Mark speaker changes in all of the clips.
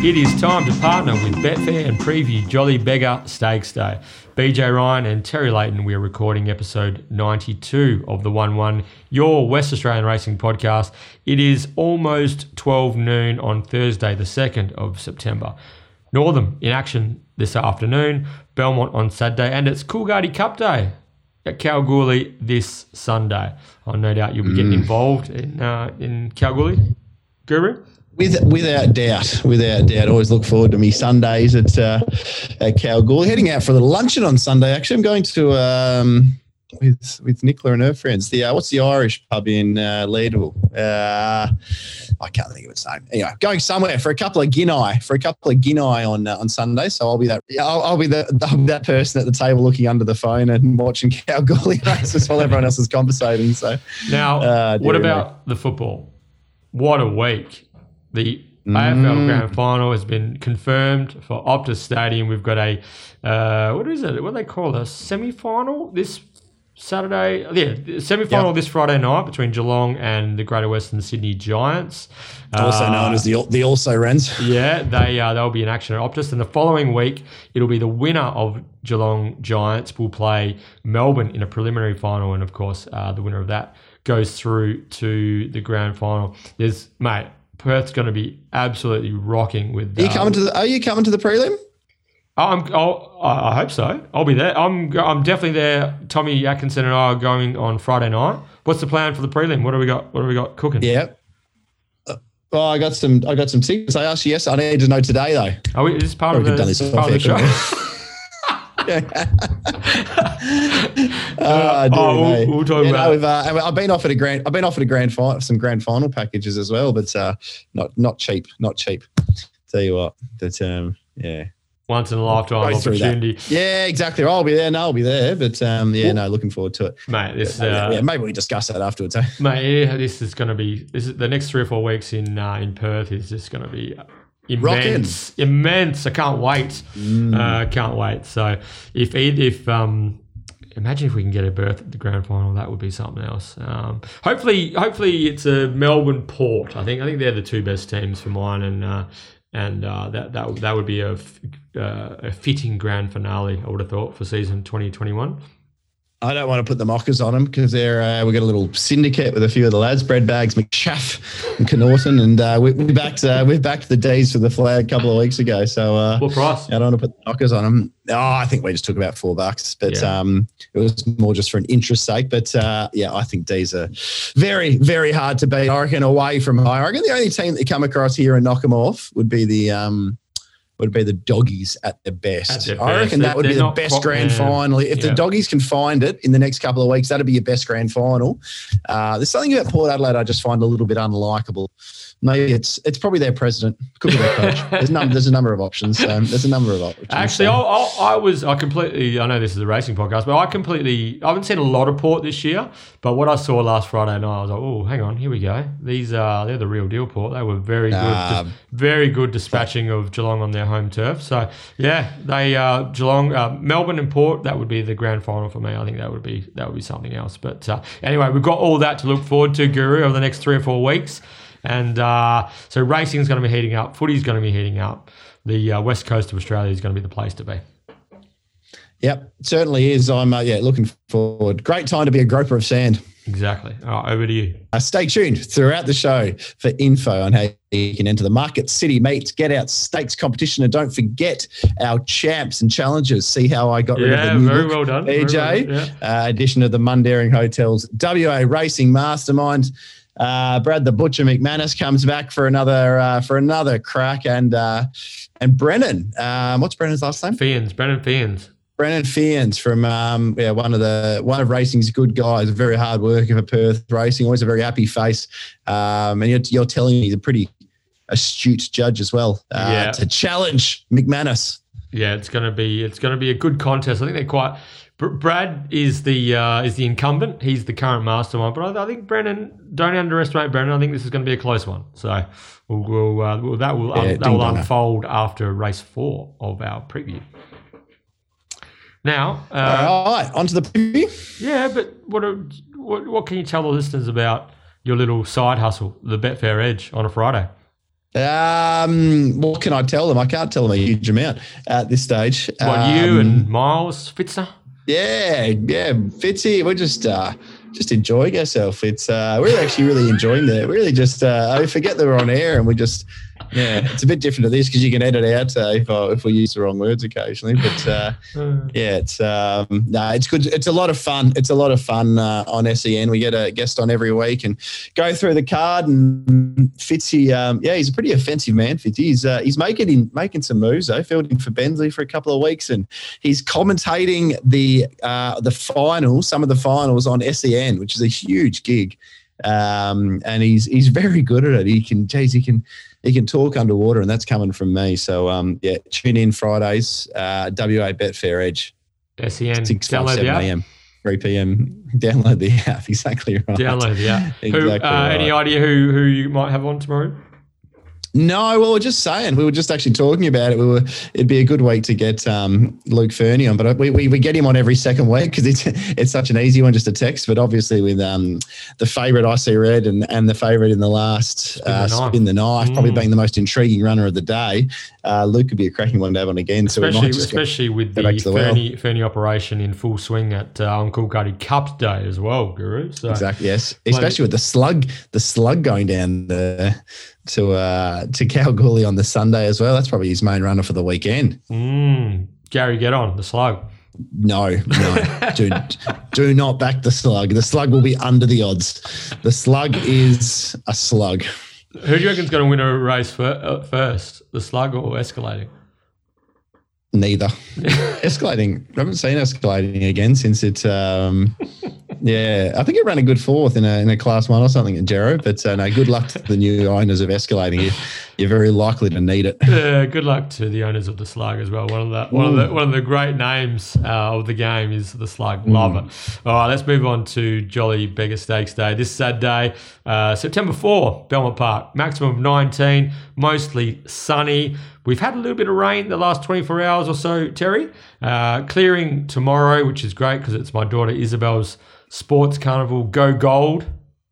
Speaker 1: It is time to partner with Betfair and preview Jolly Beggar Stakes Day. BJ Ryan and Terry Leighton, we are recording episode 92 of the 1 1, your West Australian Racing podcast. It is almost 12 noon on Thursday, the 2nd of September. Northam in action this afternoon, Belmont on Saturday, and it's Coolgardie Cup Day at Kalgoorlie this Sunday. I no doubt you'll be getting involved in uh, in Kalgoorlie, Guru.
Speaker 2: With, without doubt, without doubt, always look forward to me Sundays at uh, at Kalgoorlie. Heading out for the luncheon on Sunday. Actually, I'm going to um, with with Nicola and her friends. The uh, what's the Irish pub in uh, Leederville? Uh, I can't think of its name. Anyway, going somewhere for a couple of guinea for a couple of guinea on uh, on Sunday. So I'll be that. I'll, I'll be the, I'll be that person at the table looking under the phone and watching Kalgoorlie races while everyone else is conversating. So
Speaker 1: Now,
Speaker 2: Uh,
Speaker 1: what about the football? What a week! The
Speaker 2: Mm.
Speaker 1: AFL Grand Final has been confirmed for Optus Stadium. We've got a uh, what is it? What do they call it? a semi-final this Saturday? Yeah, semi-final
Speaker 2: Yep.
Speaker 1: this Friday night between Geelong and the Greater Western Sydney Giants.
Speaker 2: also
Speaker 1: Uh,
Speaker 2: known as the the also Rens.
Speaker 1: yeah, they uh, they'll be in action at Optus, and the following week it'll be the winner of Geelong Giants will play Melbourne in a preliminary final, and of course uh, the winner of that goes through to the grand final. There's mate, Perth's going to be absolutely rocking with.
Speaker 2: Are you coming to the? Are you coming to the prelim?
Speaker 1: I'm, I'll, I I hope so. I'll be there. I'm I'm definitely there. Tommy Atkinson and I are going on Friday night. What's the plan for the prelim? What do we got? What do we got cooking?
Speaker 2: Yeah. Uh, Oh, I got some. I got some tickets. I asked you yes. I need to know today though.
Speaker 1: Oh, we, is this part of the,
Speaker 2: done this
Speaker 1: part of the show?
Speaker 2: air, Uh,
Speaker 1: oh, we'll- we'll talk
Speaker 2: Yeah,
Speaker 1: about
Speaker 2: no, we've, uh, I've been offered a grand. I've been offered a grand final, some grand final packages as well, but uh, not not cheap, not cheap. Tell you what, but um, yeah,
Speaker 1: Once in a lifetime opportunity.
Speaker 2: yeah, exactly. I'll be there. No, I'll be there. But um, yeah, no, looking forward to it.
Speaker 1: Mate, this
Speaker 2: Uh, yeah, maybe we discuss that afterwards. Eh?
Speaker 1: mate, yeah, this is going to be this is the next three or four weeks in uh, in Perth is just going to be immense, immense. I can't wait.
Speaker 2: Mm.
Speaker 1: Uh, can't wait. So if if um, imagine if we can get a berth at the grand final, that would be something else. Um, hopefully, hopefully it's a Melbourne Port. I think I think they're the two best teams for mine, and uh, and uh, that that that would be a uh, a fitting grand finale. I would have thought for season twenty twenty one.
Speaker 2: I don't want to put the mockers on them because they're uh, we got a little syndicate with a few of the lads, bread bags, McSchaff, and Canorton, and uh, we, we backed uh, we've backed the D's for the flag a couple of weeks ago. So uh,
Speaker 1: What price?
Speaker 2: I don't want to put the knockers on them. Oh, I think we just took about four bucks, but
Speaker 1: Yeah.
Speaker 2: um, it was more just for an interest sake. But uh, yeah, I think D's are very, very hard to beat. I reckon away from home. I reckon the only team that come across here and knock them off would be the um, would be the doggies at their best.
Speaker 1: At their
Speaker 2: I
Speaker 1: best.
Speaker 2: reckon that would be
Speaker 1: they're
Speaker 2: the best
Speaker 1: quite-
Speaker 2: grand
Speaker 1: yeah.
Speaker 2: final. If
Speaker 1: Yeah.
Speaker 2: the doggies can find it in the next couple of weeks, that'd be your best grand final. Uh, there's something about Port Adelaide I just find a little bit unlikable. Maybe it's it's probably their president, could be their coach. There's, num- there's a number of options. Um, there's a number of options.
Speaker 1: Actually,
Speaker 2: So-
Speaker 1: I, I, was I completely. I know this is a racing podcast, but I completely. I haven't seen a lot of Port this year. But what I saw last Friday night, I was like, oh, hang on, here we go. These are they're the real deal. Port. They were very good,
Speaker 2: Um,
Speaker 1: very good dispatching of Geelong on their home turf. So yeah, they uh, Geelong, uh, Melbourne, and Port. That would be the grand final for me. I think that would be that would be something else. But uh, anyway, we've got all that to look forward to, Guru, over the next three or four weeks. And uh, so racing is going to be heating up. Footy is going to be heating up. The uh, west coast of Australia is going to be the place to be.
Speaker 2: Yep, certainly is. I'm uh, yeah looking forward. Great time to be a groper of sand.
Speaker 1: Exactly. All right, over to you.
Speaker 2: Uh, stay tuned throughout the show for info on how you can enter the Market City Meets Get Out Stakes competition, and don't forget our champs and challenges. See how I got rid of
Speaker 1: Yeah,
Speaker 2: the new
Speaker 1: very
Speaker 2: look,
Speaker 1: well done. Very
Speaker 2: EJ.
Speaker 1: well done, yeah.
Speaker 2: Uh, edition of the Mundaring Hotels WA Racing Mastermind. Uh, Brad the Butcher McManus comes back for another uh, for another crack, and uh, and Brennan. Um, what's Brennan's last name?
Speaker 1: Fiends, Brennan Fiends.
Speaker 2: Brennan Fians from um, yeah, one of the one of racing's good guys, a very hard worker for Perth Racing, always a very happy face. Um, and you're, you're telling me he's a pretty astute judge as well uh,
Speaker 1: Yeah.
Speaker 2: to challenge McManus.
Speaker 1: Yeah, it's gonna be it's gonna be a good contest. I think they're quite. Br- Brad is the uh, is the incumbent. He's the current mastermind, but I, I think Brennan. Don't underestimate Brennan. I think this is going to be a close one. So we'll, we'll, uh, well, that will
Speaker 2: Yeah,
Speaker 1: that will unfold after race four of our preview. Now, uh,
Speaker 2: All right, on to the preview.
Speaker 1: yeah, but what, are, what what can you tell the listeners about your little side hustle, the Betfair Edge, on a Friday?
Speaker 2: Um, what can I tell them? I can't tell them a huge amount at this stage.
Speaker 1: What
Speaker 2: um,
Speaker 1: you and Miles Fitzer?
Speaker 2: Yeah, yeah, Fitzy, we're just uh, just enjoying ourselves. It's uh, we're actually really enjoying that. Really, just uh, I forget that we're on air and we just yeah, it's a bit different to this because you can edit out uh, if I, if we use the wrong words occasionally. But uh, yeah, it's um, no, it's good. It's a lot of fun. It's a lot of fun uh, on SEN. We get a guest on every week and go through the card. And Fitzy, um, yeah, he's a pretty offensive man. Fitzy, he's uh, he's making in, making some moves though. Fielding for Bensley for a couple of weeks, and he's commentating the uh, the finals, some of the finals on SEN, which is a huge gig. Um, and he's he's very good at it. He can, geez, he can he can talk underwater, and that's coming from me. So um, yeah, tune in Fridays, uh, WA Betfair Edge,
Speaker 1: SEN.
Speaker 2: six five
Speaker 1: Download
Speaker 2: seven
Speaker 1: the app.
Speaker 2: a.m. 3 p.m. Download the app. Exactly right.
Speaker 1: Download the app. Who,
Speaker 2: Exactly
Speaker 1: uh, Any idea who who you might have on tomorrow?
Speaker 2: No, well, we're just saying. We were just actually talking about it. We were. It'd be a good week to get um, Luke Fernie on, but we, we, we get him on every second week because it's it's such an easy one just to text. But obviously, with um, the favourite I see red and, and the favourite in the last
Speaker 1: Spin the
Speaker 2: uh,
Speaker 1: Knife.
Speaker 2: spin the knife, probably
Speaker 1: Mm.
Speaker 2: being the most intriguing runner of the day, uh, Luke could be a cracking one to have on again. So
Speaker 1: Especially
Speaker 2: just
Speaker 1: especially with the,
Speaker 2: back to well.
Speaker 1: Fernie, Fernie operation in full swing at uh, Coolgardie Cup Day as well, Guru. So
Speaker 2: Exactly. Yes, especially with the slug, the slug going down the, to uh, to Kalgoorlie on the Sunday as well. That's probably his main runner for the weekend.
Speaker 1: Mm, Gary, get on the slug.
Speaker 2: No, no, do do not back the slug. The slug will be under the odds. The slug is a slug.
Speaker 1: Who do you reckon's going to win a race fir- uh, first, the slug or escalating?
Speaker 2: Neither. escalating. I haven't seen escalating again since it. Um, yeah, I think it ran a good fourth in a in a class one or something at Jero. But uh, no, good luck to the new owners of escalating. You, you're very likely to need it.
Speaker 1: Yeah, good luck to the owners of the Slug as well. One of the one of the one of the great names uh, of the game is the Slug. Love it. All right, let's move on to Jolly Beggar Stakes Day. This Saturday, uh, September 4, Belmont Park. Maximum of 19, mostly sunny. We've had a little bit of rain the last 24 hours or so, Terry. Uh, clearing tomorrow, which is great because it's my daughter Isabel's sports carnival. Go gold,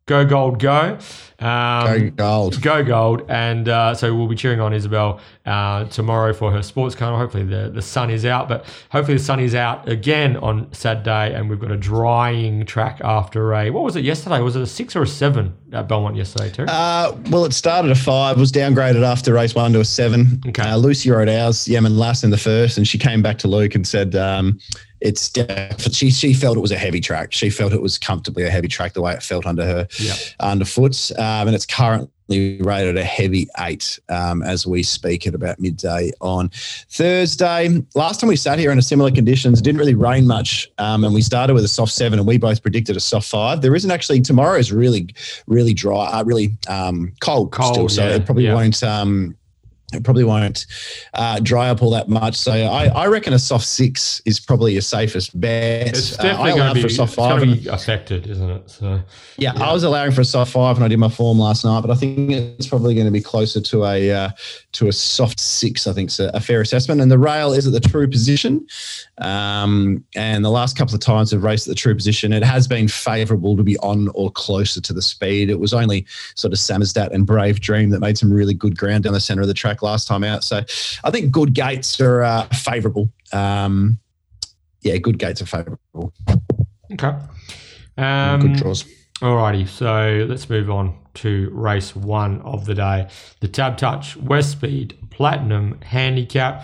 Speaker 1: go gold, go. Um,
Speaker 2: Go gold.
Speaker 1: Go gold, and uh, so we'll be cheering on Isabel uh, tomorrow for her sports car. Hopefully the, the sun is out, but hopefully the sun is out again on Saturday, and we've got a drying track after a what was it yesterday? Was it a six or a seven at Belmont yesterday, Terry?
Speaker 2: Uh, well, it started a five, was downgraded after race one to a seven.
Speaker 1: Okay.
Speaker 2: Uh, Lucy rode ours, Yemen Lass in the first, and she came back to Luke and said, um, "It's def- she she felt it was a heavy track. She felt it was comfortably a heavy track the way it felt under her
Speaker 1: Yeah.
Speaker 2: underfoot, um, and it's currently rated a heavy eight um, as we speak at about midday on Thursday. Last time we sat here in a similar conditions, it didn't really rain much, um, and we started with a soft seven, and we both predicted a soft five. There isn't actually tomorrow is really really dry, uh, really um, cold,
Speaker 1: Cold,
Speaker 2: still, so
Speaker 1: yeah,
Speaker 2: it probably
Speaker 1: yeah.
Speaker 2: won't. It probably won't uh, dry up all that much. So I, I reckon a soft six is probably your safest bet.
Speaker 1: It's
Speaker 2: Uh,
Speaker 1: definitely
Speaker 2: I
Speaker 1: going to be, it's
Speaker 2: soft five. and-
Speaker 1: affected, isn't it? So
Speaker 2: yeah, I was allowing for a soft five when I did my form last night, but I think it's probably going to be closer to a uh, to a soft six. I think is a, a fair assessment. And the rail is at the true position. Um, and the last couple of times I've raced at the true position, it has been favourable to be on or closer to the speed. It was only sort of Samizdat and Brave Dream that made some really good ground down the centre of the track last time out. So I think good gates are uh, favourable. Um, yeah, good gates are favourable.
Speaker 1: okay.
Speaker 2: good
Speaker 1: Um,
Speaker 2: draws.
Speaker 1: Alrighty, so let's move on to race one of the day. The Tab Touch West Speed Platinum Handicap.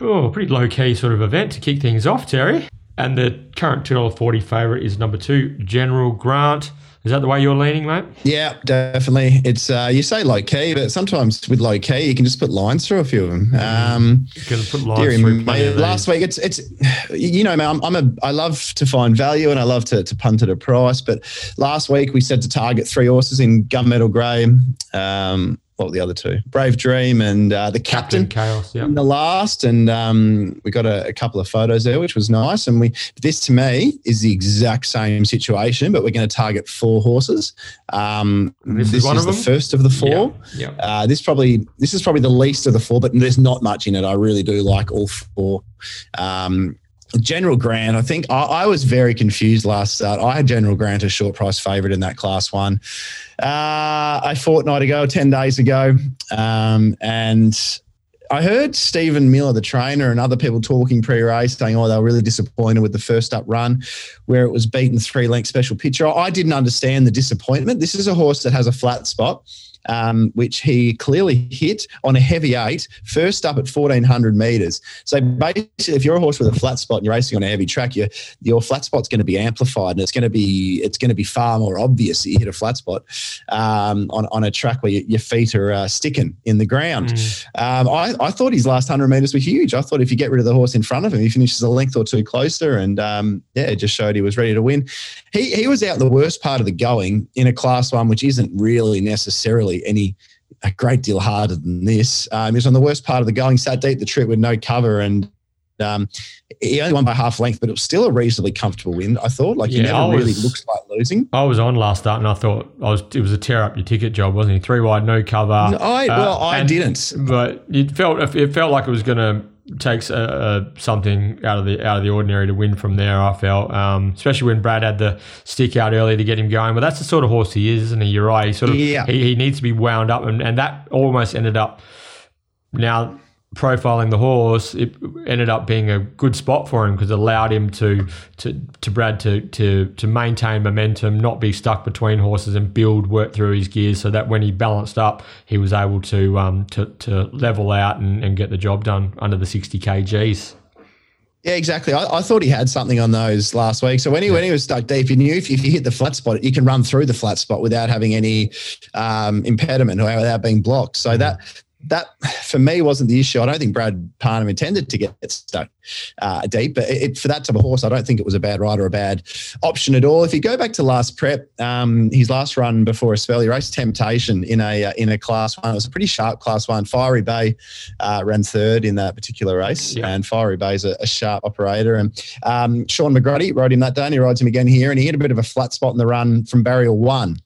Speaker 1: Oh, pretty low key sort of event to kick things off, Terry. And the current $2.40 favourite is number two, General Grant. Is that the way you're leaning, mate?
Speaker 2: Yeah, definitely. It's uh, you say low key, but sometimes with low key, you can just put lines through a few of them. Um,
Speaker 1: You can put lines through of
Speaker 2: last week, it's it's you know, man, I'm, I'm a I love to find value and I love to to punt at a price. But last week we said to target three horses in Gunmetal Grey. Um, what were the other two? Brave Dream and uh, the Captain
Speaker 1: Chaos, yeah.
Speaker 2: the last, and um, we got a, a couple of photos there, which was nice. And we this to me is the exact same situation, but we're going to target four horses. Um,
Speaker 1: This
Speaker 2: this
Speaker 1: is one
Speaker 2: is the first of the four.
Speaker 1: Yeah.
Speaker 2: Uh, this probably this is probably the least of the four, but there's not much in it. I really do like all four. Um, General Grant, I think I, I, was very confused last start. I had General Grant a short price favourite in that class one uh, a fortnight ago, 10 days ago. Um, and I heard Stephen Miller, the trainer, and other people talking pre-race, saying, "Oh, they were really disappointed with the first up run, where it was beaten three length special picture." I didn't understand the disappointment. This is a horse that has a flat spot um, which he clearly hit on a heavy eight, first up at 1400 meters. So basically, if you're a horse with a flat spot and you're racing on a heavy track, your your flat spot's going to be amplified, and it's going to be it's going to be far more obvious that you hit a flat spot um, on on a track where you, your feet are uh, sticking in the ground. Mm. Um, I, I thought his last 100 meters were huge. I thought if you get rid of the horse in front of him, he finishes a length or two closer, and um, yeah, it just showed he was ready to win. He he was out the worst part of the going in a class one, which isn't really necessarily really any a great deal harder than this. Um, he was on the worst part of the going, sat deep the trip with no cover, and um, he only won by half length, but it was still a reasonably comfortable win. I thought, like, yeah, he never was, really looks like losing.
Speaker 1: I was on last start, and I thought I was. It was a tear up your ticket job, wasn't he? Three wide, no cover.
Speaker 2: No, I uh, well, I didn't,
Speaker 1: but it felt it felt like it was going to takes a, a, something out of the out of the ordinary to win from there. I felt, um, especially when Brad had the stick out early to get him going. But that's the sort of horse he is, isn't he? You're right. He sort of yeah. he, he needs to be wound up, and, and that almost ended up now profiling the horse, it ended up being a good spot for him because it allowed him to to to Brad to to to maintain momentum, not be stuck between horses, and build work through his gears, so that when he balanced up, he was able to um to to level out and, and get the job done under the sixty kgs.
Speaker 2: Yeah, exactly. I, I, thought he had something on those last week. So when he yeah. when he was stuck deep, he knew if, if you hit the flat spot, you can run through the flat spot without having any um, impediment or without being blocked. So mm-hmm. that that for me wasn't the issue. I don't think Brad Parnham intended to get stuck uh, deep, but it, for that type of horse, I don't think it was a bad ride or a bad option at all. If you go back to last prep, um, his last run before a spell, he raced Temptation in a uh, in a class one. It was a pretty sharp class one. Fiery Bay uh, ran third in that particular race, yeah. and Fiery Bay is a, a sharp operator. And um, Sean McGruddy rode him that day, and he rides him again here, and he hit a bit of a flat spot in the run from barrier one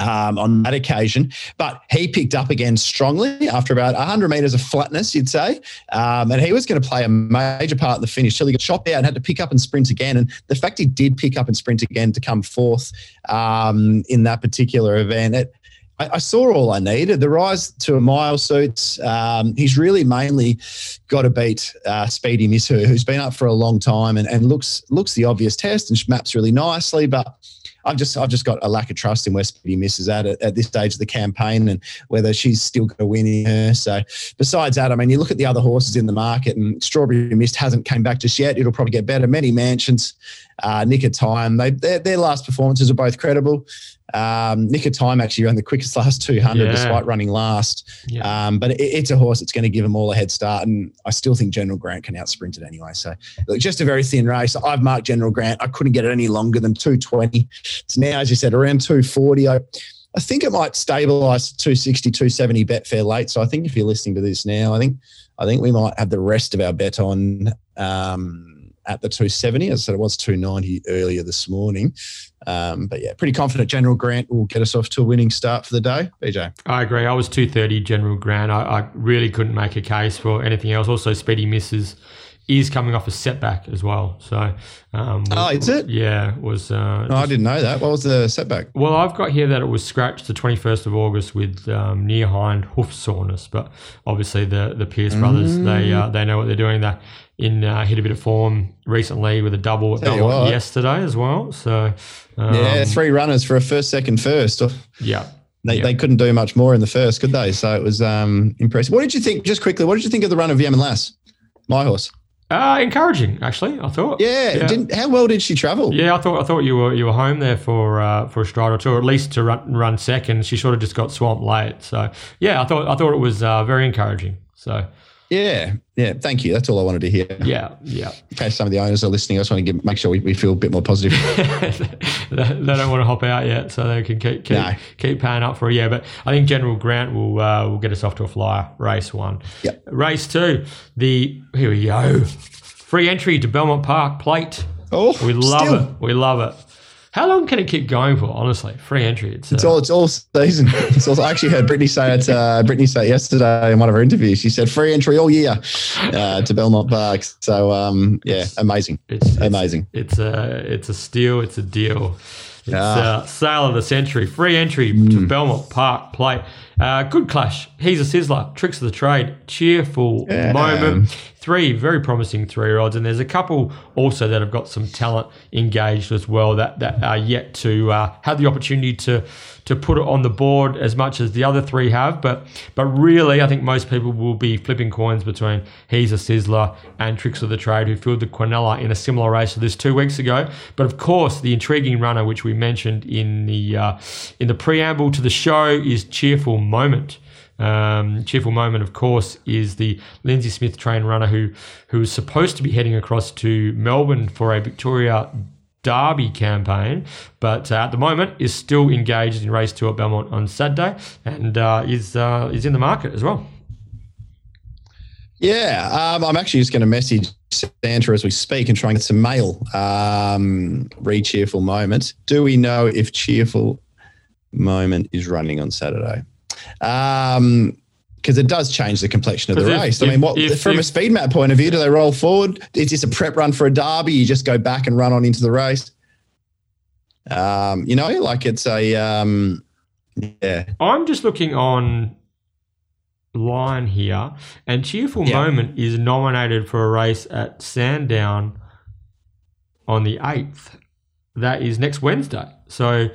Speaker 2: um, on that occasion. But he picked up again strongly after about 100 metres of flatness, you'd say. Um, and he was going to play a major part in the finish till he got chopped out and had to pick up and sprint again. And the fact he did pick up and sprint again to come fourth um, in that particular event, it, I, saw all I needed. The rise to a mile suits. Um, he's really mainly got to beat uh, Speedy Misser, who's been up for a long time and, and looks looks the obvious test and maps really nicely, but I've just I've just got a lack of trust in where Speedy Misses at, at at this stage of the campaign and whether she's still going to win in her. So besides that, I mean, you look at the other horses in the market, and Strawberry Mist hasn't came back just yet. It'll probably get better. Many Mansions, uh, Nick of Time, they their, their last performances are both credible. Um, Nick of Time actually ran the quickest last 200 yeah. despite running last. Yeah. Um, but it, it's a horse that's going to give them all a head start. And I still think General Grant can outsprint it anyway. So look, just a very thin race. I've marked General Grant. I couldn't get it any longer than 220. It's now, as you said, around 240. I, I think it might stabilize 260, 270 Betfair late. So I think if you're listening to this now, I think I think we might have the rest of our bet on um, at the 270. As I said, it was 290 earlier this morning. Um, but yeah, pretty confident General Grant will get us off to a winning start for the day. BJ.
Speaker 1: I agree. I was 230 General Grant. I, I really couldn't make a case for anything else. Also, Speedy Misses is coming off a setback as well. So,
Speaker 2: um, oh, is it?
Speaker 1: Yeah, it was. Uh,
Speaker 2: I didn't know that. What was the setback?
Speaker 1: Well, I've got here that it was scratched the 21st of August with um, near hind hoof soreness, but obviously the the Pierce brothers mm. they uh, they know what they're doing. That in uh, hit a bit of form recently with a double yesterday as well. So
Speaker 2: um, yeah, three runners for a first, second, first.
Speaker 1: Yeah.
Speaker 2: They,
Speaker 1: yeah.
Speaker 2: they couldn't do much more in the first, could they? So it was um, impressive. What did you think, just quickly, what did you think of the run of Yemen Lass, my horse?
Speaker 1: Uh, encouraging, actually. I thought.
Speaker 2: Yeah. yeah. Didn't, how well did she travel?
Speaker 1: Yeah, I thought I thought you were you were home there for uh, for a stride or two, or at least to run, run second. She sort of just got swamped late. So yeah, I thought I thought it was uh, very encouraging. So
Speaker 2: yeah, yeah. Thank you. That's all I wanted to hear.
Speaker 1: Yeah, yeah.
Speaker 2: In case some of the owners are listening, I just want to give, make sure we, we feel a bit more positive.
Speaker 1: they don't want to hop out yet, so they can keep keep, no. keep paying up for a year. But I think General Grant will uh, will get us off to a flyer. Race one.
Speaker 2: Yep.
Speaker 1: Race two. The here we go. Free entry to Belmont Park Plate.
Speaker 2: Oh,
Speaker 1: we love still. it. We love it. How long can it keep going for? Honestly, free entry. It's,
Speaker 2: It's
Speaker 1: uh,
Speaker 2: all it's all season. It's all, I actually heard Brittany say it. Uh, Brittany say it yesterday in one of her interviews. She said free entry all year uh, to Belmont Park. So um, yeah, amazing,
Speaker 1: it's, it's
Speaker 2: amazing.
Speaker 1: It's a it's a steal. It's a deal. It's
Speaker 2: Ah.
Speaker 1: uh, sale of the century. Free entry
Speaker 2: Hmm.
Speaker 1: to Belmont Park play. Uh, good clash. He's a sizzler. Tricks of the trade. Cheerful
Speaker 2: Yeah.
Speaker 1: moment. Three very promising three year olds, and there's a couple also that have got some talent engaged as well that that are yet to uh, have the opportunity to to put it on the board as much as the other three have. But but really, I think most people will be flipping coins between he's a sizzler and Tricks of the Trade, who filled the Quinella in a similar race to this two weeks ago. But of course, the intriguing runner, which we mentioned in the uh, in the preamble to the show, is Cheerful Moment. Um, cheerful moment, of course, is the Lindsay Smith train runner who who is supposed to be heading across to Melbourne for a Victoria Derby campaign, but uh, at the moment is still engaged in race two at Belmont on Saturday and uh, is uh, is in the market as well.
Speaker 2: Yeah, um, I'm actually just going to message Santa as we speak and try and get some mail. Um, re cheerful moment. Do we know if cheerful moment is running on Saturday? Um, because it does change the complexion of the
Speaker 1: if-
Speaker 2: race. I
Speaker 1: if-
Speaker 2: mean, what
Speaker 1: if-
Speaker 2: from a speed map point of view, do they roll forward? Is this a prep run for a derby? You just go back and run on into the race. Um, you know, like it's a um, yeah,
Speaker 1: I'm just looking on line here, and Cheerful
Speaker 2: Yeah.
Speaker 1: Moment is nominated for a race at Sandown on the eighth. That is next Wednesday. So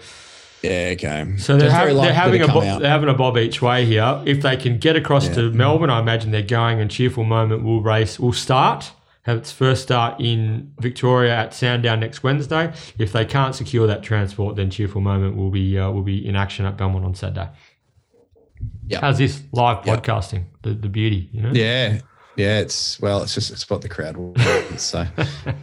Speaker 2: yeah, okay.
Speaker 1: So they're,
Speaker 2: very
Speaker 1: they're having a bo- they're having a bob each way here. If they can get across
Speaker 2: Yeah.
Speaker 1: to Melbourne, I imagine they're going. And cheerful moment will race will start have its first start in Victoria at Sandown next Wednesday. If they can't secure that transport, then cheerful moment will be uh, will be in action at Belmont on Saturday.
Speaker 2: Yeah.
Speaker 1: How's this live podcasting? The the beauty, you know.
Speaker 2: Yeah. Yeah, it's well, it's just it's what the crowd wants. So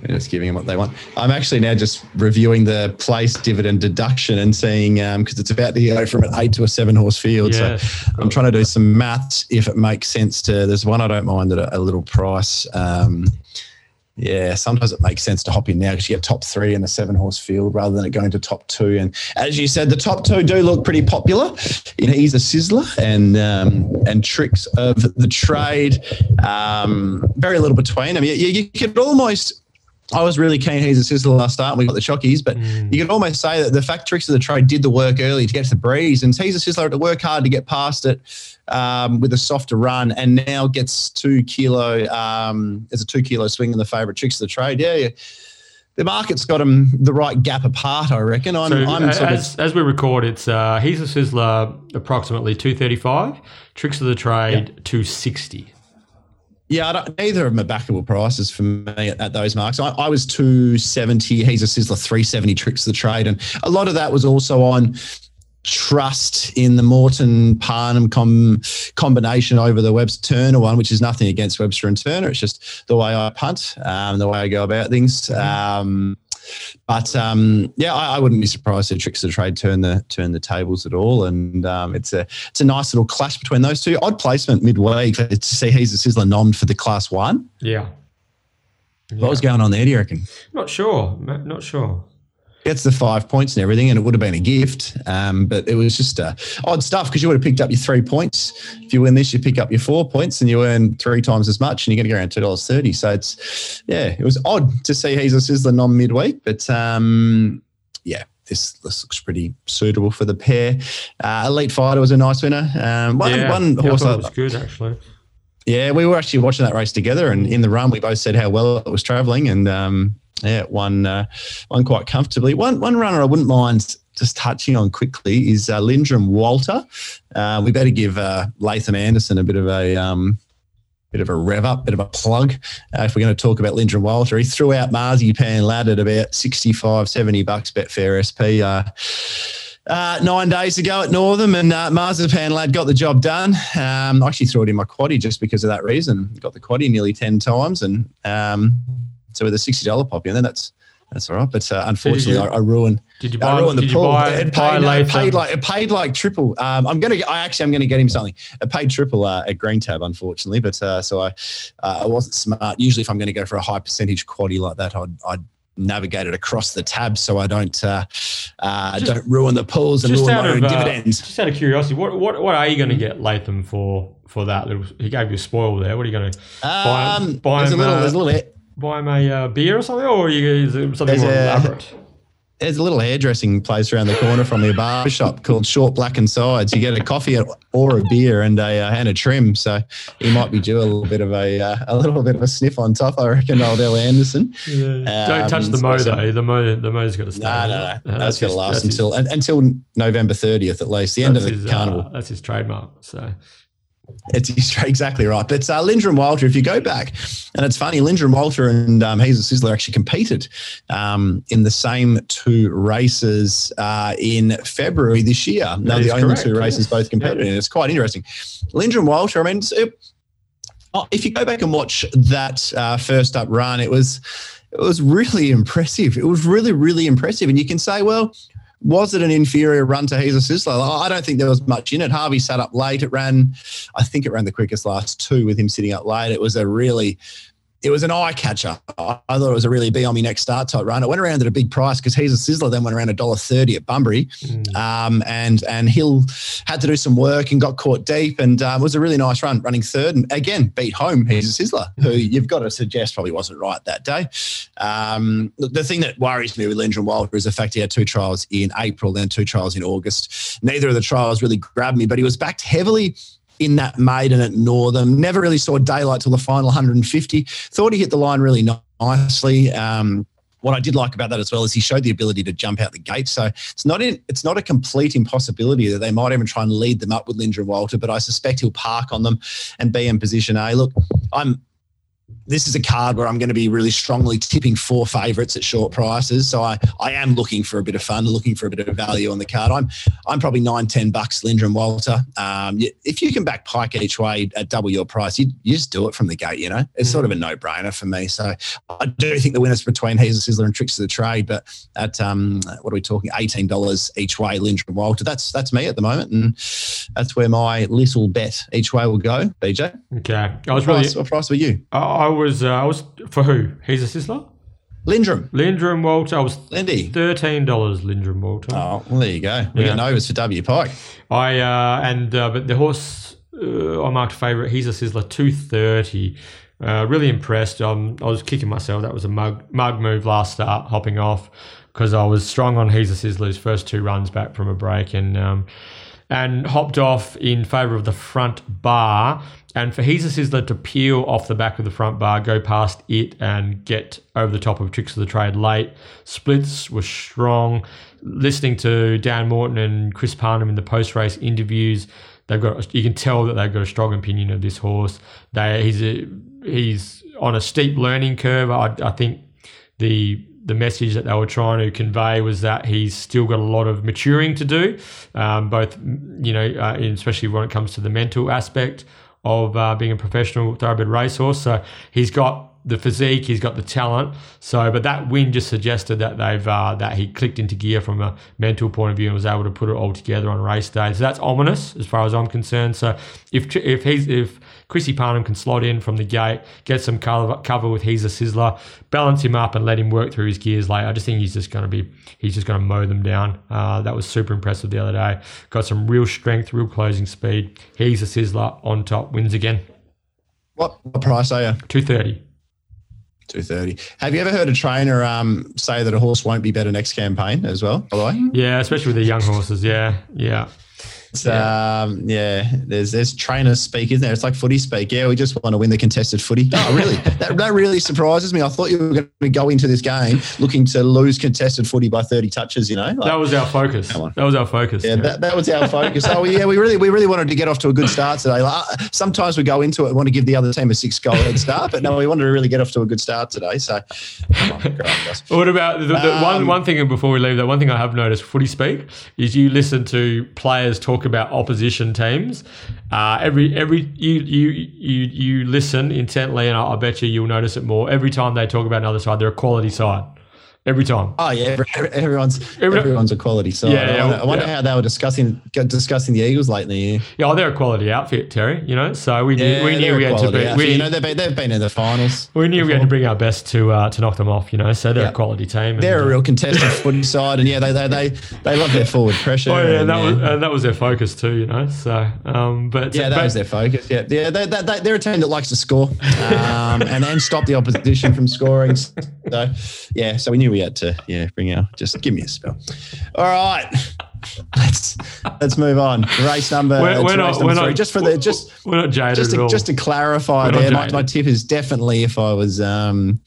Speaker 2: just giving them what they want. I'm actually now just reviewing the place dividend deduction and seeing because it's about to go from an eight to a seven horse field.
Speaker 1: Yeah.
Speaker 2: So I'm trying to do some maths if it makes sense to. There's one I don't mind at a, a little price. Um, yeah, sometimes it makes sense to hop in now because you get top three in the seven horse field rather than it going to top two. And as you said, the top two do look pretty popular. You know, he's a sizzler and um, and tricks of the trade. Um, very little between. I mean, you, you could almost. I was really keen. He's a sizzler last start. We got the chockies, but
Speaker 1: Mm.
Speaker 2: you could almost say that the fact tricks of the trade did the work early to get to the breeze, and he's a sizzler to work hard to get past it um, with a softer run, and now gets two kilo. Um, there's a two kilo swing in the favourite tricks of the trade. Yeah, yeah. the market's got him the right gap apart. I reckon. I'm,
Speaker 1: So
Speaker 2: I'm
Speaker 1: a-
Speaker 2: sort
Speaker 1: as, as we record, it's uh, he's a sizzler approximately two thirty five. Tricks of the trade two sixty.
Speaker 2: Yeah, I don't, neither of them are backable prices for me at, at those marks. I, I was 270. He's a Sizzler 370 tricks of the trade. And a lot of that was also on trust in the Morton Parnham com- combination over the Webster Turner one, which is nothing against Webster and Turner. It's just the way I punt, um, the way I go about things. Um, but um, yeah, I, I wouldn't be surprised if tricks of the trade turn the turn the tables at all. And um, it's a it's a nice little clash between those two. Odd placement midweek to see he's a sizzler nom for the class one.
Speaker 1: Yeah.
Speaker 2: What was going on there? Do you reckon?
Speaker 1: Not sure. Not sure.
Speaker 2: Gets the five points and everything, and it would have been a gift. Um, but it was just uh, odd stuff because you would have picked up your three points. If you win this, you pick up your four points, and you earn three times as much, and you're going to go around two dollars thirty. So it's yeah, it was odd to see he's a sizzler non midweek, but um, yeah. This, this looks pretty suitable for the pair. Uh, Elite Fighter was a nice winner. Um, one,
Speaker 1: yeah,
Speaker 2: one horse I-
Speaker 1: was good actually.
Speaker 2: Yeah, we were actually watching that race together, and in the run, we both said how well it was travelling, and um, yeah, won uh, quite comfortably. One one runner I wouldn't mind just touching on quickly is uh, Lindrum Walter. Uh, we better give uh, Latham Anderson a bit of a um, bit of a rev up, bit of a plug. Uh, if we're going to talk about Lindrum Walter, he threw out Marzipan Lad at about 65, 70 bucks Betfair SP. Uh, uh, nine days ago at Northam, and uh, Marzipan lad got the job done. Um, I actually threw it in my quaddy just because of that reason. Got the quaddy nearly ten times, and um, so with a sixty dollar pop in, then that's that's all right. But uh, unfortunately, I, I ruined
Speaker 1: Did you buy?
Speaker 2: I
Speaker 1: ruined
Speaker 2: the
Speaker 1: you
Speaker 2: pool.
Speaker 1: buy?
Speaker 2: it paid, uh, it paid like it paid like triple. Um, I'm gonna. I actually I'm gonna get him something. It paid triple uh, at Green Tab, unfortunately. But uh, so I uh, I wasn't smart. Usually, if I'm going to go for a high percentage quaddy like that, I'd I'd navigate it across the tab so I don't uh, uh, don't ruin the pools and ruin my own
Speaker 1: uh,
Speaker 2: dividends.
Speaker 1: just out of curiosity, what what what are you going to get Latham for for that little? He gave you a spoil there. What are you going to buy?
Speaker 2: Um,
Speaker 1: buy
Speaker 2: there's a little,
Speaker 1: uh,
Speaker 2: a little,
Speaker 1: buy him a uh, beer or something, or you something
Speaker 2: There's
Speaker 1: more
Speaker 2: a-
Speaker 1: elaborate?
Speaker 2: There's a little hairdressing place around the corner from me, a barber shop called Short Black and Sides. You get a coffee or a beer and a uh, and a trim. So he might be due a little bit of a uh, a little bit of a sniff on top. I reckon, old El Anderson.
Speaker 1: Don't touch the
Speaker 2: Um,
Speaker 1: mo
Speaker 2: so-
Speaker 1: though. The mo the mo's got to stay.
Speaker 2: No, no, no.
Speaker 1: Uh,
Speaker 2: That's going to last
Speaker 1: that's his-
Speaker 2: until un- until November 30th at least, the end of the
Speaker 1: his,
Speaker 2: carnival.
Speaker 1: Uh, that's his trademark. So
Speaker 2: It's exactly right. But uh, Lindrum Walter, if you go back, and it's funny, Lindrum Walter and um, He's a Sizzler actually competed um, in the same two races uh, in February this year. They're the only
Speaker 1: correct,
Speaker 2: two races both competed in. It's quite interesting. Lindrum Walter, I mean, it, oh, if you go back and watch that uh, first up run, it was it was really impressive. It was really, really impressive. And you can say, well, was it an inferior run to He's a Sizzler? I don't think there was much in it. Harvey sat up late. It ran, I think it ran the quickest last two with him sitting up late. It was a really, it was an eye catcher. I thought it was a really be on me next start type run. It went around at a big price because he's a Sizzler then went around a dollar thirty at Bunbury,
Speaker 1: mm,
Speaker 2: um, and and Hill had to do some work and got caught deep, and um, was a really nice run, running third, and again beat home. He's a Sizzler, who you've got to suggest probably wasn't right that day. Um, the, the thing that worries me with Lindrum Walter is the fact he had two trials in April, then two trials in August. Neither of the trials really grabbed me, but he was backed heavily in that maiden at Northam. Never really saw daylight till the final 150. Thought he hit the line really nicely. Um, what I did like about that as well is he showed the ability to jump out the gate. So it's not in, it's not a complete impossibility that they might even try and lead them up with Lindrum Walter, but I suspect he'll park on them and be in position A. Look, I'm this is a card where I'm going to be really strongly tipping four favourites at short prices. So I, I am looking for a bit of fun, looking for a bit of value on the card. I'm I'm probably nine, ten bucks, Lindrum Walter. Um, if you can back Pike each way at double your price, you, you just do it from the gate, you know? It's sort of a no brainer for me. So I do think the winners between He's a Sizzler and Tricks of the Trade, but at, um, what are we talking? $18 each way, Lindrum Walter. That's, that's me at the moment. And that's where my little bet each way will go. BJ,
Speaker 1: okay. I was
Speaker 2: what
Speaker 1: really.
Speaker 2: price, what price were you?
Speaker 1: I I was. Uh, I was for who? He's a Sizzler.
Speaker 2: Lindrum.
Speaker 1: Lindrum Walter. I was
Speaker 2: Lindy.
Speaker 1: thirteen dollars. Lindrum Walter.
Speaker 2: Oh, well, there you go. We
Speaker 1: Yeah.
Speaker 2: got Novas for W Pike.
Speaker 1: I uh, and uh, but the horse uh, I marked favourite. He's a sizzler, two thirty. Uh, really impressed. Um, I was kicking myself. That was a mug mug move last start, hopping off because I was strong on He's a Sizzler's first two runs back from a break and um, and hopped off in favour of the front bar. And for a Sizzler to peel off the back of the front bar, go past it and get over the top of Tricks of the Trade late. Splits were strong. Listening to Dan Morton and Chris Parnham in the post race interviews, they've got you can tell that they've got a strong opinion of this horse. They he's a, he's on a steep learning curve. I, I think the the message that they were trying to convey was that he's still got a lot of maturing to do, um, both you know, uh, especially when it comes to the mental aspect of uh, being a professional thoroughbred racehorse. So he's got the physique, he's got the talent. So, but that win just suggested that they've uh, that he clicked into gear from a mental point of view and was able to put it all together on race day. So that's ominous as far as I'm concerned. So if if he's if Chrissy Parnham can slot in from the gate, get some cover, cover with he's a sizzler, balance him up and let him work through his gears late. I just think he's just going to be he's just going to mow them down. Uh, that was super impressive the other day. Got some real strength, real closing speed. He's a sizzler on top, wins again.
Speaker 2: What, what price are you?
Speaker 1: Two thirty.
Speaker 2: Two thirty. Have you ever heard a trainer um, say that a horse won't be better next campaign as well? By the way,
Speaker 1: Yeah, especially with the young horses. Yeah, yeah.
Speaker 2: It's, yeah. Um, yeah. There's there's trainers speak, isn't there? It's like footy speak. Yeah, we just want to win the contested footy. Oh, really? that, that really surprises me. I thought you were going to go into this game looking to lose contested footy by thirty touches. You know, Like,
Speaker 1: That was our focus. That was our focus.
Speaker 2: Yeah, that, that was our focus. Oh, yeah, we really we really wanted to get off to a good start today. Like, uh, sometimes we go into it and want to give the other team a six goal head start, but no, we wanted to really get off to a good start today. So, come on.
Speaker 1: What about the, the one
Speaker 2: Um,
Speaker 1: one thing before we leave that one thing I have noticed footy speak is you listen to players talk about opposition teams. Uh, every every you you you you listen intently, and I, I bet you you'll notice it more every time they talk about another side. They're a quality side. Every time.
Speaker 2: Oh yeah, every- everyone's
Speaker 1: Every-
Speaker 2: everyone's a quality side.
Speaker 1: Yeah, yeah,
Speaker 2: I wonder, I wonder
Speaker 1: yeah.
Speaker 2: how they were discussing discussing the Eagles late in the year.
Speaker 1: Yeah, oh, they're a quality outfit, Terry. You know, so we knew
Speaker 2: Yeah,
Speaker 1: we knew we had to be. We,
Speaker 2: you know, they've been, they've been in the finals.
Speaker 1: we knew we had to bring our best to uh, to knock them off. You know, so they're
Speaker 2: Yeah.
Speaker 1: a quality team.
Speaker 2: They're
Speaker 1: uh,
Speaker 2: a real contested footy side, and yeah, they they they, they love their forward pressure.
Speaker 1: Oh yeah,
Speaker 2: and,
Speaker 1: that was uh, that was their focus too. You know, so um, but
Speaker 2: yeah, that
Speaker 1: but,
Speaker 2: was their focus. Yeah, yeah, they, they, they, they're a team that likes to score um, and then stop the opposition from scoring. So yeah, so we knew we had to yeah bring our just give me a spell. All right, let's let's move on. Race number,
Speaker 1: We're- we're
Speaker 2: race
Speaker 1: not-
Speaker 2: number
Speaker 1: we're
Speaker 2: three.
Speaker 1: not-
Speaker 2: just for the just
Speaker 1: we're not jaded
Speaker 2: just
Speaker 1: at
Speaker 2: to,
Speaker 1: all.
Speaker 2: just to clarify
Speaker 1: We're
Speaker 2: there, my, my tip is definitely if I was um,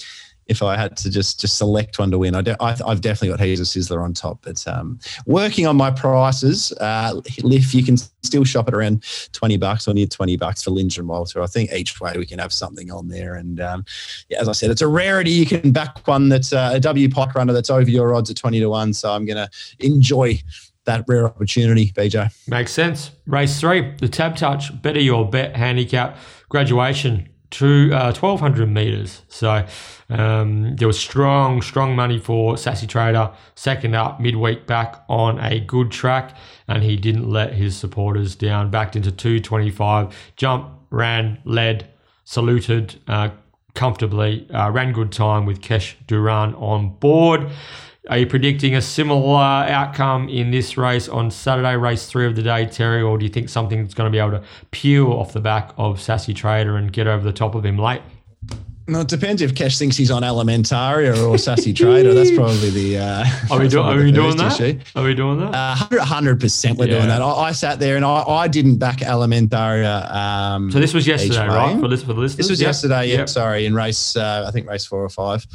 Speaker 2: if I had to just just select one to win, I I've definitely got He's Sizzler on top. But um, working on my prices, uh, you can still shop at around twenty bucks or near twenty bucks for Lynch and Walter, I think each way we can have something on there. And um, yeah, as I said, it's a rarity. You can back one that's uh, a W pot runner that's over your odds at twenty to one. So I'm going to enjoy that rare opportunity, BJ.
Speaker 1: Makes sense. Race three, the Tab Touch Better Your Bet Handicap graduation uh, 1200 meters. So um, there was strong, strong money for Sassy Trader. Second up, midweek back on a good track, and he didn't let his supporters down. Backed into 225, jump, ran, led, saluted uh, comfortably, uh, ran good time with Kesh Duran on board. Are you predicting a similar outcome in this race on Saturday, race three of the day, Terry, or do you think something's going to be able to peel off the back of Sassy Trader and get over the top of him late?
Speaker 2: No, it depends if Kesh thinks he's on Alimentaria or Sassy Trader. That's probably the. Uh,
Speaker 1: Are we, do- are we doing that?
Speaker 2: issue.
Speaker 1: Are we doing that?
Speaker 2: Uh, 100 percent, we're
Speaker 1: Yeah.
Speaker 2: doing that. I, I sat there and I, I didn't back Alimentaria. Um,
Speaker 1: so this was yesterday, right? For this for the listeners.
Speaker 2: This was yesterday. Yeah,
Speaker 1: Yep.
Speaker 2: sorry, in race. Uh, I think race four or five,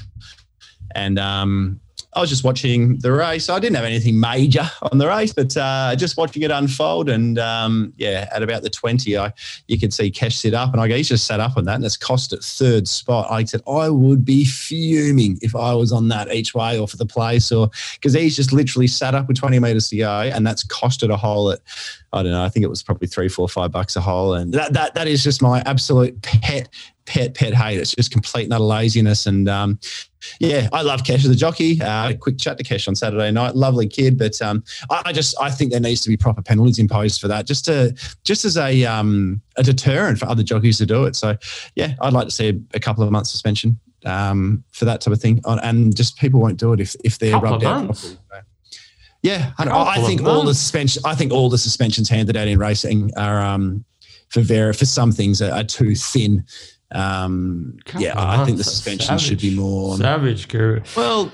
Speaker 2: and um, I was just watching the race. I didn't have anything major on the race, but uh, just watching it unfold. And um, yeah, at about the twenty, I you could see Kesh sit up, and I go, he's just sat up on that, and it's cost it third spot. I said I would be fuming if I was on that each way or for the place, or because he's just literally sat up with twenty meters to go, and that's costed a hole at I don't know. I think it was probably three, four, five bucks a hole, and that that that is just my absolute pet, pet, pet hate. It's just complete and utter laziness, and um, yeah, I love Kesh as a jockey. Uh, quick chat to Kesh on Saturday night, lovely kid, but um, I, I just I think there needs to be proper penalties imposed for that, just to just as a um, a deterrent for other jockeys to do it. So yeah, I'd like to see a, a couple of months suspension um, for that type of thing, and just people won't do it if if they're
Speaker 1: Couple
Speaker 2: rubbed out.
Speaker 1: months?
Speaker 2: properly. So, yeah, I, I think all the suspension. I think all the suspensions handed out in racing are um, for Vera for some things are, are too thin. Um, yeah,
Speaker 1: of
Speaker 2: I think the
Speaker 1: months, that's
Speaker 2: suspension should be
Speaker 1: savage.
Speaker 2: more.
Speaker 1: Savage guru.
Speaker 2: Well,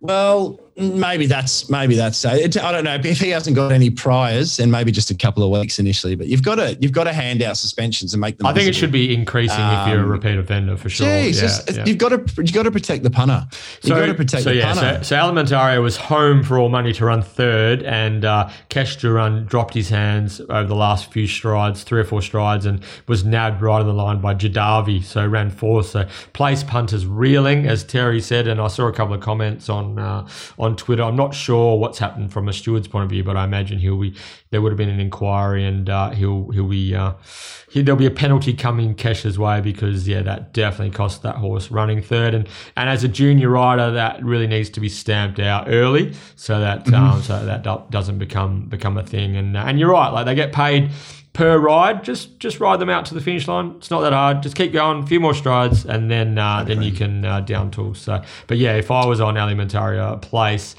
Speaker 2: well, maybe that's maybe that's. Uh, it, I don't know if he hasn't got any priors, then maybe just a couple of weeks initially. But you've got to you've got to hand out suspensions and make them.
Speaker 1: I think it should be increasing if you're a
Speaker 2: Um,
Speaker 1: repeat offender for sure.
Speaker 2: Jeez,
Speaker 1: yeah,
Speaker 2: it's-
Speaker 1: yeah.
Speaker 2: you've got to you've got to protect the punter. You've got to protect
Speaker 1: so
Speaker 2: the
Speaker 1: yeah,
Speaker 2: punter.
Speaker 1: so, so Alimentario was home for all money to run third, and uh, Kesh Duran dropped his hands over the last few strides, three or four strides, and was nabbed right on the line by Jadavi. So ran fourth. So place punters reeling, as Terry said, and I saw a couple of comments on uh, on Twitter. I'm not sure what's happened from a steward's point of view, but I imagine he'll be there would have been an inquiry, and uh, he'll he'll be uh, he, there'll be a penalty coming Kesh's way because yeah, that definitely cost that horse running third, and and as a junior rider, that really needs to be stamped out early so that um, so that doesn't become become a thing. And and you're right, like they get paid per ride. Just just ride them out to the finish line. It's not that hard. Just keep going, a few more strides, and then uh, then you can uh, down tool. So, but yeah, if I was on Alimentaria place,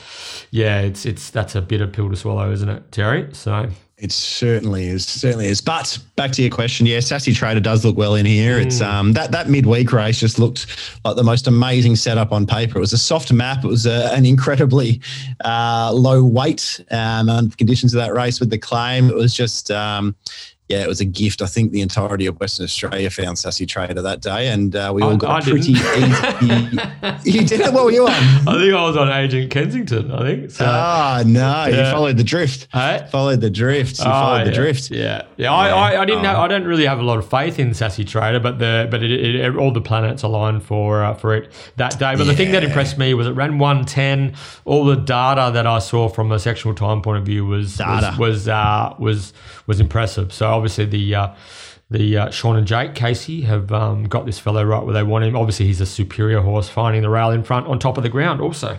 Speaker 1: yeah, it's it's that's a bitter pill to swallow, isn't it, Terry? So.
Speaker 2: It certainly is, certainly is. But back to your question, yeah, Sassy Trader does look well in here. It's um that that midweek race just looked like the most amazing setup on paper. It was a soft map. It was a, an incredibly uh, low weight um, the conditions of that race with the claim. It was just um, yeah, it was a gift. I think the entirety of Western Australia found Sassy Trader that day, and uh, we all
Speaker 1: I-
Speaker 2: got
Speaker 1: I
Speaker 2: pretty easy. you did it. What were you on?
Speaker 1: I think I was on Agent Kensington. I think so.
Speaker 2: Ah, no, you followed the drift.
Speaker 1: Hey?
Speaker 2: Followed the drift. You
Speaker 1: Oh,
Speaker 2: followed the
Speaker 1: yeah.
Speaker 2: drift.
Speaker 1: Yeah, yeah. I, I, I didn't.
Speaker 2: Oh.
Speaker 1: Have, I don't really have a lot of faith in Sassy Trader, but the but it, it, all the planets aligned for uh, for it that day. But the thing that impressed me was it ran one ten. All the data that I saw from a sectional time point of view was
Speaker 2: Data.
Speaker 1: was was uh, was, was impressive. So obviously the uh, the uh, Sean and Jake Casey have um, got this fellow right where they want him. Obviously, he's a superior horse, finding the rail in front on top of the ground. Also,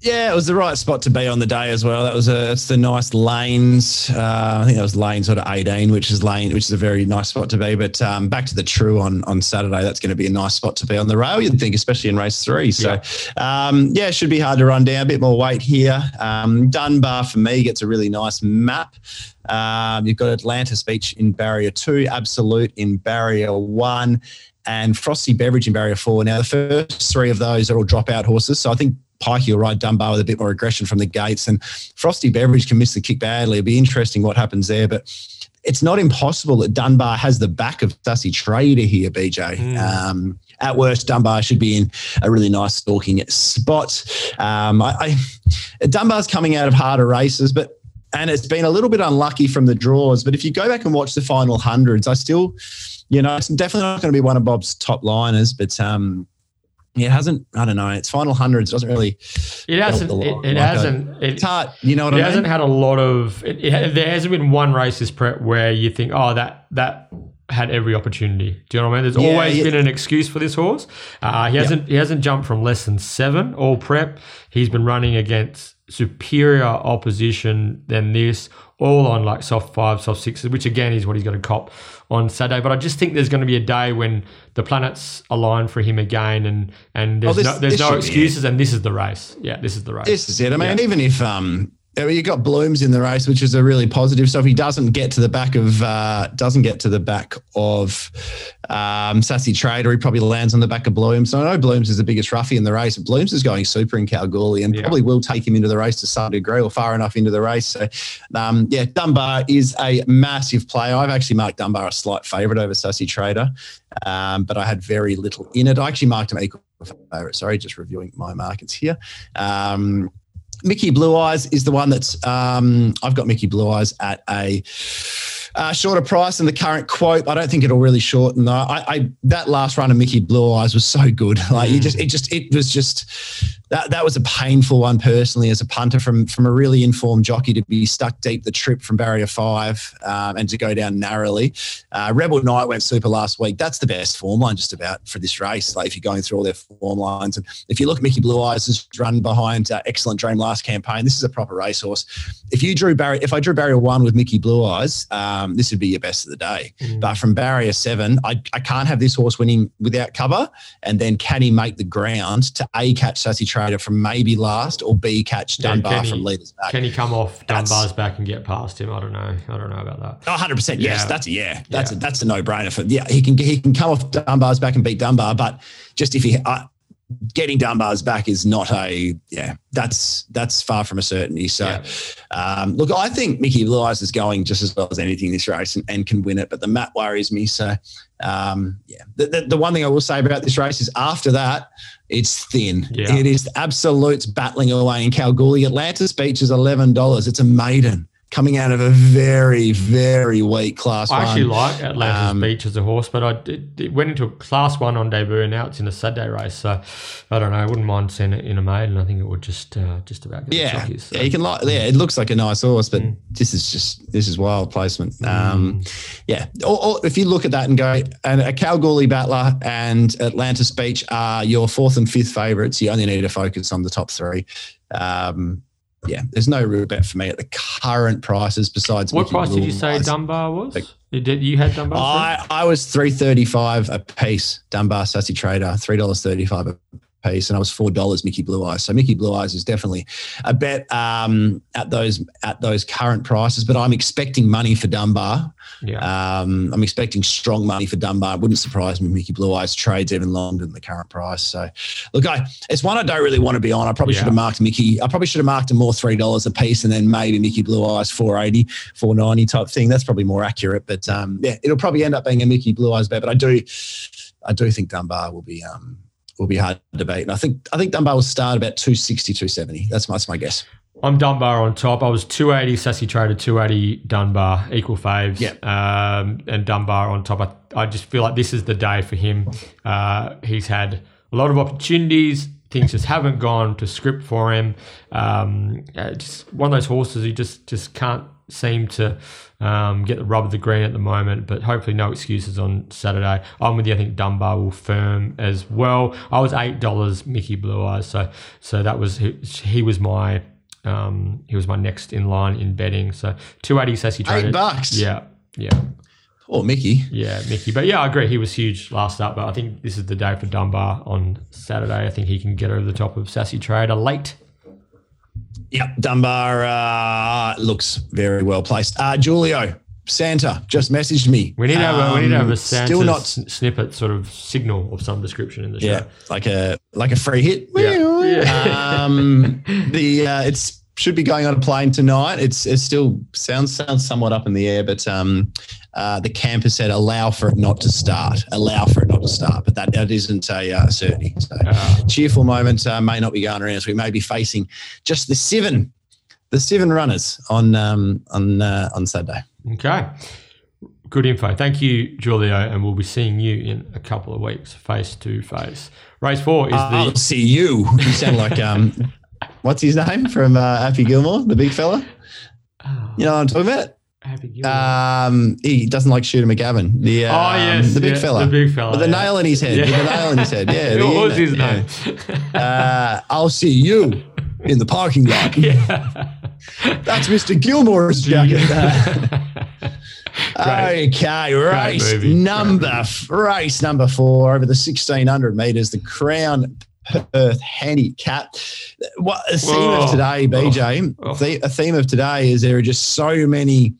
Speaker 2: Yeah, it was the right spot to be on the day as well. That was a it's the nice lanes. Uh, I think that was lane sort of eighteen, which is lane, which is a very nice spot to be. But um, back to the true on on Saturday, that's going to be a nice spot to be on the rail. You'd think, especially in race three. So yeah, um, yeah it should be hard to run down. A bit more weight here. Um, Dunbar for me gets a really nice map. Um, you've got Atlantis Beach in barrier two, Absolute in barrier one, and Frosty Beverage in barrier four. Now the first three of those are all dropout horses, so I think Pikey will ride Dunbar with a bit more aggression from the gates, and Frosty Beverage can miss the kick badly. It'll be interesting what happens there, but it's not impossible that Dunbar has the back of Sassy Trader here, BJ.
Speaker 1: Mm.
Speaker 2: Um, at worst, Dunbar should be in a really nice stalking spot. Um, I, I, Dunbar's coming out of harder races, but and it's been a little bit unlucky from the draws. But if you go back and watch the final hundreds, I still, you know, it's definitely not going to be one of Bob's top liners, but um, it hasn't. I don't know. Its final hundreds doesn't really.
Speaker 1: it hasn't. It, it
Speaker 2: Like
Speaker 1: hasn't.
Speaker 2: a-
Speaker 1: It,
Speaker 2: It's hard. You know what
Speaker 1: it
Speaker 2: I mean?
Speaker 1: hasn't had a lot of. It, it, there hasn't been one race this prep where you think, oh, that that had every opportunity. Do you know what I mean? There's
Speaker 2: Yeah,
Speaker 1: always
Speaker 2: yeah.
Speaker 1: been an excuse for this horse. Uh, he hasn't. He hasn't jumped from less than seven all prep. He's been running against superior opposition than this, all on like soft five, soft sixes, which again is what he's got to cop on Saturday. But I just think there's going to be a day when the planets align for him again, and and there's
Speaker 2: Oh, this-
Speaker 1: no there's no
Speaker 2: should be it.
Speaker 1: excuses, and this is the race. Yeah, this is the race.
Speaker 2: This is it. I mean,
Speaker 1: Yeah.
Speaker 2: even if um, you got Blooms in the race, which is a really positive. So if he doesn't get to the back of uh, doesn't get to the back of um, Sassy Trader, he probably lands on the back of Blooms. So I know Blooms is the biggest roughie in the race. Blooms is going super in Kalgoorlie and
Speaker 1: Yeah.
Speaker 2: probably will take him into the race to some degree or far enough into the race. So um, yeah, Dunbar is a massive player. I've actually marked Dunbar a slight favourite over Sassy Trader, um, but I had very little in it. I actually marked him equal favourite. Sorry, just reviewing my markets here. Um, Mickey Blue Eyes is the one that's um, I've got Mickey Blue Eyes at a uh, shorter price than the current quote. I don't think it'll really shorten though. I, I that last run of Mickey Blue Eyes was so good. Like you
Speaker 1: Mm.
Speaker 2: just it just it was just that that was a painful one personally as a punter from from a really informed jockey to be stuck deep the trip from barrier five um, and to go down narrowly. Uh, Rebel Knight went super last week. That's the best form line just about for this race. Like if you're going through all their form lines and if you look, Mickey Blue Eyes has run behind uh, Excellent Dream last campaign. This is a proper racehorse. If you drew barrier, if I drew barrier one with Mickey Blue Eyes, um, this would be your best of the day.
Speaker 1: Mm.
Speaker 2: But from barrier seven, I, I can't have this horse winning without cover. And then can he make the ground to A, catch Sassy Trader from maybe last or B, catch Dunbar
Speaker 1: can he-
Speaker 2: from leaders back?
Speaker 1: Can he come off
Speaker 2: That's-
Speaker 1: Dunbar's back and get past him? I don't know. I don't know about that.
Speaker 2: Oh, 100% yes.
Speaker 1: Yeah.
Speaker 2: That's a yeah. That's
Speaker 1: Yeah.
Speaker 2: a that's a no-brainer for yeah, he can he can come off Dunbar's back and beat Dunbar, but just if he uh, getting Dunbar's back is not a yeah, that's that's far from a certainty. So
Speaker 1: Yeah.
Speaker 2: um, look, I think Mickey Blue Eyes is going just as well as anything this race and, and can win it, but the map worries me. So um, yeah. The, the, the one thing I will say about this race is after that, it's thin.
Speaker 1: Yeah.
Speaker 2: It is absolutes battling away in Kalgoorlie. Atlantis Beach is eleven dollars. It's a maiden coming out of a very, very weak class
Speaker 1: I
Speaker 2: one.
Speaker 1: actually like Atlantis
Speaker 2: Um,
Speaker 1: Beach as a horse, but I it, it went into a class one on debut, and now it's in a Saturday race. So I don't know. I wouldn't mind seeing it in a maiden. I think it would just uh, just about get the
Speaker 2: yeah,
Speaker 1: jockeys, so.
Speaker 2: yeah, you can like. Yeah, it looks like a nice horse, but
Speaker 1: Mm.
Speaker 2: this is just this is wild placement. Um, yeah, or, or if you look at that and go, and a Kalgoorlie battler and Atlantis Beach are your fourth and fifth favourites. You only need to focus on the top three. Um, yeah, there's no real bet for me at the current prices. Besides,
Speaker 1: What price did you say
Speaker 2: Eyes.
Speaker 1: Dunbar was?
Speaker 2: Like-
Speaker 1: You did you had Dunbar?
Speaker 2: I, I was three thirty five a piece. Dunbar Sassy Trader three dollars thirty five a piece, and I was four dollars Mickey Blue Eyes. So Mickey Blue Eyes is definitely a bet um, at those at those current prices. But I'm expecting money for Dunbar.
Speaker 1: Yeah.
Speaker 2: Um, I'm expecting strong money for Dunbar. It wouldn't surprise me. Mickey Blue Eyes trades even longer than the current price. So, look, I it's one I don't really want to be on. I probably
Speaker 1: Yeah.
Speaker 2: should have marked Mickey. I probably should have marked him more three dollars a piece, and then maybe Mickey Blue Eyes 480, 490 type thing. That's probably more accurate. But um, yeah, it'll probably end up being a Mickey Blue Eyes bet. But I do, I do think Dunbar will be um, will be hard to beat. And I think I think Dunbar will start about 260, 270. That's my, that's my guess.
Speaker 1: I'm Dunbar on top. I was 280 Sassy Trader, 280 Dunbar, equal faves.
Speaker 2: Yeah.
Speaker 1: Um, and Dunbar on top. I, I just feel like this is the day for him. Uh, he's had a lot of opportunities. Things just haven't gone to script for him. Um, uh, just one of those horses who just just can't seem to um, get the rub of the green at the moment, but hopefully no excuses on Saturday. I'm with you. I think Dunbar will firm as well. I was eight dollars, Mickey Blue Eyes. So so that was he, he was my um, he was my next in line in betting. So two eighty Sassy Trader.
Speaker 2: Eight bucks.
Speaker 1: Yeah, yeah.
Speaker 2: Oh, Mickey.
Speaker 1: Yeah, Mickey. But yeah, I agree. He was huge last up, but I think this is the day for Dunbar on Saturday. I think he can get over the top of Sassy Trader late.
Speaker 2: Yep, Dunbar uh, looks very well placed. Uh, Julio Santa just messaged me.
Speaker 1: We need to have a, we need to have a
Speaker 2: Um,
Speaker 1: Santa
Speaker 2: still not
Speaker 1: snippet sort of signal of some description in the show.
Speaker 2: yeah, like a like a free hit.
Speaker 1: Yeah. Yeah.
Speaker 2: um, the uh, it's should be going on a plane tonight. It's it still sounds sounds somewhat up in the air, but um, uh, the camper said allow for it not to start. Allow for it not to start, but that that isn't a uh, certainty. So
Speaker 1: Ah.
Speaker 2: cheerful moment uh, may not be going around. So we may be facing just the seven, the seven runners on um, on uh, on Saturday.
Speaker 1: Okay. Good info. Thank you, Julio, and we'll be seeing you in a couple of weeks, face to face. Race four is the.
Speaker 2: I'll see you. You sound like um, what's his name from uh, Happy Gilmore, the big fella. You know what I'm talking about?
Speaker 1: Happy Gilmore.
Speaker 2: Um, he doesn't like Shooter McGavin. The um,
Speaker 1: oh yes,
Speaker 2: the big
Speaker 1: yeah,
Speaker 2: fella
Speaker 1: the big fella,
Speaker 2: with the
Speaker 1: yeah.
Speaker 2: nail in his head. With the nail in his head. Yeah. the-
Speaker 1: what was his
Speaker 2: yeah.
Speaker 1: name?
Speaker 2: Uh, I'll see you in the parking lot.
Speaker 1: yeah.
Speaker 2: That's Mr. Gilmore's jacket. Okay, race number race number four over the sixteen hundred meters. The Crown Perth Handicap. What a theme
Speaker 1: Whoa.
Speaker 2: of today, BJ?
Speaker 1: Oh.
Speaker 2: The, a theme of today is there are just so many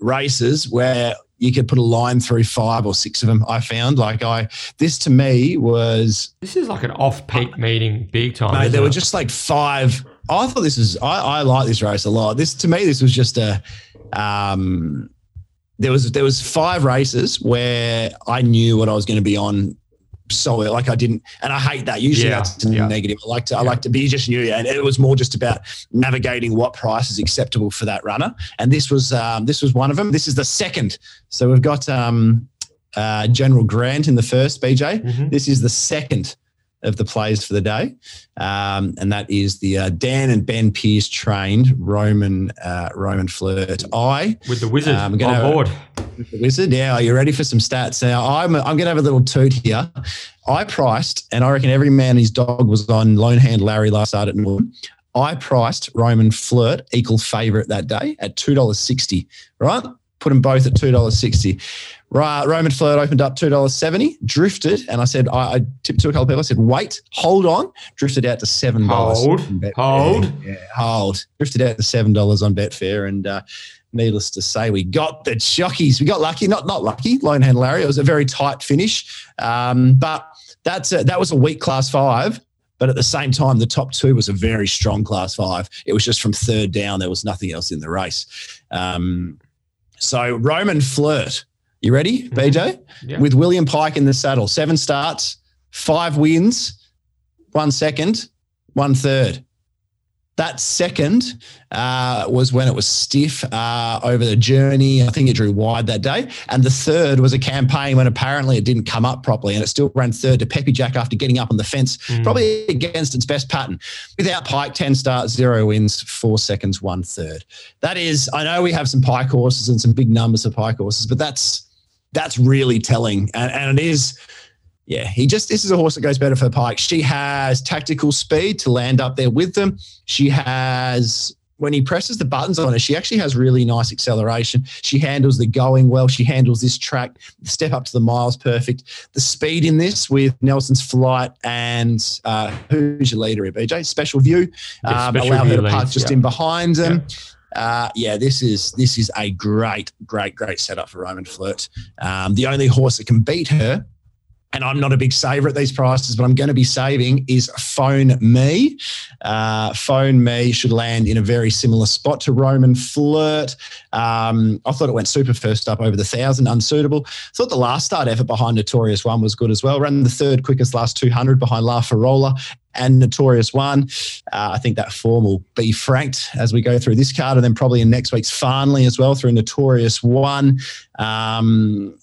Speaker 2: races where you could put a line through five or six of them. I found like I this to me was
Speaker 1: This is like an off-peak meeting, big time.
Speaker 2: Mate,
Speaker 1: isn't
Speaker 2: there were just like five. I thought this was. I, I like this race a lot. This to me, this was just a. Um, there was there was five races where I knew what I was going to be on. So like I didn't, and I hate that. Usually
Speaker 1: Yeah,
Speaker 2: that's
Speaker 1: yeah.
Speaker 2: negative. I like to. I like to be just new, and it was more just about navigating what price is acceptable for that runner. And this was um, this was one of them. This is the second. So we've got um, uh, General Grant in the first. BJ.
Speaker 1: Mhm.
Speaker 2: This is the second of the plays for the day, um, and that is the uh, Dan and Ben Pierce trained Roman uh, Roman flirt. I
Speaker 1: with the wizard
Speaker 2: Um,
Speaker 1: on board.
Speaker 2: the wizard. Yeah, are you ready for some stats? Now I'm I'm going to have a little toot here. I priced, and I reckon every man and his dog was on Lone Hand Larry last start at Northam. I priced Roman flirt equal favourite that day at two dollars sixty. Right, put them both at two dollars sixty. Right, Roman flirt opened up two dollars seventy, drifted, and I said I, I tipped to a couple of people. I said, "Wait, hold on," drifted out to seven dollars.
Speaker 1: Hold, hold.
Speaker 2: yeah, hold. Drifted out to seven dollars on Betfair, and uh, needless to say, we got the jockeys. We got lucky, not not lucky. Lone Hand Larry. It was a very tight finish, um, but that's a, that was a weak class five. But at the same time, the top two was a very strong class five. It was just from third down. There was nothing else in the race. Um, so Roman flirt. You ready, BJ?
Speaker 1: Yeah.
Speaker 2: With William Pike in the saddle, seven starts, five wins, one second, one third. That second uh, was when it was stiff uh, over the journey. I think it drew wide that day. And the third was a campaign when apparently it didn't come up properly and it still ran third to Peppy Jack after getting up on the fence,
Speaker 1: Mm.
Speaker 2: probably against its best pattern. Without Pike, 10 starts, zero wins, four seconds, one third. That is, I know we have some Pike horses and some big numbers of Pike horses, but that's that's really telling. And, and it is, yeah, he just, this is a horse that goes better for Pike. She has tactical speed to land up there with them. She has, when he presses the buttons on her, she actually has really nice acceleration. She handles the going well. She handles this track. The step up to the miles perfect. The speed in this with Nelson's flight and uh, who's your leader here, BJ? Special view.
Speaker 1: Yeah,
Speaker 2: Um,
Speaker 1: Special
Speaker 2: allow her to park just
Speaker 1: yeah.
Speaker 2: in behind them. Uh, yeah, this is this is a great, great, great setup for Roman Flirt. Um, the only horse that can beat her, and I'm not a big saver at these prices, but I'm going to be saving is Phone Me. Uh, Phone Me should land in a very similar spot to Roman Flirt. Um, I thought it went super first up over the thousand, unsuitable. Thought the last start effort behind Notorious One was good as well. Ran the third quickest last 200 behind La Farola and Notorious One. Uh, I think that form will be franked as we go through this card, and then probably in next week's Farnley as well through Notorious One. Um,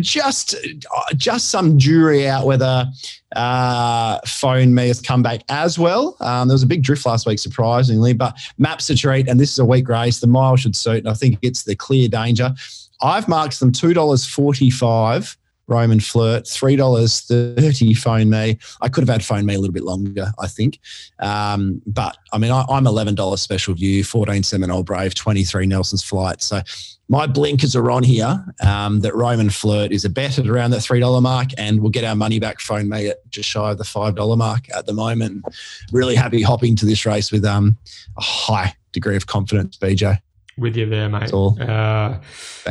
Speaker 2: just uh, just some jury out whether uh, Phone Me has come back as well. Um, there was a big drift last week, surprisingly, but Maps a treat, and this is a weak race. The mile should suit, and I think it's the clear danger. I've marked them two dollars forty five Roman Flirt, three dollars thirty. Phone me. I could have had phone me a little bit longer, I think. Um, but I mean, I, am eleven dollars special view, fourteen Seminole Brave, twenty three Nelson's Flight. So my blinkers are on here. Um, that Roman Flirt is a bet at around that three dollar mark, and we'll get our money back. Phone me at just shy of the five dollar mark at the moment. Really happy hopping to this race with um, a high degree of confidence, BJ
Speaker 1: with you there, mate. Uh,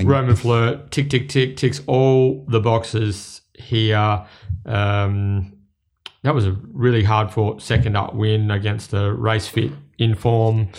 Speaker 1: Roman Flirt, tick, tick, tick, ticks all the boxes here. Um, that was a really hard fought second up win against the race fit inform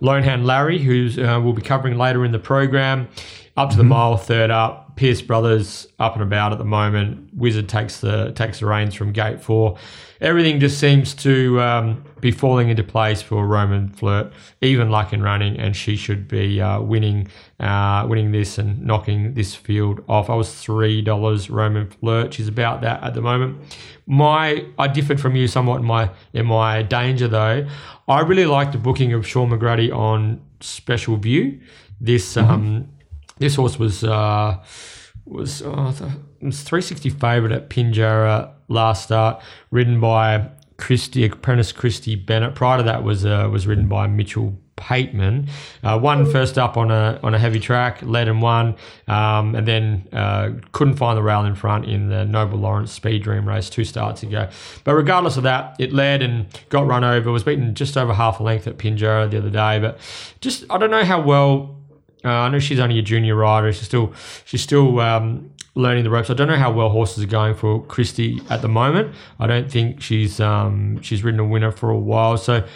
Speaker 1: Lone Hand Larry, who uh, we'll be covering later in the program. Up to the mm-hmm. mile, third up. Pierce Brothers up and about at the moment. Wizard takes the takes the reins from gate four. Everything just seems to um, be falling into place for Roman Flirt. Even luck in running, and she should be uh, winning uh, winning this and knocking this field off. I was three dollars Roman Flirt. She's about that at the moment. My I differed from you somewhat in my in my danger though. I really like the booking of Sean McGrady on Special View. This mm-hmm. um, this horse was uh, was oh, was 360 favourite at Pinjarra last start, ridden by Christy apprentice Christy Bennett. Prior to that was uh, was ridden by Mitchell Pateman. Uh, won first up on a on a heavy track, led and won, um, and then uh, couldn't find the rail in front in the Noble Lawrence Speed Dream race two starts ago. But regardless of that, it led and got run over. Was beaten just over half a length at Pinjarra the other day, but just I don't know how well uh, I know she's only a junior rider. She's still she's still um, learning the ropes. I don't know how well horses are going for Christy at the moment. I don't think she's um, she's ridden a winner for a while. So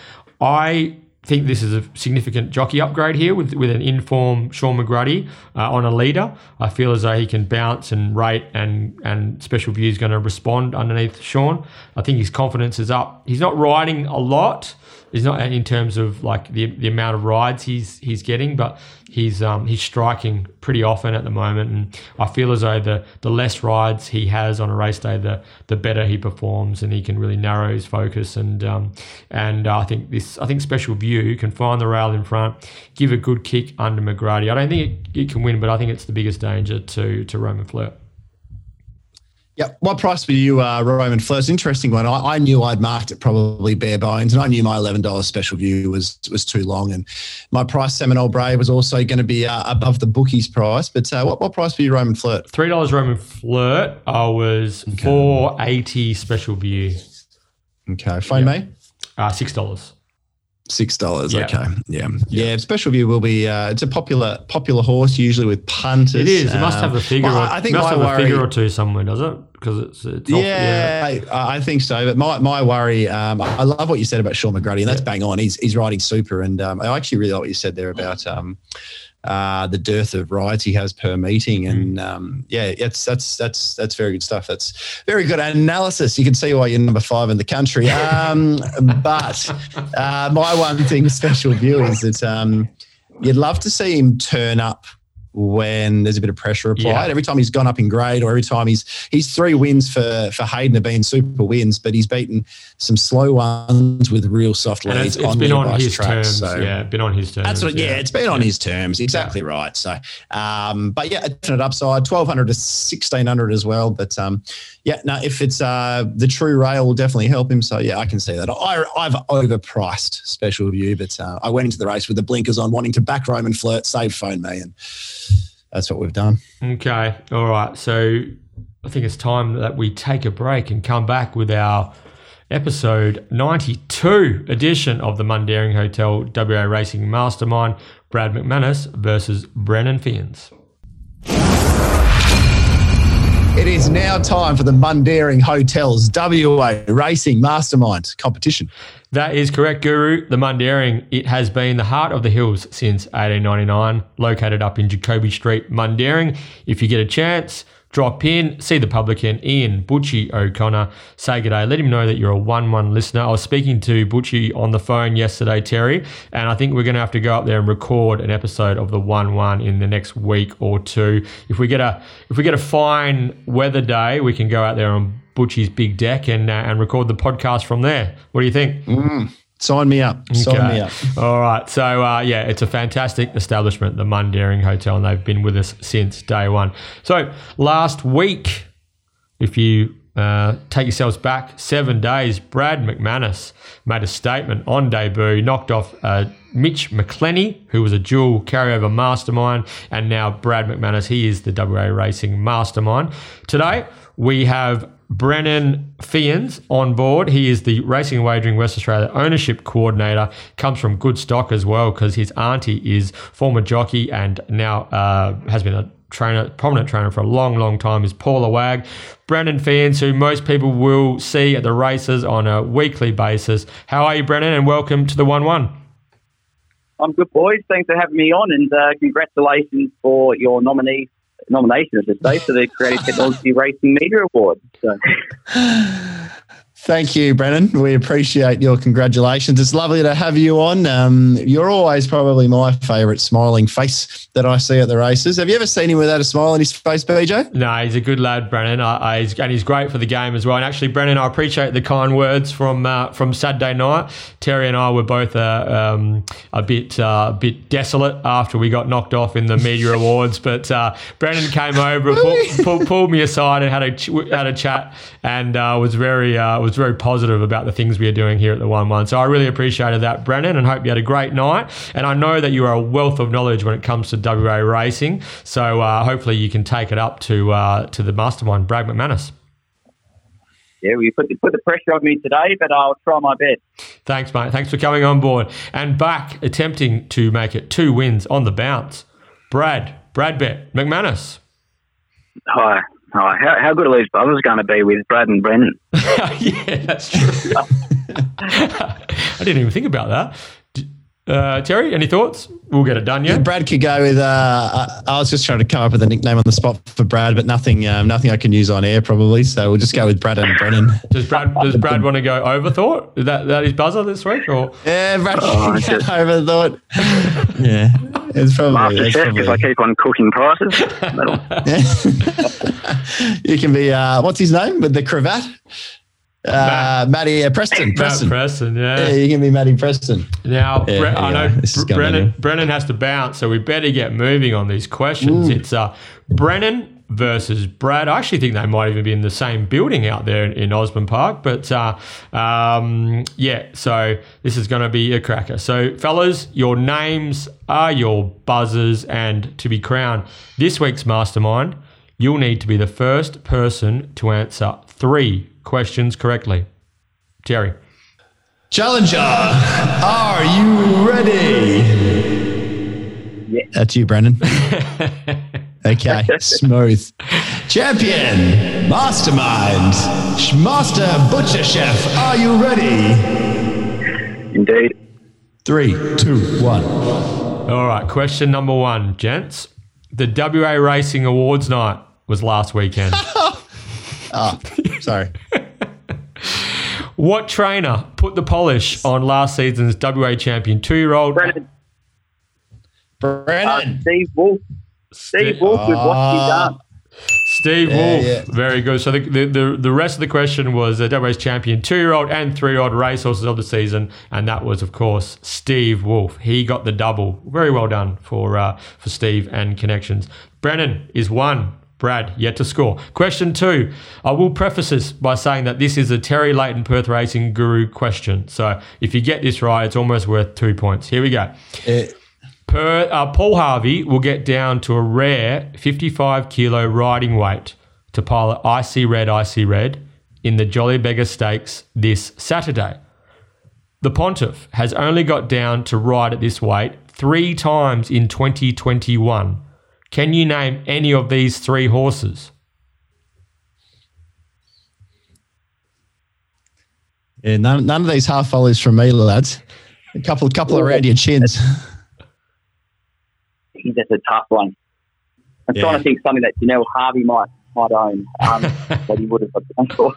Speaker 1: I think this is a significant jockey upgrade here with with an inform Sean McGrady uh, on a leader. I feel as though he can bounce and rate and and special view is going to respond underneath Sean. I think his confidence is up. He's not riding a lot. He's not in terms of like the, the amount of rides he's he's getting, but he's um, he's striking pretty often at the moment, and I feel as though the the less rides he has on a race day, the the better he performs, and he can really narrow his focus. And um, and I think this I think Special View can find the rail in front, give a good kick under McGrady. I don't think it, it can win, but I think it's the biggest danger to to Roman Flirt.
Speaker 2: Yeah, what price for you, uh, Roman Flirt Interesting one. I, I, knew I'd marked it probably bare bones, and I knew my eleven dollars special view was was too long, and my price Seminole Brave was also going to be uh, above the bookies price. But uh, what what price for you, Roman Flirt?
Speaker 1: Three dollars Roman Flirt. I was okay. four eighty special view.
Speaker 2: Okay, phone yep. me.
Speaker 1: Uh, six dollars.
Speaker 2: Six dollars. Yeah. Okay. Yeah. yeah. Yeah. Special view will be. Uh, it's a popular popular horse usually with punters.
Speaker 1: It is. It must have a figure. Well, or, I think must have worry, a figure or two somewhere, does it? Because it's, it's
Speaker 2: yeah, yeah. I, I, think so. But my my worry. Um, I love what you said about Sean McGrady, and that's yeah. bang on. He's he's riding super, and um, I actually really like what you said there about um, uh, the dearth of rides he has per meeting. And mm. um, yeah, it's that's that's that's very good stuff. That's very good analysis. You can see why you're number five in the country. Um, but uh, my one thing, special view, is that um, you'd love to see him turn up when there's a bit of pressure applied. Yeah. Every time he's gone up in grade, or every time he's he's three wins for for Hayden have been super wins, but he's beaten some slow ones with real soft leads.
Speaker 1: It's, it's on been on his tracks, terms, so. yeah. Been on his terms.
Speaker 2: That's what, yeah. yeah. It's been yeah. on his terms, exactly right. So, um, but yeah, definite upside, twelve hundred to sixteen hundred as well. But um, yeah, no, if it's uh, the true rail will definitely help him. So yeah, I can see that. I, I've overpriced special view, but uh, I went into the race with the blinkers on, wanting to back Roman Flirt, save phone me, and that's what we've done.
Speaker 1: Okay. All right. So I think it's time that we take a break and come back with our episode 92 edition of the Mundaring Hotel WA Racing Mastermind. Brad McManus versus Brennan Fians.
Speaker 2: It is now time for the Mundaring Hotels WA Racing Mastermind competition.
Speaker 1: That is correct, Guru. The Mundaring, it has been the heart of the hills since 1899, located up in Jacoby Street, Mundaring. If you get a chance, drop in, see the publican, Ian Butchie O'Connor, say good day. Let him know that you're a 1 1 listener. I was speaking to Butchie on the phone yesterday, Terry, and I think we're going to have to go up there and record an episode of the 1 1 in the next week or two. If we get a if we get a fine weather day, we can go out there on Butchie's big deck and uh, and record the podcast from there. What do you think?
Speaker 2: Mm. Sign me up. Sign okay. me up.
Speaker 1: All right. So, uh, yeah, it's a fantastic establishment, the Mundaring Hotel, and they've been with us since day one. So, last week, if you uh, take yourselves back seven days, Brad McManus made a statement on debut, knocked off uh, Mitch McClenny, who was a dual carryover mastermind, and now Brad McManus, he is the WA Racing mastermind. Today, we have Brennan Fians on board. He is the Racing and Wagering West Australia ownership coordinator. Comes from good stock as well because his auntie is former jockey and now uh, has been a trainer, prominent trainer for a long, long time. Is Paula Wag. Brennan Fians, who most people will see at the races on a weekly basis. How are you, Brennan? And welcome to the One One.
Speaker 3: I'm good, boys. Thanks for having me on, and uh, congratulations for your nominee nomination, I should say, for the Creative Technology Racing Media Award. So.
Speaker 2: Thank you, Brennan. We appreciate your congratulations. It's lovely to have you on. Um, you're always probably my favourite smiling face that I see at the races. Have you ever seen him without a smile on his face, BJ?
Speaker 1: No, he's a good lad, Brennan. I, I, and he's great for the game as well. And actually, Brennan, I appreciate the kind words from uh, from Saturday night. Terry and I were both uh, um, a bit uh, a bit desolate after we got knocked off in the media awards, but uh, Brennan came over, pull, pull, pulled me aside, and had a had a chat, and uh, was very uh, was very positive about the things we are doing here at the One One. So I really appreciated that, Brennan, and hope you had a great night. And I know that you are a wealth of knowledge when it comes to WA racing. So uh, hopefully you can take it up to uh, to the mastermind, Brad McManus.
Speaker 3: Yeah, we put the, put the pressure on me today, but I'll try my best.
Speaker 1: Thanks, mate. Thanks for coming on board and back, attempting to make it two wins on the bounce. Brad, Brad Bet, McManus.
Speaker 4: Hi. Oh, how, how good are these brothers going to be with Brad and Brennan?
Speaker 1: yeah, that's true. I didn't even think about that. Uh, Terry, any thoughts? We'll get it done. Yeah,
Speaker 2: Brad could go with. Uh, I was just trying to come up with a nickname on the spot for Brad, but nothing, um, nothing I can use on air probably. So we'll just go with Brad and Brennan.
Speaker 1: Does Brad Does Brad want to go overthought? Is that that his buzzer this week? Or
Speaker 2: yeah, Brad oh, overthought. yeah, it's probably.
Speaker 4: It's probably if I keep on cooking prices.
Speaker 2: you can be. Uh, what's his name with the cravat? Uh, Matty uh, Preston. Preston.
Speaker 1: Matt Preston, yeah.
Speaker 2: Yeah, you can be Matty Preston.
Speaker 1: Now, yeah, Bre- I know Brennan, Brennan has to bounce, so we better get moving on these questions. Ooh. It's uh, Brennan versus Brad. I actually think they might even be in the same building out there in, Osborne Park. But uh, um, yeah, so this is going to be a cracker. So, fellas, your names are your buzzers, and to be crowned this week's mastermind, you'll need to be the first person to answer three questions correctly. Jerry.
Speaker 2: Challenger, are you ready?
Speaker 3: Yeah.
Speaker 2: That's you, Brendan. okay, smooth. Champion, mastermind, master butcher chef, are you ready?
Speaker 4: Indeed.
Speaker 2: Three, two, one.
Speaker 1: All right, question number one, gents. The WA Racing Awards night was last weekend.
Speaker 2: oh, sorry.
Speaker 1: what trainer put the polish on last season's WA champion two year old?
Speaker 3: Brennan.
Speaker 2: Brennan.
Speaker 3: Uh, Steve Wolf. Steve, Steve Wolf with what he done.
Speaker 1: Steve yeah, Wolf, yeah. very good. So the, the, the, the, rest of the question was uh, WA's champion, two-year-old and three-year-old racehorses of the season, and that was, of course, Steve Wolf. He got the double. Very well done for uh, for Steve and connections. Brennan is one. Brad, yet to score. Question two. I will preface this by saying that this is a Terry Leighton Perth Racing Guru question. So if you get this right, it's almost worth two points. Here we go. It- per, uh, Paul Harvey will get down to a rare 55 kilo riding weight to pilot Icy Red, Icy Red in the Jolly Beggar Stakes this Saturday. The Pontiff has only got down to ride at this weight three times in 2021 can you name any of these three horses?
Speaker 2: Yeah, none, none of these half volleys from me, lads. A couple, couple around your chins.
Speaker 3: That's a tough one. I'm yeah. trying to think something that Janelle Harvey might might own. Um, but he would have done for.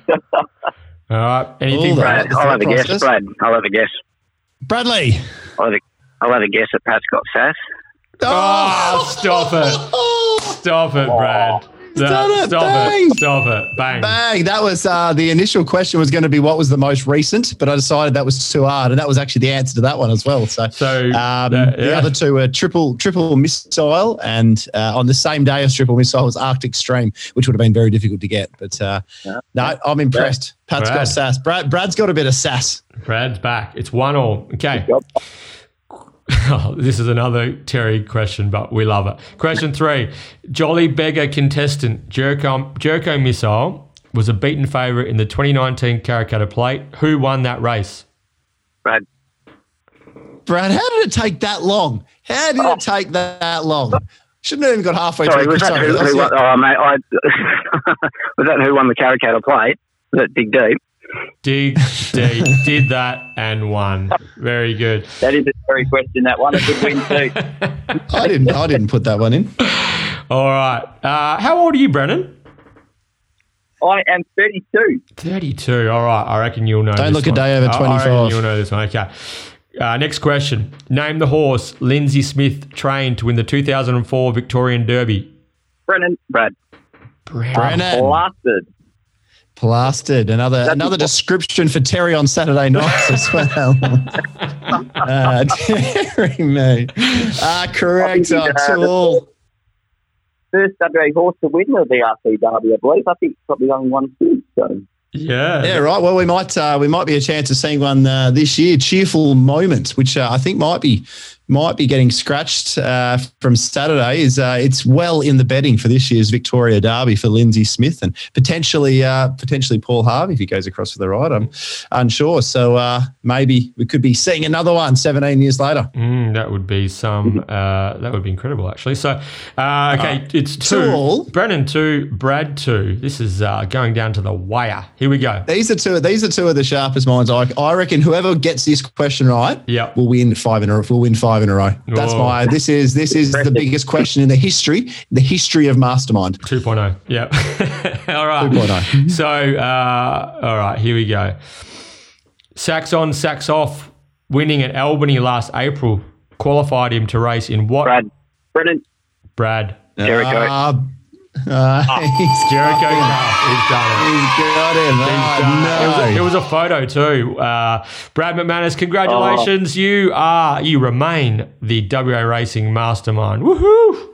Speaker 1: All right. Anything,
Speaker 2: All
Speaker 1: Brad?
Speaker 4: Brad, I'll have a guess. Brad, I'll have a guess.
Speaker 2: Bradley.
Speaker 4: I'll have a, I'll have a guess that Pat's got sass.
Speaker 1: Oh, stop it. Stop it, Brad. No,
Speaker 2: it.
Speaker 1: Stop
Speaker 2: Bang.
Speaker 1: it. Stop it. Bang.
Speaker 2: Bang! That was uh, the initial question was going to be what was the most recent, but I decided that was too hard, and that was actually the answer to that one as well. So,
Speaker 1: So,
Speaker 2: um,
Speaker 1: uh,
Speaker 2: the other two were triple triple missile, and uh, on the same day as triple missile was Arctic Stream, which would have been very difficult to get. But uh, no, I'm impressed. Pat's
Speaker 1: Brad.
Speaker 2: got sass. Brad, Brad's got a bit of sass.
Speaker 1: Brad's back. It's one all. Okay.
Speaker 3: Job.
Speaker 1: Oh, this is another Terry question, but we love it. Question three Jolly Beggar contestant Jerko, Jerko Missile was a beaten favourite in the 2019 Karrakatta Plate. Who won that race?
Speaker 4: Brad,
Speaker 2: Brad, how did it take that long? How did it oh. take that long? Shouldn't have even got halfway
Speaker 4: sorry,
Speaker 2: through.
Speaker 4: was that
Speaker 2: Sorry,
Speaker 4: who, who
Speaker 2: it.
Speaker 4: won? Oh, mate, I, was that who won the Karrakatta plate? Was that Dig Deep?
Speaker 1: Dig deep, did that and won. Very good.
Speaker 3: That is a very question. That one, a good win too.
Speaker 2: I didn't. I didn't put that one in.
Speaker 1: All right. Uh, how old are you, Brennan?
Speaker 3: I am 32.
Speaker 1: 32. All right. I reckon you'll know.
Speaker 2: Don't
Speaker 1: this
Speaker 2: look a day over
Speaker 1: I- I reckon
Speaker 2: 25.
Speaker 1: you'll know this one. Okay. Uh, next question. Name the horse Lindsay Smith trained to win the 2004 Victorian Derby.
Speaker 3: Brennan,
Speaker 4: Brad,
Speaker 2: Brennan.
Speaker 3: blasted.
Speaker 2: Plastered. Another another description for Terry on Saturday nights as well. uh, Terry, me. Uh, correct.
Speaker 3: I think
Speaker 2: Uh,
Speaker 3: he's, uh. First WA horse to win the VRC Derby, I believe. I think it's probably the only one since. So
Speaker 1: Yeah.
Speaker 2: Yeah, right. Well, we might uh, we might be a chance of seeing one uh, this year. Cheerful moment, which uh, I think might be might be getting scratched uh, from Saturday. Is uh, it's well in the betting for this year's Victoria Derby for Lindsay Smith and potentially uh, potentially Paul Harvey if he goes across for the ride. I'm unsure. So uh, maybe we could be seeing another one 17 years later.
Speaker 1: Mm, that would be some. Uh, that would be incredible, actually. So, uh, okay, it's two.
Speaker 2: all.
Speaker 1: Brennan two, Brad two. This is uh, going down to the wire. Here we go.
Speaker 2: These are two. These are two of the sharpest minds. I, I reckon whoever gets this question right,
Speaker 1: Yep.
Speaker 2: will win five in a will win five in a row. That's
Speaker 1: Oh.
Speaker 2: my. This is this is the biggest question in the history the history of Mastermind.
Speaker 1: 2.0. Yep. all right.
Speaker 2: 2.0.
Speaker 1: So, uh, all right, here we go. Sacks on, sacks off, winning at Albany last April qualified him to race in what?
Speaker 4: Brad,
Speaker 3: Brennan,
Speaker 1: Brad.
Speaker 4: Jericho.
Speaker 2: Uh, uh, he's,
Speaker 1: Jericho Cup. He's done it.
Speaker 2: he's got him.
Speaker 1: He's
Speaker 2: Oh,
Speaker 1: done it. It was, a, it was a photo too. Uh, Brad McManus, congratulations! You are you remain the WA Racing mastermind. Woohoo!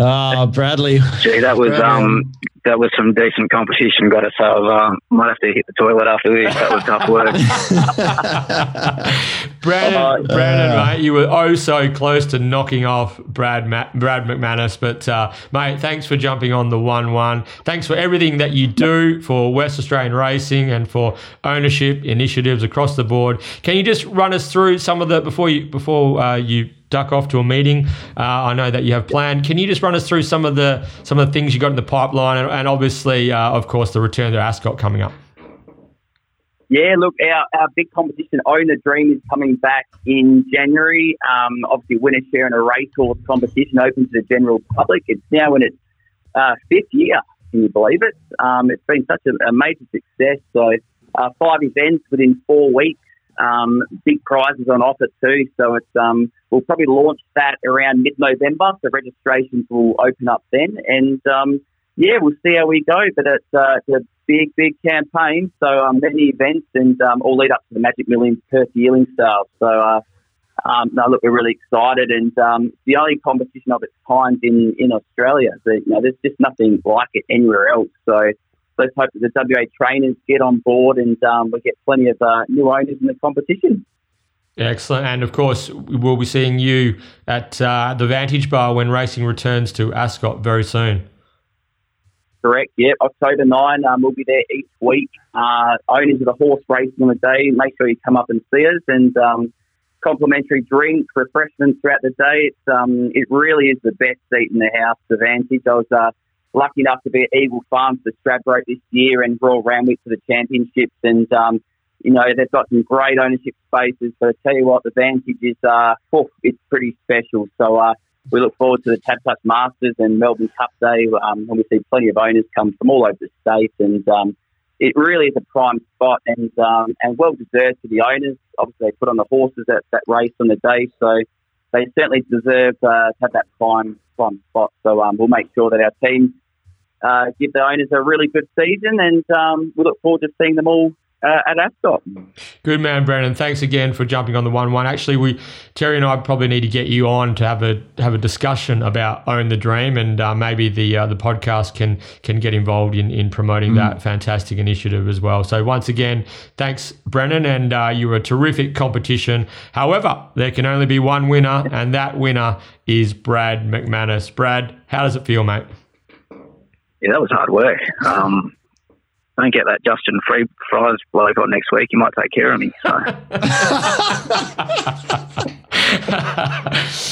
Speaker 2: Oh, Bradley.
Speaker 4: gee, that was
Speaker 2: Brad,
Speaker 4: um, that was some decent competition. Got to say, I uh, might have to hit the toilet after this. That was tough work.
Speaker 1: Brandon,
Speaker 3: Uh,
Speaker 1: Brandon,
Speaker 2: uh,
Speaker 1: mate, you were oh so close to knocking off Brad Ma- Brad McManus, but uh, mate, thanks for jumping on the one-one. Thanks for everything that you do for West Australian racing and for ownership initiatives across the board. Can you just run us through some of the before you before uh, you duck off to a meeting? Uh, I know that you have planned. Can you just run us through some of the some of the things you got in the pipeline, and, and obviously, uh, of course, the return to Ascot coming up.
Speaker 3: Yeah, look, our, our big competition, Owner Dream, is coming back in January. Um, obviously, winner share in a racehorse competition open to the general public. It's now in its uh, fifth year. Can you believe it? Um, it's been such a, a major success. So, uh, five events within four weeks. Um, big prizes on offer too. So it's um, we'll probably launch that around mid-November. So registrations will open up then, and um, yeah, we'll see how we go. But it's, uh, it's a big, big campaign. So um, many events and um, all lead up to the Magic Millions Perth Yearling Stars. So uh, um, no, look, we're really excited, and um, it's the only competition of its kind in in Australia. So, you know, there's just nothing like it anywhere else. So let's hope that the WA trainers get on board and um, we get plenty of uh, new owners in the competition.
Speaker 1: Excellent. And of course, we'll be seeing you at uh, the Vantage Bar when racing returns to Ascot very soon.
Speaker 3: Correct. Yep. October 9, um, we'll be there each week. Uh, owners of the horse racing on the day, make sure you come up and see us and um, complimentary drinks, refreshments throughout the day. It's um, it really is the best seat in the house, the Vantage. I was uh, lucky enough to be at Eagle Farms for Stradbroke this year and Royal Randwick for the championships. And, um, you know, they've got some great ownership spaces. But I tell you what, the Vantage is, uh, it's pretty special. So, uh, we look forward to the TABtouch Masters and Melbourne Cup Day, um, and we see plenty of owners come from all over the state, and um, it really is a prime spot and um, and well deserved to the owners. Obviously, they put on the horses at that race on the day, so they certainly deserve uh, to have that prime prime spot. So um, we'll make sure that our team uh, give the owners a really good season, and um, we look forward to seeing them all uh, at Ascot.
Speaker 1: Good man, Brennan. Thanks again for jumping on the one-one. Actually, we Terry and I probably need to get you on to have a have a discussion about Own the Dream, and uh, maybe the uh, the podcast can can get involved in in promoting mm. that fantastic initiative as well. So once again, thanks, Brennan, and uh, you were a terrific competition. However, there can only be one winner, and that winner is Brad McManus. Brad, how does it feel, mate?
Speaker 4: Yeah, that was hard work. Um, don't get that Justin Free Fries bloke on next week, he might take care of me. So.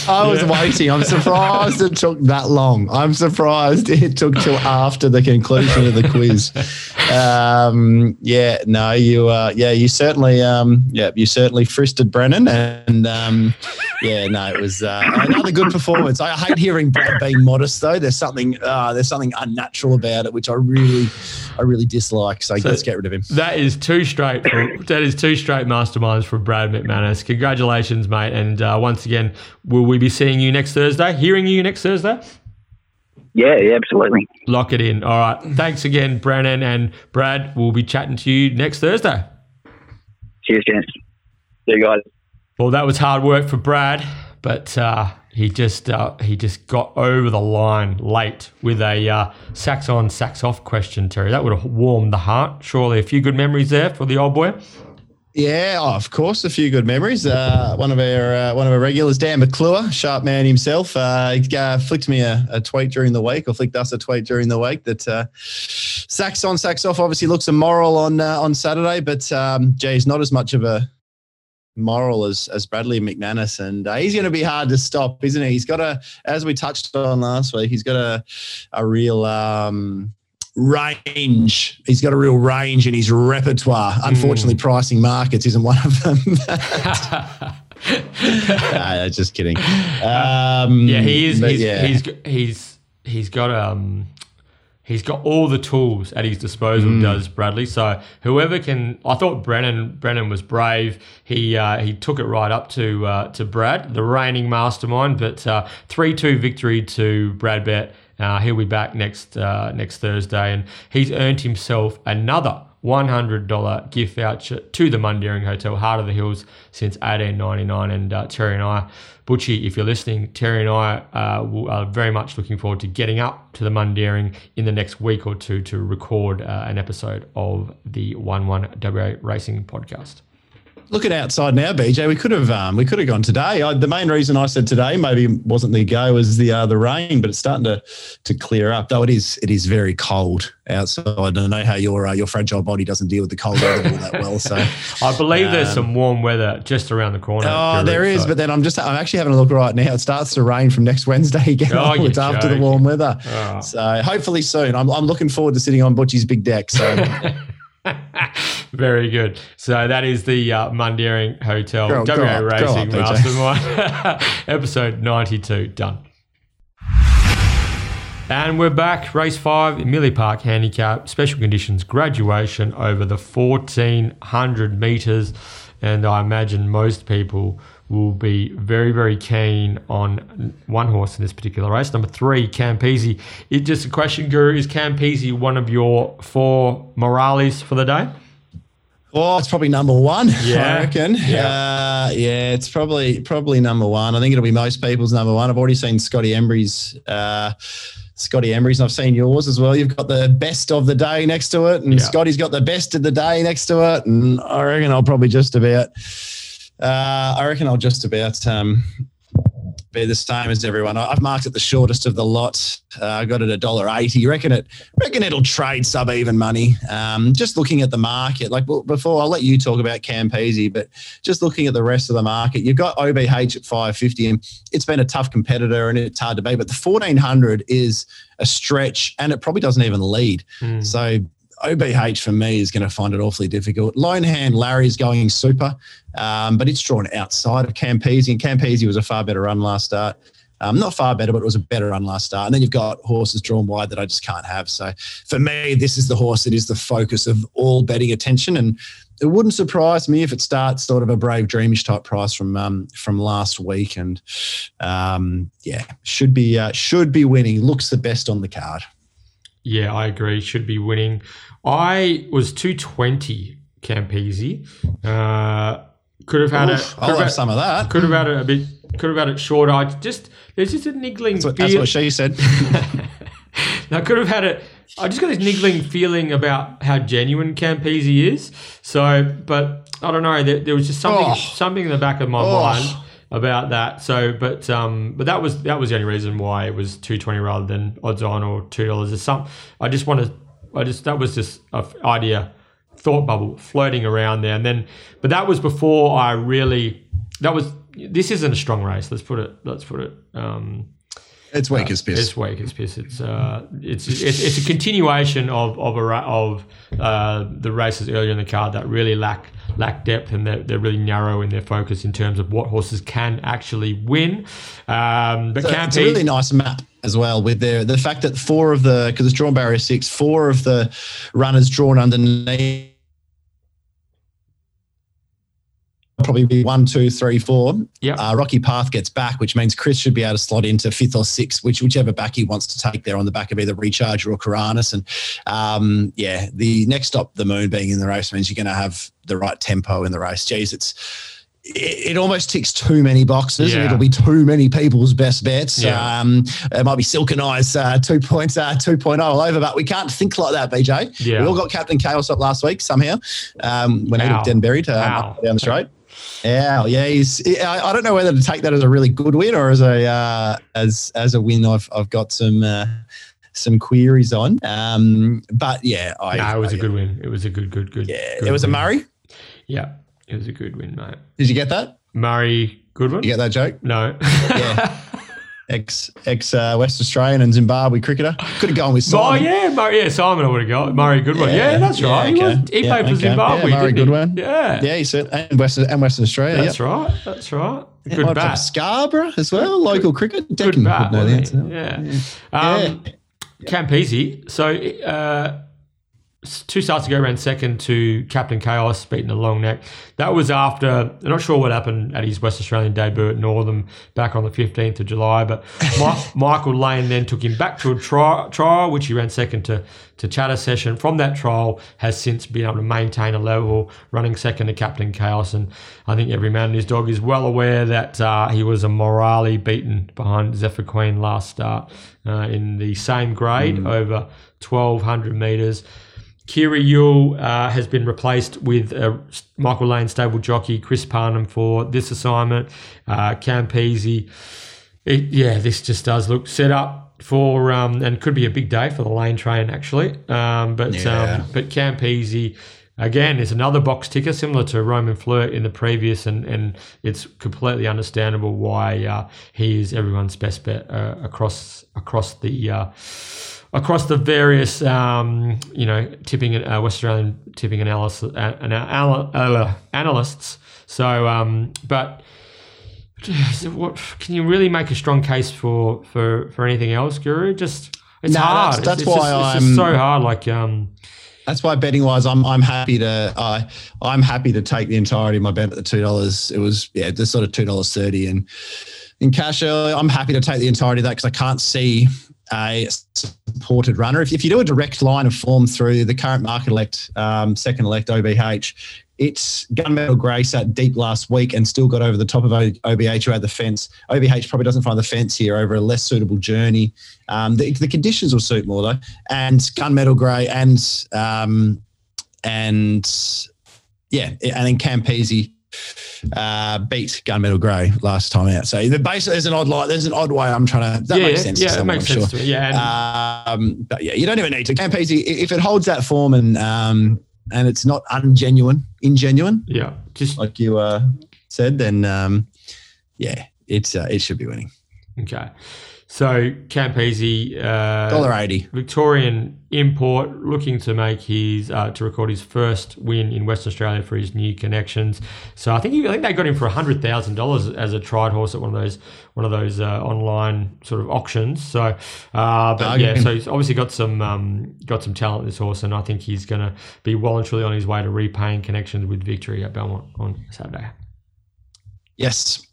Speaker 2: I was yeah. waiting. I'm surprised it took that long. I'm surprised it took till after the conclusion of the quiz. Um, yeah, no, you, uh, yeah, you certainly, um, yeah, you certainly fristed Brennan, and um, yeah, no, it was uh, another good performance. I hate hearing Brad being modest though. There's something, uh, there's something unnatural about it, which I really, I really dislike. So, so let's get rid of him.
Speaker 1: That is too straight. that is too straight masterminds for Brad McManus. Congratulations, mate, and uh, once again, will we be seeing you next Thursday? Hearing you next Thursday?
Speaker 4: Yeah, yeah, absolutely.
Speaker 1: Lock it in. All right. Thanks again, Brennan and Brad. We'll be chatting to you next Thursday.
Speaker 4: Cheers, gents.
Speaker 3: See you guys.
Speaker 1: Well, that was hard work for Brad, but uh, he just uh, he just got over the line late with a uh, sax on, sax off question, Terry. That would have warmed the heart. Surely a few good memories there for the old boy.
Speaker 2: Yeah, oh, of course, a few good memories. Uh, one of our uh, one of our regulars, Dan McClure, sharp man himself, uh, uh, flicked me a, a, tweet during the week, or flicked us a tweet during the week that uh, sacks on, sacks off. Obviously, looks immoral on uh, on Saturday, but um, geez, not as much of a moral as as Bradley McManus, and uh, he's going to be hard to stop, isn't he? He's got a, as we touched on last week, he's got a a real. Um, range. He's got a real range in his repertoire. Hmm. Unfortunately, mm. pricing markets isn't one of them. just kidding. Um,
Speaker 1: yeah, he is. He's, yeah. he's he's he's got um he's got all the tools at his disposal. Mm. Does Bradley? So whoever can, I thought Brennan Brennan was brave. He uh, he took it right up to uh, to Brad, the reigning mastermind. But uh, three uh, two victory to Brad Bet uh, he'll be back next uh, next Thursday, and he's earned himself another $100 gift voucher to the Mundaring Hotel, Heart of the Hills, since 1899. And uh, Terry and I, Butchie, if you're listening, Terry and I uh, are very much looking forward to getting up to the Mundaring in the next week or two to record uh, an episode of the 1 1 WA Racing podcast
Speaker 2: looking outside now, BJ, we could have um, we could have gone today. I, the main reason I said today maybe wasn't the go was the uh, the rain, but it's starting to to clear up. Though it is it is very cold outside. I don't know how your uh, your fragile body doesn't deal with the cold weather all that well. So
Speaker 1: I believe um, there's some warm weather just around the corner.
Speaker 2: Oh, there is, so. but then I'm just I'm actually having a look right now. It starts to rain from next Wednesday again. Oh, it's after the warm weather. Oh. So hopefully soon. I'm I'm looking forward to sitting on Butchie's big deck. So.
Speaker 1: Very good. So that is the uh, Mundaring Hotel go, WA go Racing up, Mastermind episode 92 done. And we're back. Race five, Amelia Park Handicap, special conditions, graduation over the 1400 metres. And I imagine most people will be very, very keen on one horse in this particular race. Number three, Campese. It just a question, Guru. Is Campese one of your four Morales for the day?
Speaker 2: Oh, it's probably number one. Yeah. I reckon. Yeah. Uh, yeah, it's probably probably number one. I think it'll be most people's number one. I've already seen Scotty Embry's. Uh, Scotty Embry's, and I've seen yours as well. You've got the best of the day next to it, and yeah. Scotty's got the best of the day next to it. And I reckon I'll probably just about uh, I reckon I'll just about um, be the same as everyone. I've marked it the shortest of the lot. Uh, I got it a dollar eighty. Reckon it. Reckon it'll trade sub even money. Um, just looking at the market, like before, I'll let you talk about Campese, but just looking at the rest of the market, you've got OBH at five fifty, and it's been a tough competitor, and it's hard to beat. But the fourteen hundred is a stretch, and it probably doesn't even lead. Mm. So OBH for me is going to find it awfully difficult. Lone hand Larry's going super, um, but it's drawn outside of Campese, and Campese was a far better run last start. Um, not far better, but it was a better run last start. And then you've got horses drawn wide that I just can't have. So for me, this is the horse that is the focus of all betting attention. And it wouldn't surprise me if it starts sort of a brave dreamish type price from um, from last week. And um, yeah, should be uh, should be winning. Looks the best on the card.
Speaker 1: Yeah, I agree. Should be winning. I was 220 Campese. Uh, could have had
Speaker 2: Oof,
Speaker 1: it.
Speaker 2: I'll have some of that.
Speaker 1: Could have had it a bit. Could have had it shorter. I just there's just a niggling.
Speaker 2: That's what, that's what she said.
Speaker 1: I could have had it. I just got this niggling feeling about how genuine Campese is. So, but I don't know. There, there was just something
Speaker 2: Oh.
Speaker 1: something in the back of my
Speaker 2: Oh.
Speaker 1: mind about that. So, but um, but that was that was the only reason why it was two twenty rather than odds on or two dollars. or something. I just want to. I just that was just a f- idea, thought bubble floating around there, and then. But that was before I really. That was. This isn't a strong race. Let's put it. Let's put it. Um,
Speaker 2: It's weak as piss.
Speaker 1: it's weak as piss. It's uh, it's, it's it's a continuation of of a ra- of uh, the races earlier in the card that really lack lack depth and they're, they're really narrow in their focus in terms of what horses can actually win. Um, but
Speaker 2: So
Speaker 1: Campese,
Speaker 2: it's a really nice map as well with the the fact that four of the because it's drawn barrier six, four of the runners drawn underneath probably be one, two, three, four.
Speaker 1: Yeah.
Speaker 2: Uh, Rocky Path gets back, which means Chris should be able to slot into fifth or sixth, which whichever back he wants to take there on the back of either Recharger or Karanis. And um, yeah, the next stop, the moon being in the race means you're going to have the right tempo in the race. Geez, it's it, it almost ticks too many boxes and
Speaker 1: Yeah.
Speaker 2: it'll be too many people's best bets.
Speaker 1: Yeah.
Speaker 2: Um, it might be Silken Eyes uh, 2.0, uh, 2.0 all over, but we can't think like that, BJ.
Speaker 1: Yeah.
Speaker 2: We all got Captain Chaos up last week somehow um, when he looked dead and buried um, down the straight. Yeah, yeah, he's. I, I don't know whether to take that as a really good win or as a uh, as as a win. I've I've got some uh, some queries on. Um, but yeah, I.
Speaker 1: Nah, it was
Speaker 2: I-
Speaker 1: a good win. It was a good, good, good.
Speaker 2: Yeah,
Speaker 1: good
Speaker 2: it was a. Murray.
Speaker 1: Yeah, it was a good win, mate.
Speaker 2: Did you get that?
Speaker 1: Murray Goodwin.
Speaker 2: You get that joke?
Speaker 1: No.
Speaker 2: Yeah. Ex ex uh, West Australian and Zimbabwe cricketer. Could have gone with Simon.
Speaker 1: Oh yeah, Murray. Yeah, Simon I would have got Murray Goodwin. Yeah,
Speaker 2: Yeah,
Speaker 1: that's
Speaker 2: yeah,
Speaker 1: right. He, was, he
Speaker 2: Yeah,
Speaker 1: played for
Speaker 2: okay.
Speaker 1: Zimbabwe.
Speaker 2: Yeah, Murray
Speaker 1: didn't he?
Speaker 2: Goodwin.
Speaker 1: Yeah,
Speaker 2: Yeah, he said, and Western and Western Australia.
Speaker 1: that's
Speaker 2: yep.
Speaker 1: right. That's right. Good bat.
Speaker 2: Scarborough as well, local cricket.
Speaker 1: Good bat.
Speaker 2: know the answer.
Speaker 1: Yeah. Um, Campese. So uh, two starts ago, ran second to Captain Chaos, beating the long neck. That was after. I'm not sure what happened at his West Australian debut at Northam back on the 15th of July, but Mi- Michael Lane then took him back to a tri- trial, which he ran second to to Chatter Session. From that trial, has since been able to maintain a level, running second to Captain Chaos, and I think every man and his dog is well aware that uh, he was a morally beaten behind Zephyr Queen last start uh, in the same grade over 1200 meters. Kyra Yuill uh, has been replaced with uh, Michael Lane stable jockey Chris Parnham for this assignment. Uh, Campese, it, yeah, this just does look set up for um, and could be a big day for the Lane train actually. Um, but
Speaker 2: Yeah.
Speaker 1: um, but Campese. Again, is another box ticker similar to Roman Flirt in the previous, and, and it's completely understandable why uh, he is everyone's best bet uh, across across the uh, across the various, um, you know, tipping uh, West Australian tipping analysis, uh, uh, analysts. So, um, but what can you really make a strong case for for for anything else, Guru? Just it's
Speaker 2: No,
Speaker 1: hard.
Speaker 2: that's- that's
Speaker 1: it's, it's
Speaker 2: why
Speaker 1: just,
Speaker 2: I'm-
Speaker 1: so hard. Like, um,
Speaker 2: That's why betting wise, I'm I'm happy to I I'm happy to take the entirety of my bet at the two dollars. It was yeah, just sort of two dollars thirty and in cash early. I'm happy to take the entirety of that because I can't see a supported runner. If, if you do a direct line of form through the current market elect, um, second elect OBH, it's Gunmetal Grey sat deep last week and still got over the top of OBH who had the fence. OBH probably doesn't find the fence here over a less suitable journey. Um, the, the conditions will suit more though. And Gunmetal Grey and um, and yeah, and then Campese uh, beat Gunmetal Grey last time out. So the base there's an odd light. There's an odd way I'm trying to. That
Speaker 1: yeah,
Speaker 2: makes sense. to
Speaker 1: yeah, it makes
Speaker 2: I'm
Speaker 1: sense
Speaker 2: sure.
Speaker 1: to. Yeah,
Speaker 2: Um, but yeah, you don't even need to. Campese, if it holds that form and um, and it's not ungenuine, ingenuine,
Speaker 1: yeah, just
Speaker 2: like you uh, said, then um, yeah, it's uh, it should be winning.
Speaker 1: Okay. So Campese, uh,
Speaker 2: Dollar eighty.
Speaker 1: Victorian import, looking to make his uh, to record his first win in Western Australia for his new connections. So I think he, I think they got him for hundred thousand dollars as a tried horse at one of those one of those uh, online sort of auctions. So, uh, but yeah, so he's obviously got some um, got some talent this horse, and I think he's going to be well and truly on his way to repaying connections with victory at Belmont on Saturday.
Speaker 2: Yes.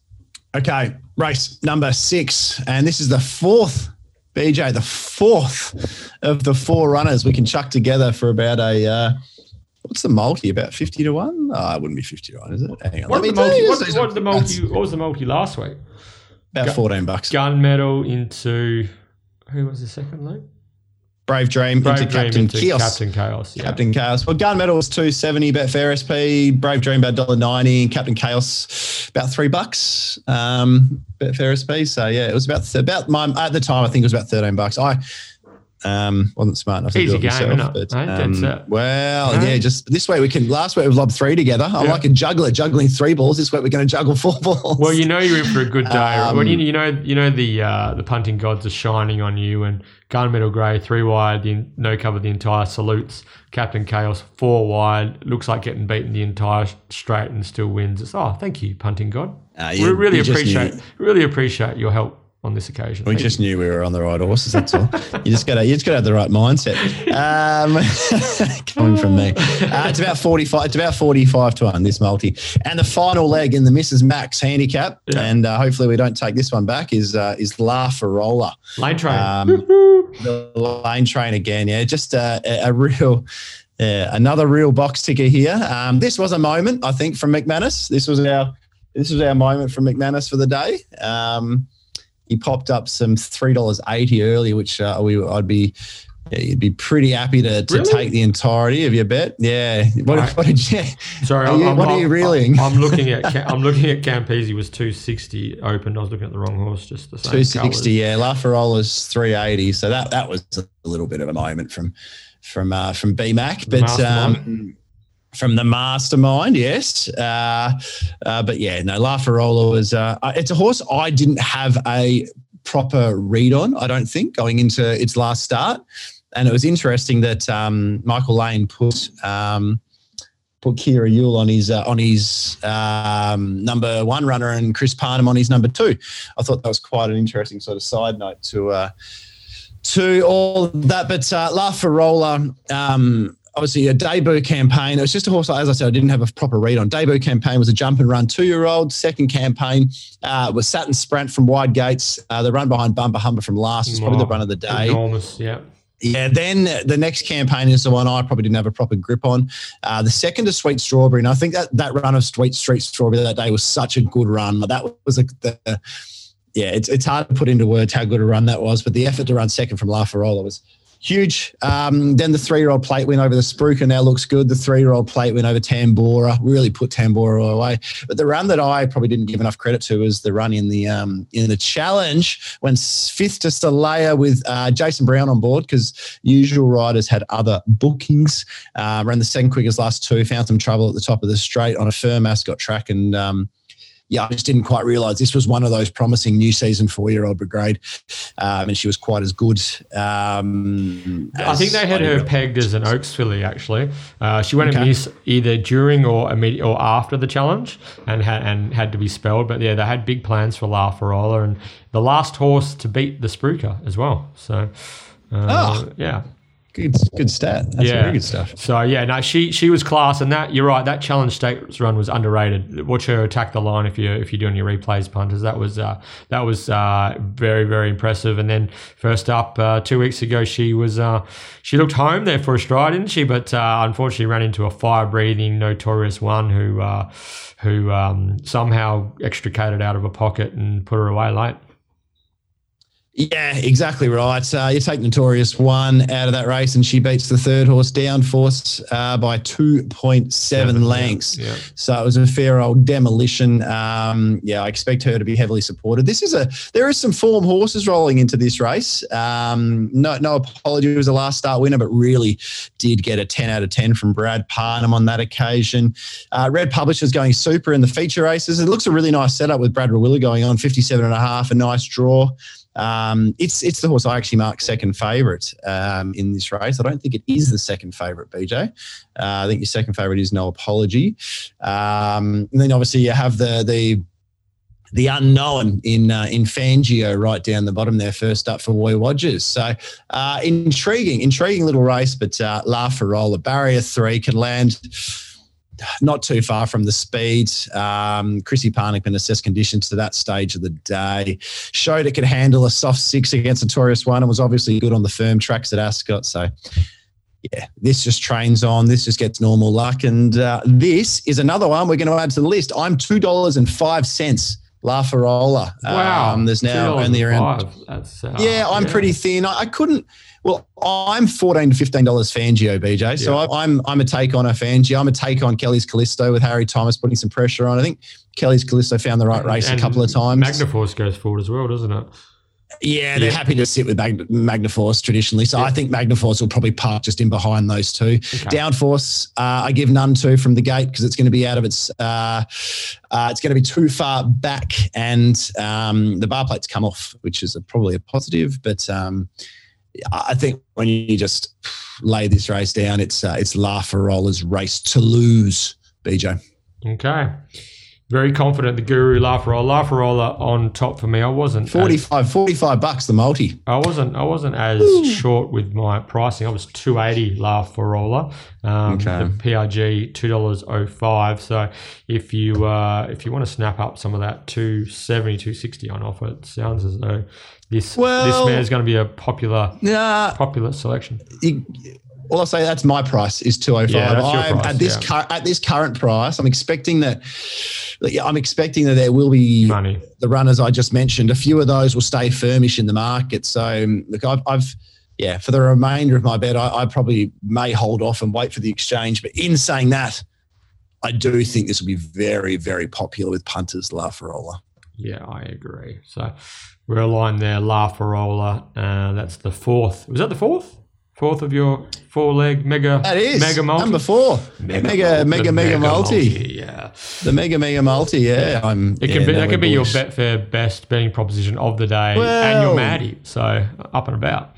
Speaker 2: Okay, race number six, and this is the fourth BJ, the fourth of the four runners we can chuck together for about a uh, what's the multi? About fifty to one? Oh, it wouldn't be fifty to one, is it? Hang on.
Speaker 1: What, was the multi, what, what, the multi, what was the multi last week?
Speaker 2: About fourteen bucks.
Speaker 1: Gunmetal into who was the second leg?
Speaker 2: Brave Dream
Speaker 1: Brave
Speaker 2: into
Speaker 1: Dream
Speaker 2: Captain
Speaker 1: into
Speaker 2: Chaos.
Speaker 1: Captain Chaos. Yeah.
Speaker 2: Captain Chaos. Well, Gunmetal was two seventy. Betfair SP. Brave Dream about dollar ninety. Captain Chaos about three bucks. Um, Betfair SP. So yeah, it was about about my at the time. I think it was about thirteen bucks. I um wasn't smart enough to
Speaker 1: Easy
Speaker 2: do it
Speaker 1: game,
Speaker 2: myself.
Speaker 1: innit?
Speaker 2: But,
Speaker 1: Hey,
Speaker 2: um,
Speaker 1: that's it.
Speaker 2: well,
Speaker 1: Hey.
Speaker 2: yeah. Just this way we can. Last week we've lobbed three together. I'm
Speaker 1: Yeah.
Speaker 2: like a juggler juggling three balls. This week we're going to juggle four balls.
Speaker 1: Well, you know you're in for a good day. right?
Speaker 2: Um,
Speaker 1: when you, you know you know the uh, the punting gods are shining on you, and gunmetal grey three wide, the no cover the entire salutes. Captain Chaos four wide, looks like getting beaten the entire straight and still wins. It's oh, thank you, punting god.
Speaker 2: Uh,
Speaker 1: we really appreciate really appreciate your help on this occasion.
Speaker 2: We just knew we were on the right horses. That's all. you just got to you just got to have the right mindset. Um, coming from me, uh, it's about forty five. It's about forty five to one. This multi and the final leg in the Mrs. Max handicap,
Speaker 1: Yeah.
Speaker 2: and uh, hopefully we don't take this one back. Is uh, is La Farola,
Speaker 1: lane train.
Speaker 2: um, the lane train again? Yeah, just uh, a, a real. Yeah, another real box ticker here. Um, this was a moment, I think, from McManus. This was our this was our moment from McManus for the day. Um, he popped up some three dollars eighty early, which uh, we I'd be yeah, you'd be pretty happy to, to
Speaker 1: Really?
Speaker 2: take the entirety of your bet. Yeah. What,
Speaker 1: Right.
Speaker 2: what did you?
Speaker 1: Sorry,
Speaker 2: Are you- what are you reeling?
Speaker 1: I'm, looking at I'm looking at Campese was 260 open. I was looking at the wrong horse. Just the same.
Speaker 2: Two sixty.
Speaker 1: colours.
Speaker 2: Yeah. La Farola's three eighty. So that that was a little bit of a moment from from uh, from BMAC, but um, from the mastermind, yes. Uh, uh, but yeah, no, La Farola was. Uh, it's a horse I didn't have a proper read on. I don't think going into its last start, and it was interesting that um, Michael Lane put. Um, Put Kyra Yuill on his uh, on his um, number one runner and Chris Parnham on his number two. I thought that was quite an interesting sort of side note to uh, to all that. But uh, La Farola, um, obviously a debut campaign. It was just a horse, as I said, I didn't have a proper read on. Debut campaign was a jump and run two year old. Second campaign uh, was Saturn Sprint from Wide Gates. Uh, the run behind Bumper Humber from last was probably the run of the day.
Speaker 1: Enormous. Yeah.
Speaker 2: Yeah, then the next campaign is the one I probably didn't have a proper grip on. Uh, the second is Sweet Strawberry, and I think that that run of Sweet Street Strawberry that day was such a good run. That was a, the, yeah, it's, it's hard to put into words how good a run that was, but the effort to run second from La Farola was huge. Um, then the three-year-old plate win over the Spruker now looks good. The three-year-old plate win over Tambora really put Tambora away. But the run that I probably didn't give enough credit to was the run in the um, in the challenge when fifth to Stalea with uh, Jason Brown on board because usual riders had other bookings. Uh, ran the second quickest last two, found some trouble at the top of the straight on a firm ascot track and. Um, yeah, I just didn't quite realise this was one of those promising new season four-year-old brigade, um, and she was quite as good. Um,
Speaker 1: I think they had her pegged as an Oaks filly. Actually, uh, she went
Speaker 2: Okay.
Speaker 1: a miss either during or immediate or after the challenge, and had and had to be spelled. But yeah, they had big plans for La Farola and the last horse to beat the Spruker as well. So, uh,
Speaker 2: Oh.
Speaker 1: yeah.
Speaker 2: Good, good stat. That's
Speaker 1: Yeah.
Speaker 2: very good stuff.
Speaker 1: So yeah, no, she she was class, and that you're right. That challenge stakes run was underrated. Watch her attack the line if you if you're doing your replays punters. That was uh, that was uh, very very impressive. And then first up uh, two weeks ago, she was uh, she looked home there for a stride, didn't she? But uh, unfortunately, ran into a fire breathing notorious one who uh, who um, somehow extricated out of a pocket and put her away late.
Speaker 2: Yeah, exactly right. Uh, you take Notorious one out of that race, and she beats the third horse down force uh, by two point seven
Speaker 1: Seven,
Speaker 2: lengths.
Speaker 1: yeah.
Speaker 2: So it was a fair old demolition. Um, yeah, I expect her to be heavily supported. This is a there is some form horses rolling into this race. Um, no, no apology, it was a last start winner, but really did get a ten out of ten from Brad Parnham on that occasion. Uh, Red Publishers going super in the feature races. It looks a really nice setup with Brad Rawiller going on 57 and a half, a nice draw. Um, it's it's the horse I actually marked second favourite um, in this race. I don't think it is the second favourite, BJ. Uh, I think your second favourite is No Apology. Um, and then obviously you have the the the unknown in uh, in Fangio right down the bottom there, first up for Roy Rogers. So uh, intriguing, intriguing little race, but uh, La Farola barrier three can land not too far from the speed. Um, Chrissy Parnham been assessed conditions to that stage of the day. Showed it could handle a soft six against Notorious One and was obviously good on the firm tracks at Ascot. So, yeah, this just trains on. This just gets normal luck. And uh, this is another one we're going to add to the list. I'm $2.05. La Farola.
Speaker 1: Wow.
Speaker 2: Um, there's now only around.
Speaker 1: That's, uh,
Speaker 2: Yeah, I'm pretty thin. I, I couldn't. Well, I'm fourteen to fifteen dollars Fangio, BJ. So
Speaker 1: Yeah.
Speaker 2: I, I'm I'm a take on a Fangio. I'm a take on Kelly's Callisto with Harry Thomas putting some pressure on. I think Kelly's Callisto found the right race
Speaker 1: And
Speaker 2: a couple of times.
Speaker 1: Magnaforce goes forward as well, doesn't it?
Speaker 2: Yeah, they're
Speaker 1: Yeah.
Speaker 2: happy to sit with Mag- Magnaforce traditionally. So I think Magnaforce will probably park just in behind those two. Downforce, uh, I give none to from the gate because it's going to be out of its. Uh, uh, it's going to be too far back, and um, the bar plates come off, which is a, probably a positive. But um, I I think when you just lay this race down, it's uh, it's La Farola's race to lose. BJ.
Speaker 1: Okay. Very confident the Guru La Farola. Lafarola on top for me. I wasn't as-
Speaker 2: 45, 45 bucks the multi.
Speaker 1: I wasn't. I wasn't as short with my pricing. I was two eighty La Farola. Um,
Speaker 2: Okay.
Speaker 1: The PRG two dollars oh five. So if you uh, if you want to snap up some of that 270, 260 on offer, it sounds as though this
Speaker 2: Well-
Speaker 1: this mare is going to be a popular
Speaker 2: Nah,
Speaker 1: popular selection.
Speaker 2: you, all I'll say that's my price is 205.
Speaker 1: Yeah,
Speaker 2: five.
Speaker 1: that's your
Speaker 2: I'm
Speaker 1: price,
Speaker 2: at this
Speaker 1: yeah.
Speaker 2: cur- at this current price. I'm expecting that. I'm expecting that there will be
Speaker 1: Money.
Speaker 2: the runners I just mentioned. A few of those will stay firmish in the market. So look, I've, I've yeah, for the remainder of my bet, I, I probably may hold off and wait for the exchange. But in saying that, I do think this will be very, very popular with punters, La Farola.
Speaker 1: Yeah, I agree. So we're aligned there. La Farola. Uh, that's the fourth. Was that the fourth? Fourth of your four leg mega.
Speaker 2: That is
Speaker 1: mega multi.
Speaker 2: number four. Mega, mega, mega,
Speaker 1: The
Speaker 2: multi.
Speaker 1: Yeah.
Speaker 2: The mega, mega multi. Yeah, I'm.
Speaker 1: It
Speaker 2: yeah,
Speaker 1: can be that
Speaker 2: we're
Speaker 1: be your
Speaker 2: bullish.
Speaker 1: Betfair best betting proposition of the day and your Maddie. So up and about.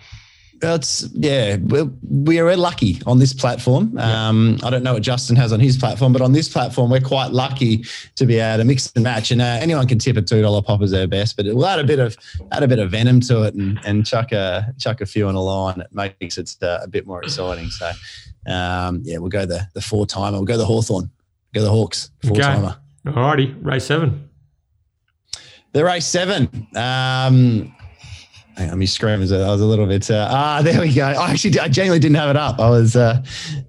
Speaker 2: That's yeah. We're, we're lucky on this platform. Um, I don't know what Justin has on his platform, but on this platform, we're quite lucky to be able to mix and match. And uh, anyone can tip a two dollar pop as their best, but we'll add a bit of add a bit of venom to it and, and chuck a chuck a few on a line. It makes it uh, a bit more exciting. So um, yeah, we'll go the the four timer. We'll go the Hawthorn. Go the Hawks four timer.
Speaker 1: Alrighty, race seven.
Speaker 2: The race seven. Um, hang on, screen was I was a little bit. Uh, ah, there we go. I actually, I genuinely didn't have it up. I was, uh,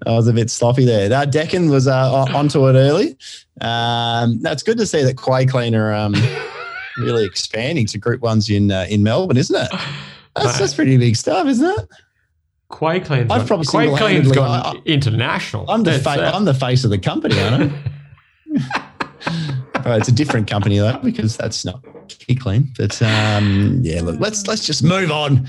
Speaker 2: I was a bit sloppy there. Uh, Deccan was uh, onto it early. Um, that's good to see that Quay Clean are um, really expanding to Group Ones in uh, in Melbourne, isn't it? That's, that's pretty big stuff, isn't it?
Speaker 1: Quay Clean's
Speaker 2: I've probably
Speaker 1: Quay Clean's
Speaker 2: single-handedly-
Speaker 1: gone
Speaker 2: I-
Speaker 1: international.
Speaker 2: I'm the fa-
Speaker 1: uh,
Speaker 2: I'm the face of the company, aren't I? All right, it's a different company though because that's not Key Clean. But um, yeah, look, let's let's just move on.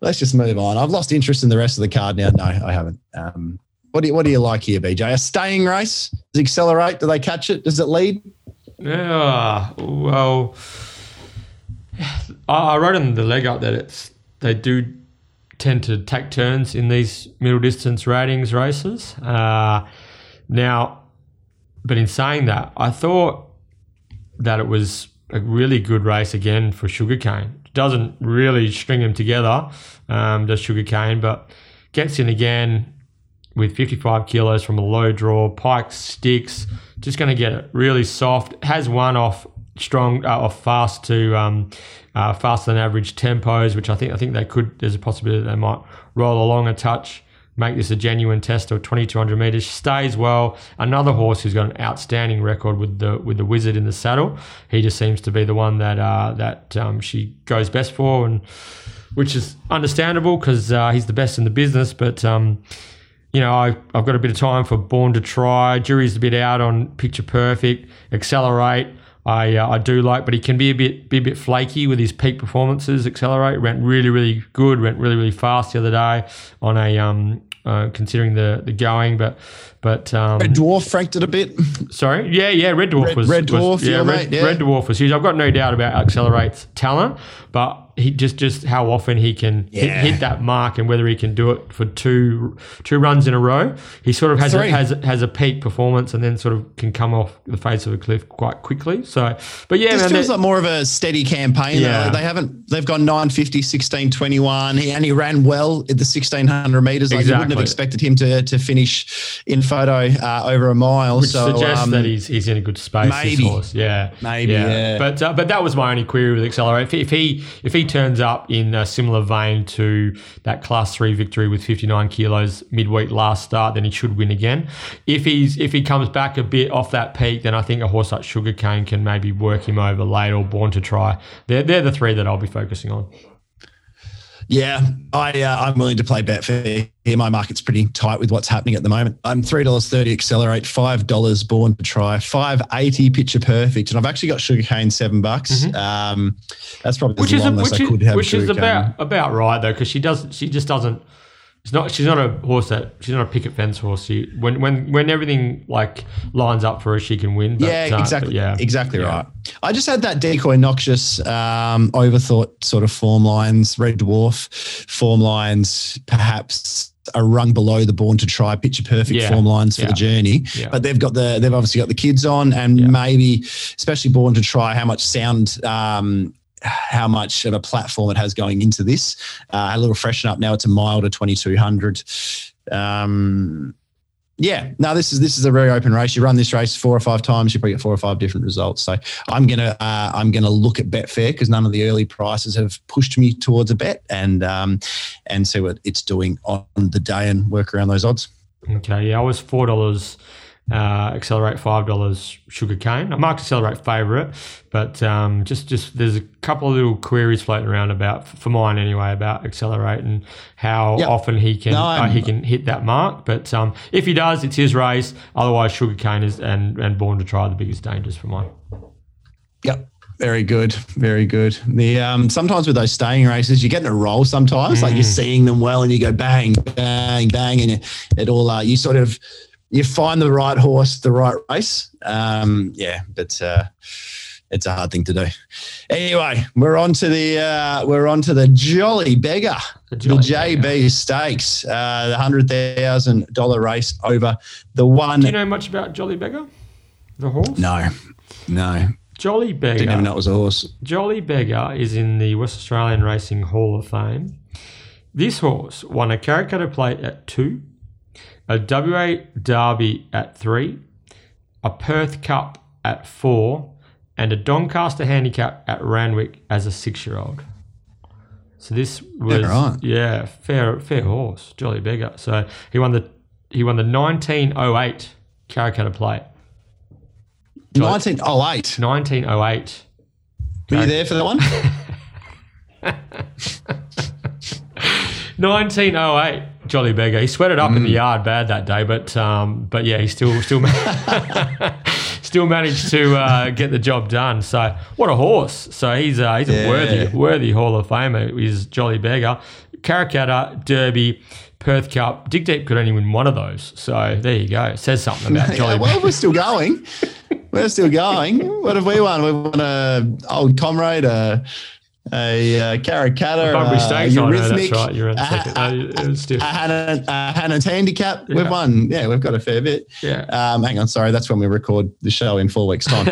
Speaker 2: Let's just move on. I've lost interest in the rest of the card now. No, I haven't. Um, what do you what do you like here, BJ? A staying race? Does it accelerate? Do they catch it? Does it lead?
Speaker 1: Yeah, well, I, I wrote in the leg up that it's they do tend to take turns in these middle distance ratings races. Uh, now, but in saying that, I thought that it was a really good race again for Sugarcane. Doesn't really string them together, um, does Sugarcane, but gets in again with 55 kilos from a low draw. Pike sticks, just going to get it really soft. Has one off strong, uh, off fast to um, uh, faster than average tempos, which I think I think they could. There's a possibility they might roll along a touch, make this a genuine test of 2200 meters. She stays well. Another horse who's got an outstanding record with the with the wizard in the saddle. He just seems to be the one that uh, that um, she goes best for, and which is understandable because uh, he's the best in the business, but. Um, you know, I, I've got a bit of time for Born to Try. Jury's a bit out on Picture Perfect, Accelerate. I uh, I do like, but he can be a bit be a bit flaky with his peak performances. Accelerate went really really good, went really really fast the other day on a um uh, considering the the going, but but um,
Speaker 2: Red Dwarf franked it a bit.
Speaker 1: Sorry, yeah, yeah, Red Dwarf
Speaker 2: Red-
Speaker 1: was
Speaker 2: Red
Speaker 1: was-
Speaker 2: Dwarf,
Speaker 1: yeah,
Speaker 2: yeah,
Speaker 1: Red,
Speaker 2: mate, yeah.
Speaker 1: Red Dwarf was huge. I've got no doubt about Accelerate's talent, but he just just how often he can hit,
Speaker 2: Yeah.
Speaker 1: hit that mark and whether he can do it for two two runs in a row. He sort of has a, has has a peak performance and then sort of can come off the face of a cliff quite quickly. So, but yeah,
Speaker 2: This
Speaker 1: man,
Speaker 2: feels like more of a steady campaign.
Speaker 1: Yeah.
Speaker 2: Yeah. They haven't, they've gone 950, 16, 21. He, and he ran well at the 1600 meters. Like you wouldn't have expected him to, to finish in photo uh, over a mile.
Speaker 1: which
Speaker 2: so,
Speaker 1: suggests
Speaker 2: um,
Speaker 1: that he's he's in a good space.
Speaker 2: maybe.
Speaker 1: This horse, yeah,
Speaker 2: Maybe, yeah.
Speaker 1: But uh, but that was my only query with Accelerate. If, if he if he turns up in a similar vein to that Class Three victory with 59 kilos midweek last start, then he should win again. If he's if he comes back a bit off that peak, then I think a horse like Sugarcane can maybe work him over late or Born to Try. They're they're the three that I'll be focusing on.
Speaker 2: Yeah, I uh, I'm willing to play Betfair here. My market's pretty tight with what's happening at the moment. I'm three dollars thirty accelerate, five dollars born to try, five eighty picture perfect, and I've actually got sugarcane seven bucks. Um, that's probably
Speaker 1: Mm-hmm. which
Speaker 2: as
Speaker 1: is a,
Speaker 2: long as I
Speaker 1: is,
Speaker 2: could have
Speaker 1: which is about about right though because she doesn't she just doesn't it's not she's not a horse that she's not a picket fence horse she when when when everything like lines up for her she can win but,
Speaker 2: yeah,
Speaker 1: uh,
Speaker 2: exactly.
Speaker 1: but yeah
Speaker 2: exactly
Speaker 1: Yeah.
Speaker 2: right. I just had that decoy noxious, um, overthought sort of form lines, red dwarf form lines, perhaps a rung below the born to try picture perfect
Speaker 1: Yeah.
Speaker 2: form lines for
Speaker 1: Yeah.
Speaker 2: the journey.
Speaker 1: Yeah.
Speaker 2: But they've got the they've obviously got the kids on, and maybe especially born to try how much sound. Um, how much of a platform it has going into this. Uh, a little freshen up now. It's a mile to 2200. Um, yeah, no, this is this is a very open race. You run this race four or five times, you probably get four or five different results. So I'm gonna uh, I'm gonna look at Betfair because none of the early prices have pushed me towards a bet and um, and see what it's doing on the day and work around those odds.
Speaker 1: okay yeah I was four dollars uh, accelerate five dollars sugar cane I marked accelerate favorite but um, just just there's a couple of little queries floating around about for mine anyway about accelerate and how
Speaker 2: Yep.
Speaker 1: often he can
Speaker 2: No,
Speaker 1: uh, he can hit that mark but um, if he does it's his race otherwise sugar cane is and and born to try the biggest dangers for mine
Speaker 2: Yep. Very good, very good. The um, sometimes with those staying races, you get in a roll. Sometimes, like you're seeing them well, and you go bang, bang, bang, and it, it all. Uh, you sort of you find the right horse, the right race. Um, yeah, but uh, it's a hard thing to do. Anyway, we're on to the uh, we're on to the Jolly Beggar,
Speaker 1: The
Speaker 2: the, JB
Speaker 1: Beggar.
Speaker 2: Stakes, uh, the hundred thousand dollar race over the one.
Speaker 1: do you know much about Jolly Beggar the horse
Speaker 2: no, no,
Speaker 1: Jolly Beggar
Speaker 2: didn't even know it was a horse.
Speaker 1: Jolly Beggar is in the West Australian Racing Hall of Fame. This horse won a Karrakatta plate at two, a WA Derby at three, a Perth Cup at four, and a Doncaster Handicap at Randwick as a six-year-old. So this was
Speaker 2: right.
Speaker 1: yeah fair fair horse Jolly Beggar. So he won the he won the 1908 Karrakatta plate.
Speaker 2: Nineteen oh eight.
Speaker 1: 1908
Speaker 2: Were you there for that one?
Speaker 1: 1908, Jolly Beggar. He sweated up in the yard bad that day, but um, but yeah, he still still still managed to uh, get the job done. So what a horse! So he's uh, he's a worthy worthy Hall of Famer. Is Jolly Beggar, Karrakatta, Derby, Perth Cup. Dig Deep could only win one of those. So there you go. It says something about
Speaker 2: Yeah,
Speaker 1: Jolly.
Speaker 2: well, we're still going. We're still going. What have we won? We won a old comrade, a a, uh
Speaker 1: Bunbury
Speaker 2: a.
Speaker 1: I know
Speaker 2: Eurythmic,
Speaker 1: right. You're in
Speaker 2: a,
Speaker 1: second. No, it was
Speaker 2: a, Hannan, a Hannan's handicap.
Speaker 1: Yeah.
Speaker 2: We've won. Yeah, we've got a fair bit.
Speaker 1: Yeah.
Speaker 2: Um, hang on, sorry, that's when we record the show in four weeks' time.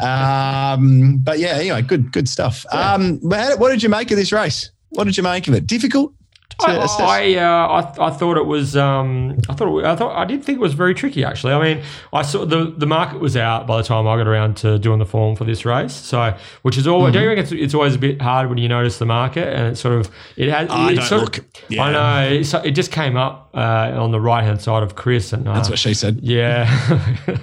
Speaker 2: um, but yeah, anyway, good good stuff. Um, but what did you make of this race? What did you make of it? Difficult.
Speaker 1: I. I, uh, I, I thought it was. Um, I thought. It, I thought. I did think it was very tricky. Actually, I mean, I saw the the market was out by the time I got around to doing the form for this race. So, which is always.
Speaker 2: Mm-hmm.
Speaker 1: Don't you think it's, it's always a bit hard when you notice the market and it sort of it has.
Speaker 2: I
Speaker 1: it
Speaker 2: don't look-
Speaker 1: Of,
Speaker 2: yeah.
Speaker 1: I know. It, so it just came up uh, on the right hand side of Chris and. Uh,
Speaker 2: that's what she said.
Speaker 1: yeah,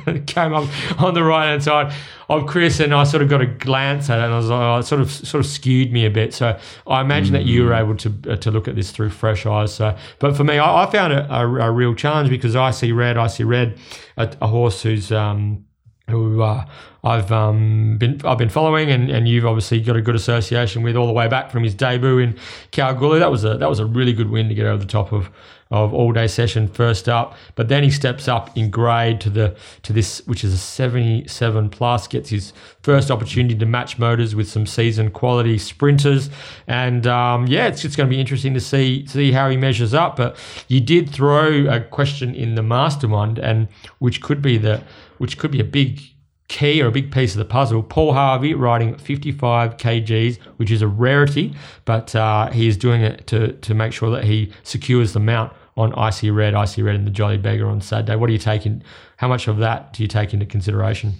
Speaker 1: it came up on the right hand side of Chris, and I sort of got a glance at it, and I was like, oh, it sort of sort of skewed me a bit. So I imagine that you were able to uh, to look at this through fresh eyes. So, but for me, I, I found it a, a real challenge because I see red, I see red, a, a horse who's um, who uh, I've um, been I've been following, and, and you've obviously got a good association with all the way back from his debut in Kalgoorlie. That was a that was a really good win to get over the top of of all day session first up. But then he steps up in grade to the to this, which is a 77 plus, gets his first opportunity to match motors with some season quality sprinters. And um, yeah, it's just going to be interesting to see see how he measures up. But you did throw a question in the mastermind, and which could be the which could be a big key or a big piece of the puzzle. Paul Harvey riding 55 kgs, which is a rarity, but uh, he is doing it to to make sure that he secures the mount on Icy Red, Icy Red, and the Jolly Beggar on Saturday. What do you take in? How much of that do you take into consideration?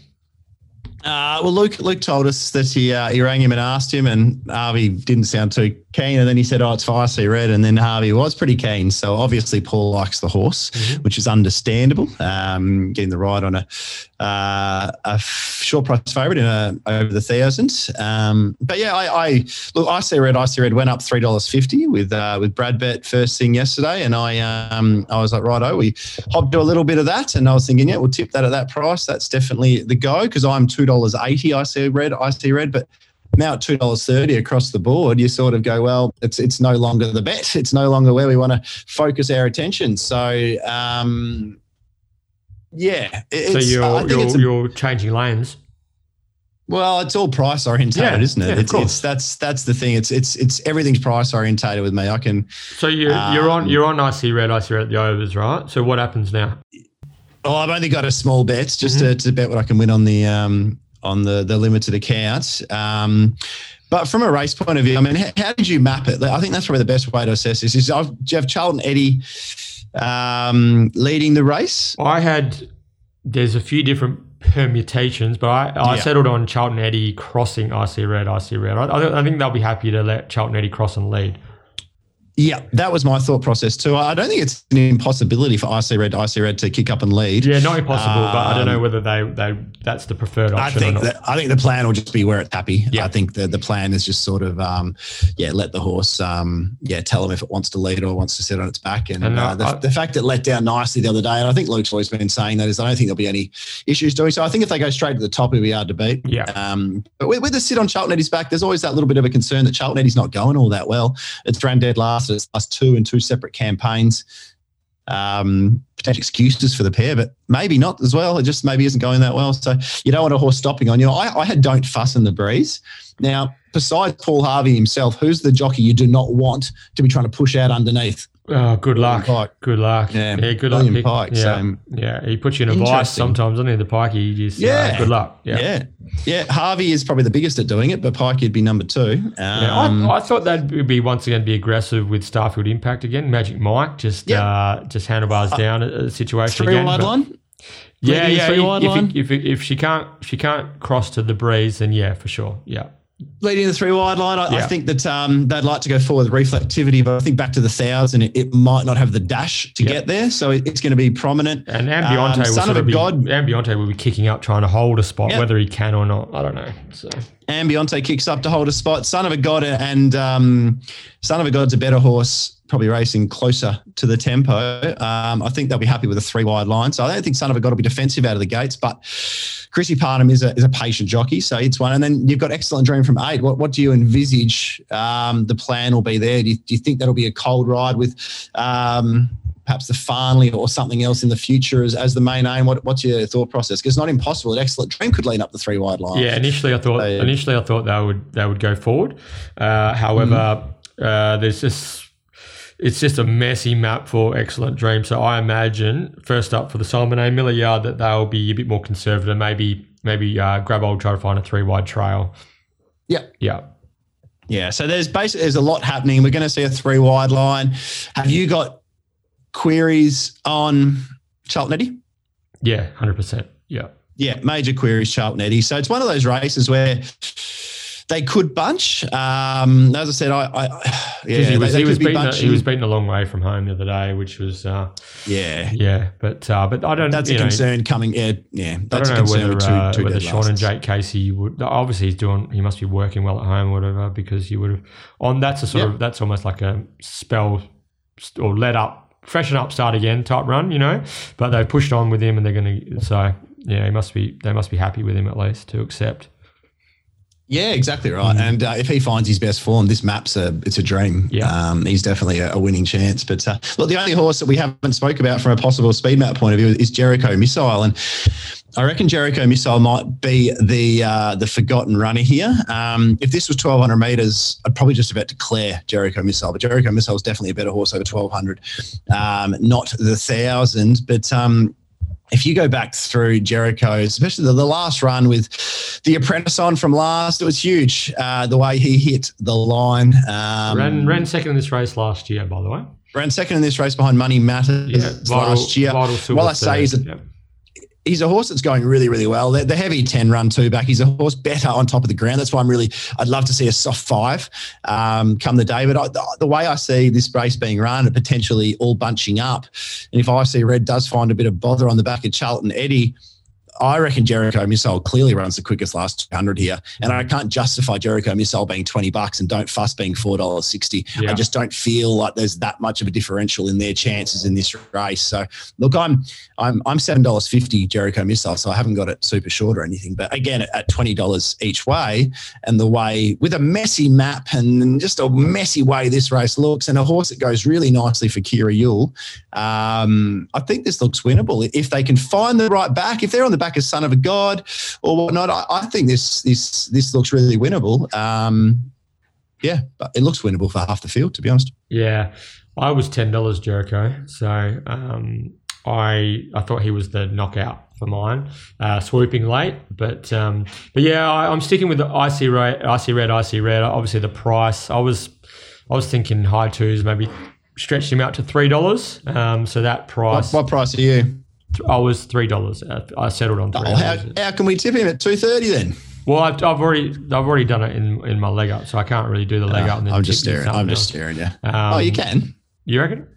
Speaker 2: Uh, well, Luke Luke told us that he uh, he rang him and asked him, and Harvey didn't sound too keen. And then he said, "Oh, it's for Icy Red." And then Harvey was pretty keen. So obviously, Paul likes the horse, mm-hmm. which is understandable. Um, getting the ride on a uh, a short price favourite in a, over the thousand. Um, but yeah, I, I look. Icy Red, Icy Red went up three dollars fifty with uh, with Brad Bet first thing yesterday, and I um, I was like, right, oh, we hopped to a little bit of that, and I was thinking, yeah, we'll tip that at that price. That's definitely the go because I'm two dollars eighty. Icy Red, Icy Red, but now at two dollars thirty across the board, you sort of go, well, it's it's no longer the bet. It's no longer where we want to focus our attention. So um, yeah,
Speaker 1: so you're you're, a, you're changing lanes.
Speaker 2: Well, it's all price orientated, yeah, isn't it? Yeah, it's, it's, that's that's the thing. It's it's it's everything's price orientated with me. I can.
Speaker 1: So you're um, you're on you're on Icy Red, Icy Red at the overs, right? So what happens now?
Speaker 2: Oh, I've only got a small bet just mm-hmm. to, to bet what I can win on the um on the the limited account. Um, but from a race point of view, I mean, how, how, did you map it? I think that's probably the best way to assess this. Is I've, do you have Charlton Eddie um, leading the race?
Speaker 1: I had. There's a few different permutations, but I, I yeah. settled on Charlton Eddie crossing Icy Red, Icy Red. I, I, think they'll be happy to let Charlton Eddie cross and lead.
Speaker 2: Yeah, that was my thought process too. I don't think it's an impossibility for Icy Red, Icy Red to kick up and lead.
Speaker 1: Yeah, not impossible, um, but I don't know um, whether they they that's the preferred option.
Speaker 2: I think that I think the plan will just be where it's happy. Yeah. I think the the plan is just sort of um, yeah, let the horse um, yeah tell him if it wants to lead or wants to sit on its back. And, and uh, the, I, the, fact it let down nicely the other day, and I think Luke's always been saying that is I don't think there'll be any issues doing so. I think if they go straight to the top, it'll be hard to beat.
Speaker 1: Yeah.
Speaker 2: Um, but with, with the sit on Charlton Eddie's back, there's always that little bit of a concern that Charlton Eddie's not going all that well. It's ran dead last. It's two and two separate campaigns. Um, potential excuses for the pair, but maybe not as well. It just maybe isn't going that well. So you don't want a horse stopping on you. I, I had Don't Fuss in the Breeze. Now, besides Paul Harvey himself, who's the jockey you do not want to be trying to push out underneath?
Speaker 1: Oh, good luck. Pike. Good luck. Yeah, yeah good
Speaker 2: William
Speaker 1: luck.
Speaker 2: Pike.
Speaker 1: Yeah. So, yeah, he puts you in a vice sometimes, doesn't he? The Pike, he just, uh, yeah. Uh, good luck.
Speaker 2: Yeah. yeah. Yeah. Harvey is probably the biggest at doing it, but Pike would be number two. Um,
Speaker 1: yeah, I, um, I, thought that would be once again be aggressive with Starfield Impact again. Magic Mike just yep. uh, just handlebars uh, down a, situation
Speaker 2: three
Speaker 1: again.
Speaker 2: Wide line?
Speaker 1: Yeah, yeah. If, if. If, if, if she can't if she can't cross to the breeze, then yeah, for sure. Yeah
Speaker 2: leading the three wide line. I, yeah. I think that um, they'd like to go forward with reflectivity, but I think back to the thousand, it, it might not have the dash to get there, so it, it's going to be prominent.
Speaker 1: And Ambionte um, will sort of be, God, Ambionte will be kicking up, trying to hold a spot, whether he can or not. I don't know. So
Speaker 2: Ambionte kicks up to hold a spot. Son of a God and um, Son of a God's a better horse probably racing closer to the tempo. Um, I think they'll be happy with a three wide line. So I don't think Son of a God will be defensive out of the gates, but Chrissy Parnham is a, is a patient jockey. So it's one. And then you've got Excellent Dream from eight. What, what do you envisage um, the plan will be there? Do you, do you, think that'll be a cold ride with um, perhaps the Farnley or something else in the future as, as the main aim? What, what's your thought process? Because it's not impossible. An Excellent Dream could lean up the three wide line.
Speaker 1: Yeah, initially I thought so, initially I thought they would they would go forward. Uh, however, mm. uh, there's this it's just a messy map for Excellent Dream. So I imagine first up for the Simon A. Miller yard that they'll be a bit more conservative. Maybe maybe uh, grab old try to find a three wide trail.
Speaker 2: Yeah.
Speaker 1: Yeah.
Speaker 2: Yeah. So there's basically there's a lot happening. We're going to see a three wide line. Have you got queries on Charlton Eddie?
Speaker 1: Yeah, hundred percent. Yeah.
Speaker 2: Yeah, major queries, Charlton Eddie. So it's one of those races where they could bunch. Um, as I said, I, I yeah,
Speaker 1: he was, they, they he, was beaten a, he was beaten a long way from home the other day, which was uh,
Speaker 2: yeah,
Speaker 1: yeah. But uh, but I don't. Know.
Speaker 2: That's a
Speaker 1: know,
Speaker 2: concern coming. Yeah, yeah. That's
Speaker 1: I don't know whether, two, uh, two whether Sean and Jake Casey would. Obviously, he's doing. He must be working well at home, or whatever, because he would have. On that's a sort yep. of that's almost like a spell or let up freshen up, start again type run, you know. But they pushed on with him, and they're going to. So yeah, he must be. They must be happy with him at least to accept.
Speaker 2: Yeah, exactly right. And uh, if he finds his best form, this map's a it's a dream.
Speaker 1: Yeah.
Speaker 2: um, he's definitely a, a winning chance. But uh, look, the only horse that we haven't spoke about from a possible speed map point of view is Jericho Missile, and I reckon Jericho Missile might be the uh, the forgotten runner here. Um, if this was twelve hundred meters, I'd probably just about declare Jericho Missile. But Jericho Missile is definitely a better horse over twelve hundred, um, not the thousand. But um, if you go back through Jericho, especially the, the last run with the apprentice on from last, it was huge. Uh, the way he hit the line. Um,
Speaker 1: ran ran second in this race last year, by the way.
Speaker 2: ran second in this race behind Money Matters
Speaker 1: Yeah,
Speaker 2: last year.
Speaker 1: Vital
Speaker 2: While I say he's a,
Speaker 1: yeah.
Speaker 2: He's a horse that's going really, really well. The, the heavy 10 run two back, he's a horse better on top of the ground. That's why I'm really, I'd love to see a soft five um, come the day. But I, the, the way I see this race being run and potentially all bunching up, and if I see Red does find a bit of bother on the back of Charlton Eddie, I reckon Jericho Missile clearly runs the quickest last 200 here. And I can't justify Jericho Missile being 20 bucks and don't fuss being $4.60.
Speaker 1: Yeah.
Speaker 2: I just don't feel like there's that much of a differential in their chances in this race. So look, I'm I'm I'm seven dollars fifty Jericho Missile, so I haven't got it super short or anything. But again, at twenty dollars each way, and the way with a messy map and just a messy way this race looks, and a horse that goes really nicely for Kyra Yuill, um, I think this looks winnable if they can find the right back. If they're on the back of Son of a God or whatnot, I, I think this this this looks really winnable. Um, yeah, but it looks winnable for half the field, to be honest.
Speaker 1: Yeah, I was ten dollars Jericho, so um, I I thought he was the knockout for mine, uh, swooping late, but um, but yeah, I, I'm sticking with the icy red, icy red, icy red. Obviously, the price I was I was thinking high twos, maybe stretched him out to three dollars. Um, so that price
Speaker 2: what price are you?
Speaker 1: I was three dollars. Uh, I settled on three.
Speaker 2: Oh, how, how can we tip him at two thirty then?
Speaker 1: well, I've, I've already I've already done it in, in my leg up, so I can't really do the leg up. And then
Speaker 2: Uh, I'm just staring. I'm just staring. Yeah.
Speaker 1: Um,
Speaker 2: oh, you can.
Speaker 1: You reckon?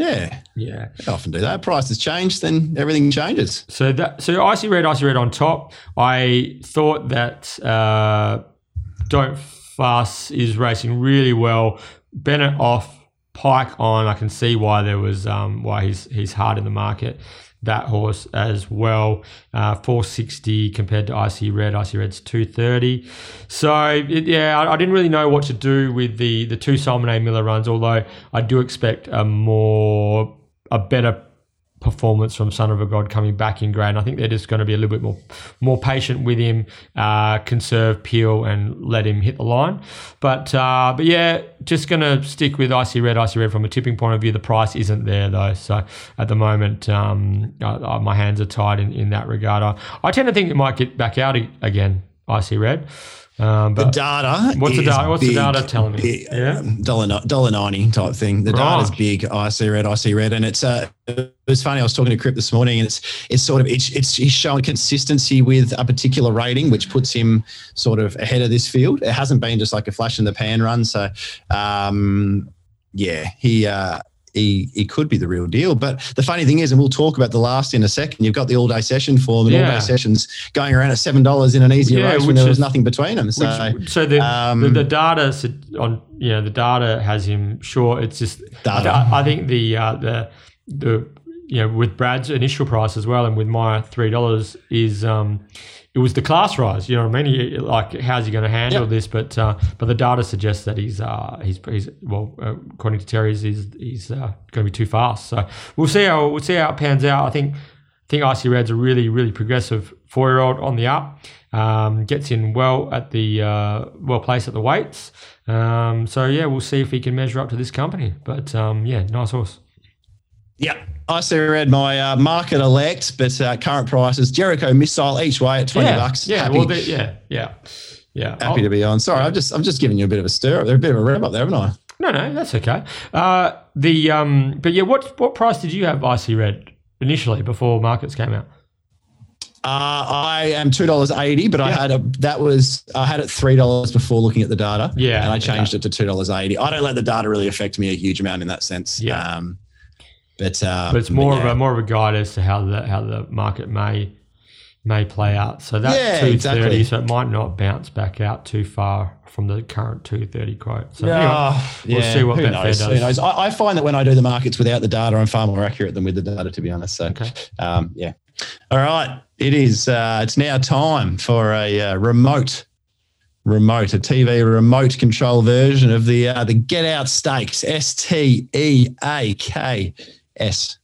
Speaker 2: Yeah.
Speaker 1: Yeah.
Speaker 2: I often do that. Price has changed, then everything changes.
Speaker 1: So that so icy red, icy red on top. I thought that uh, don't fuss is racing really well. Bennett off, Pike on. I can see why there was um, why he's he's hard in the market. That horse as well, uh, 460 compared to Icy Red. Icy Red's 230. So it, yeah, I, I didn't really know what to do with the the two Simon A. Miller runs. Although I do expect a more a better performance from Son of a God coming back in grade. And I think they're just going to be a little bit more more patient with him, uh, conserve Peel and let him hit the line. But uh, but yeah, just going to stick with Icy Red, Icy Red from a tipping point of view. The price isn't there though, so at the moment um, uh, my hands are tied in, in that regard. I, I tend to think it might get back out again, Icy Red. Um,
Speaker 2: The
Speaker 1: but
Speaker 2: data.
Speaker 1: What's the data- what's the data telling me?
Speaker 2: big,
Speaker 1: Yeah?
Speaker 2: um, dollar dollar ninety type thing. The data's
Speaker 1: Right.
Speaker 2: big. I see red. I see red, and it's uh, it was funny. I was talking to Crip this morning, and it's it's sort of it's it's he's showing consistency with a particular rating, which puts him sort of ahead of this field. It hasn't been just like a flash in the pan run. So, um, yeah, he. Uh, he, he could be the real deal. But the funny thing is, and we'll talk about the last in a second, you've got the all day session form and all day sessions going around at $7 in an easier
Speaker 1: Yeah,
Speaker 2: race when there was nothing between them. So,
Speaker 1: Which, so the,
Speaker 2: um,
Speaker 1: the the data on you know the data has him sure. It's just
Speaker 2: Data.
Speaker 1: I, I think the uh, the the you know with Brad's initial price as well, and with my three dollars is um it was the class rise. You know what I mean? He, like how's he going to handle
Speaker 2: Yep.
Speaker 1: this? But uh, but the data suggests that he's uh he's he's well uh, according to Terry's he's he's uh, going to be too fast. So we'll see how we'll see how it pans out. I think. I think Icy Red's a really, really progressive four-year-old on the up. Um, gets in well at the uh, well placed at the weights. Um, so yeah, we'll see if he can measure up to this company. But um, yeah, nice horse.
Speaker 2: Yeah, I see read my uh, market elect, but uh, current prices Jericho missile each way at twenty
Speaker 1: yeah,
Speaker 2: bucks.
Speaker 1: Yeah,
Speaker 2: happy,
Speaker 1: well, they- yeah, yeah, yeah.
Speaker 2: happy
Speaker 1: I'll-
Speaker 2: to be on. Sorry, I'm just I'm just giving you a bit of a stir. There's a bit of a rev up there, haven't I?
Speaker 1: no, no, that's okay. Uh, the um, but yeah, what what price did you have Icy Red initially before markets came out?
Speaker 2: Uh, I am two dollars eighty, but I had a that was I had it three dollars before looking at the data.
Speaker 1: Yeah,
Speaker 2: and I changed
Speaker 1: okay.
Speaker 2: it to two dollars eighty. I don't let the data really affect me a huge amount in that sense.
Speaker 1: Yeah.
Speaker 2: um, but uh,
Speaker 1: But it's more
Speaker 2: yeah.
Speaker 1: of a more of a guide as to how the how the market may may play out. So that
Speaker 2: Yeah,
Speaker 1: two thirty,
Speaker 2: exactly.
Speaker 1: so it might not bounce back out too far from the current two thirty quote. So anyway, we'll
Speaker 2: yeah,
Speaker 1: see what
Speaker 2: who knows,
Speaker 1: does.
Speaker 2: Who knows? I, I find that when I do the markets without the data, I'm far more accurate than with the data, to be honest. So,
Speaker 1: Okay.
Speaker 2: um, yeah. All right, it is. Uh, it's now time for a uh, remote, remote, a TV remote control version of the uh, the Get Out Stakes. S T E A K S.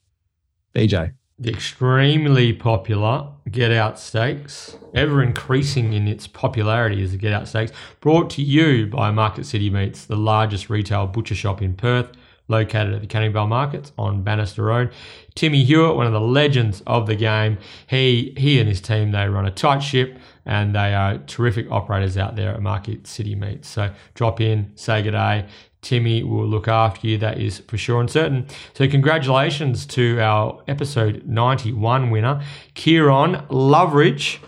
Speaker 2: BJ.
Speaker 1: The extremely popular Get Out Stakes, ever increasing in its popularity as the Get Out Stakes, brought to you by Market City Meats, the largest retail butcher shop in Perth, located at the Canning Markets on Bannister Road. Timmy Hewitt, one of the legends of the game, he he and his team they run a tight ship and they are terrific operators out there at Market City Meats. So drop in, say good day. Timmy will look after you, that is for sure and certain. So, congratulations to our episode 91 winner, Kieran Loveridge.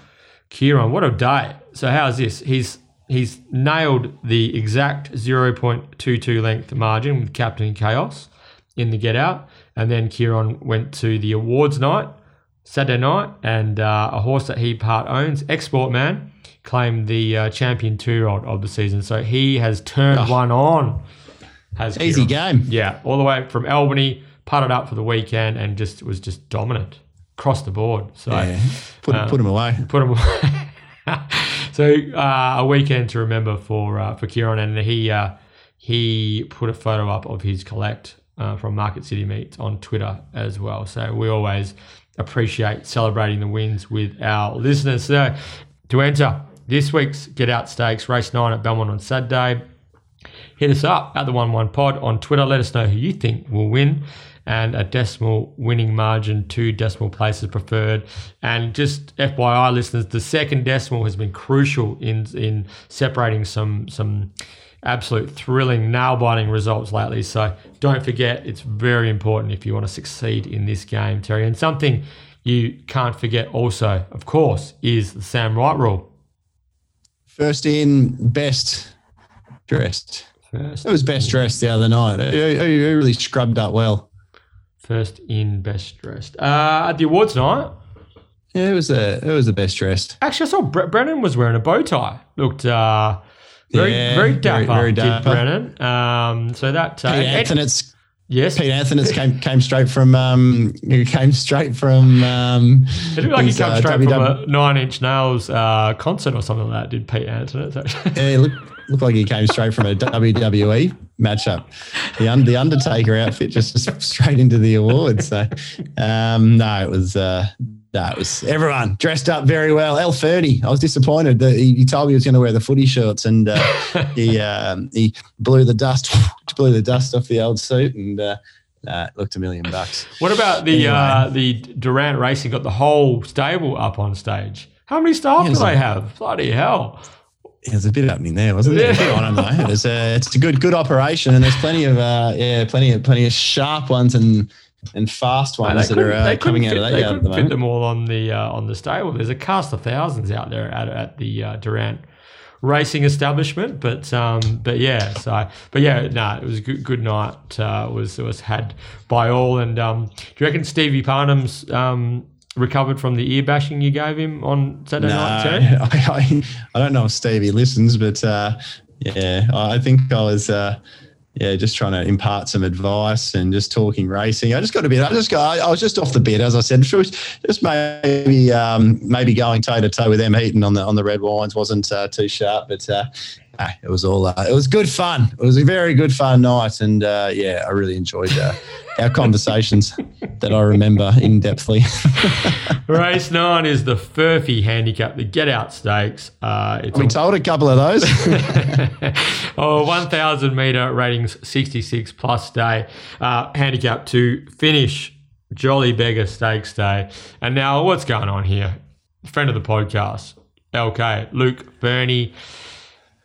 Speaker 1: Kieran, what a day. So, how's this? He's he's nailed the exact 0.22 length margin with Captain Chaos in the get out. And then Kieran went to the awards night, Saturday night, and uh, a horse that he part owns, Export Man, claimed the uh, champion two year old of the season. So he has turned
Speaker 2: Oh.
Speaker 1: one on. Has
Speaker 2: Easy
Speaker 1: Kieran.
Speaker 2: game.
Speaker 1: Yeah, all the way from Albany, putted up for the weekend, and just was just dominant across the board. So
Speaker 2: Yeah. Put,
Speaker 1: Uh,
Speaker 2: put him away.
Speaker 1: put him away. so uh, a weekend to remember for uh, for Kieran, and he uh, he put a photo up of his collect uh, from Market City Meats on Twitter as well. So we always appreciate celebrating the wins with our listeners. So to enter this week's Get Out Stakes race nine at Belmont on Saturday. Hit us up at the One One Pod on Twitter. Let us know who you think will win, and a decimal winning margin, two decimal places preferred. And just FYI, listeners, the second decimal has been crucial in in separating some some absolute thrilling, nail biting results lately. So don't forget, it's very important if you want to succeed in this game, Terry. And something you can't forget also, of course, is the Sam Wright rule.
Speaker 2: First in, best dressed.
Speaker 1: First,
Speaker 2: It was best dressed the other night. He, he- he really scrubbed up well.
Speaker 1: first in, best dressed. Uh, at the awards night,
Speaker 2: Yeah, it was a it was the best dressed.
Speaker 1: Actually, I saw Bre- Brennan was wearing a bow tie. Looked uh, very,
Speaker 2: Yeah,
Speaker 1: very
Speaker 2: very-
Speaker 1: dapper,
Speaker 2: very
Speaker 1: did
Speaker 2: dapper.
Speaker 1: Brennan. Um, so that uh,
Speaker 2: Pete Anthony's
Speaker 1: yes,
Speaker 2: Pete Anthony's came came straight from um came straight from um
Speaker 1: it looked like he
Speaker 2: his,
Speaker 1: come
Speaker 2: uh,
Speaker 1: straight from a Nine Inch Nails uh, concert or something like that. Did Pete Anthony?
Speaker 2: Yeah, he looked, like he came straight from a WWE matchup. The un, the Undertaker outfit just straight into the awards. So um, no, it was uh, no, it was everyone dressed up very well. El Ferdy, I was disappointed that he, he told me he was going to wear the footy shorts and uh, he um, he blew the dust blew the dust off the old suit and uh, it looked a million bucks.
Speaker 1: what about the
Speaker 2: Anyway.
Speaker 1: uh, the Durant Racing? Got the whole stable up on stage. How many staff
Speaker 2: Yeah,
Speaker 1: do they
Speaker 2: a-
Speaker 1: have? Bloody hell!
Speaker 2: There's a bit happening there, wasn't there?
Speaker 1: Yeah.
Speaker 2: I don't know. It's a it's a good good operation, and there's plenty of uh, yeah, plenty of plenty of sharp ones and and fast ones that are uh, coming
Speaker 1: couldn't
Speaker 2: out of that
Speaker 1: They
Speaker 2: yard at
Speaker 1: couldn't
Speaker 2: the
Speaker 1: fit
Speaker 2: moment.
Speaker 1: them all on the uh, on the stable. There's a cast of thousands out there at, at the uh, Durant racing establishment, but um, but yeah, so but yeah, no, it was a good, good night. Uh, was was had by all, and um, do you reckon Stevie Parnham's um, recovered from the ear bashing you gave him on Saturday
Speaker 2: No,
Speaker 1: night too?
Speaker 2: I, I, I don't know if Stevie listens, but uh, yeah, I think I was uh, yeah just trying to impart some advice and just talking racing. I just got a bit. I just got. I, was just off the bit, as I said. Just just maybe um, maybe going toe to toe with them Heaton on the on the red wines wasn't uh, too sharp, but. Uh, ah, it was all. Uh, it was good fun. It was a very good fun night, and uh, yeah, I really enjoyed uh, our conversations that I remember in depthly.
Speaker 1: Race nine is the Furphy handicap, the Get Out Stakes. Uh, it's
Speaker 2: we
Speaker 1: a
Speaker 2: told a couple of those.
Speaker 1: oh, 1,000 meter ratings, 66 plus day, uh, handicap to finish Jolly Beggar Stakes Day. And now, what's going on here? Friend of the podcast, LK, Luke Burney.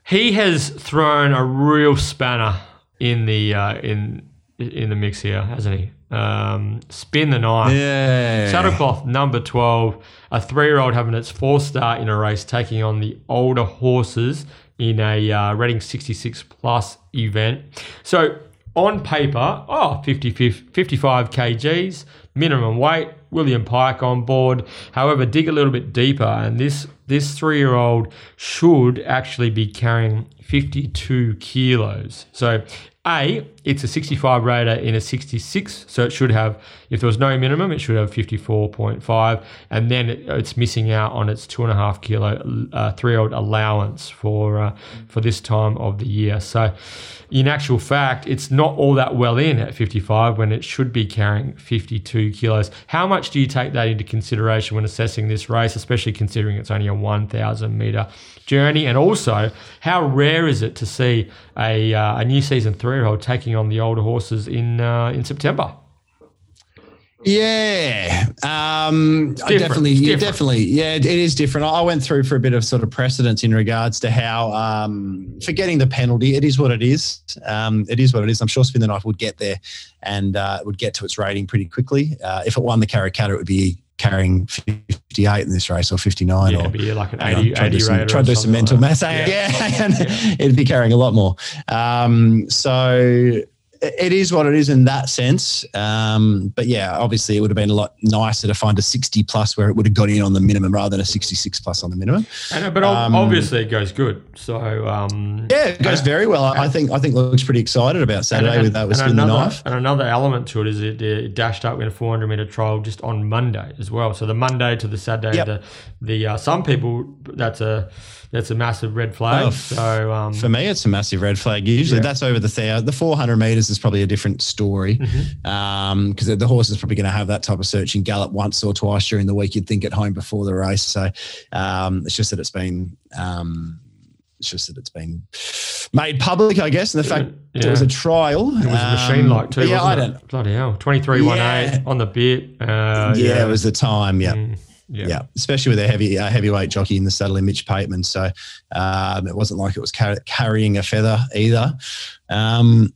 Speaker 1: He has thrown a real spanner in the uh, in in the mix here, hasn't he? Um, spin the knife.
Speaker 2: yeah.
Speaker 1: Saddlecloth number 12, a three year old having its fourth start in a race, taking on the older horses in a uh, Rating 66 plus event. So on paper, oh, 50, 55 kgs, minimum weight. William Pike on board. However, dig a little bit deeper, and this this three year old should actually be carrying 52 kilos. So a, it's a 65 rater in a 66, so it should have, if there was no minimum, it should have 54.5, and then it, it's missing out on its two and a half kilo uh, three-year-old allowance for uh, for this time of the year. So, in actual fact, it's not all that well in at 55 when it should be carrying 52 kilos. How much do you take that into consideration when assessing this race, especially considering it's only a 1,000 meter journey? And also, how rare is it to see a, uh, a new season three year old taking on the older horses in, uh, in September?
Speaker 2: Yeah, um, definitely, yeah, definitely, yeah, it is different. I went through for a bit of sort of precedence in regards to how, um, for getting the penalty, it is what it is. Um, it is what it is. I'm sure Spin the Knife would get there and uh, would get to its rating pretty quickly. Uh, if it won the Karrakatta, it would be carrying 58 in this race or 59
Speaker 1: yeah,
Speaker 2: or
Speaker 1: be like an 80, on, 80
Speaker 2: some, try to do some mental like math yeah, yeah. yeah. it'd be carrying a lot more um, so it is what it is in that sense. Um, but yeah, obviously it would have been a lot nicer to find a 60 plus where it would have got in on the minimum rather than a 66 plus on the minimum.
Speaker 1: And, but um, obviously it goes good. So um,
Speaker 2: yeah, it goes very well. I think I think looks pretty excited about Saturday and, with that with spin
Speaker 1: another,
Speaker 2: the knife.
Speaker 1: And another element to it is it, it, dashed up in a 400 meter trial just on Monday as well. So the Monday to the Saturday, yep. the the uh, some people that's a that's a massive red flag. So um,
Speaker 2: for me, it's a massive red flag. Usually, yeah. that's over the thousand. The four hundred meters is probably a different story because mm-hmm. um, the horse is probably going to have that type of searching gallop once or twice during the week. You'd think at home before the race. So um, it's just that it's been. Um, it's just that it's been made public, I guess, and the fact yeah. it was a trial.
Speaker 1: It was a machine like too. Yeah, I don't. It? Bloody hell, twenty three one eight on the bit.
Speaker 2: Uh, yeah, yeah, it was the time. Yeah. Mm. Yeah. yeah. especially with a heavy uh, heavyweight jockey in the saddle in Mitch Pateman. So um, it wasn't like it was car- carrying a feather either. Um,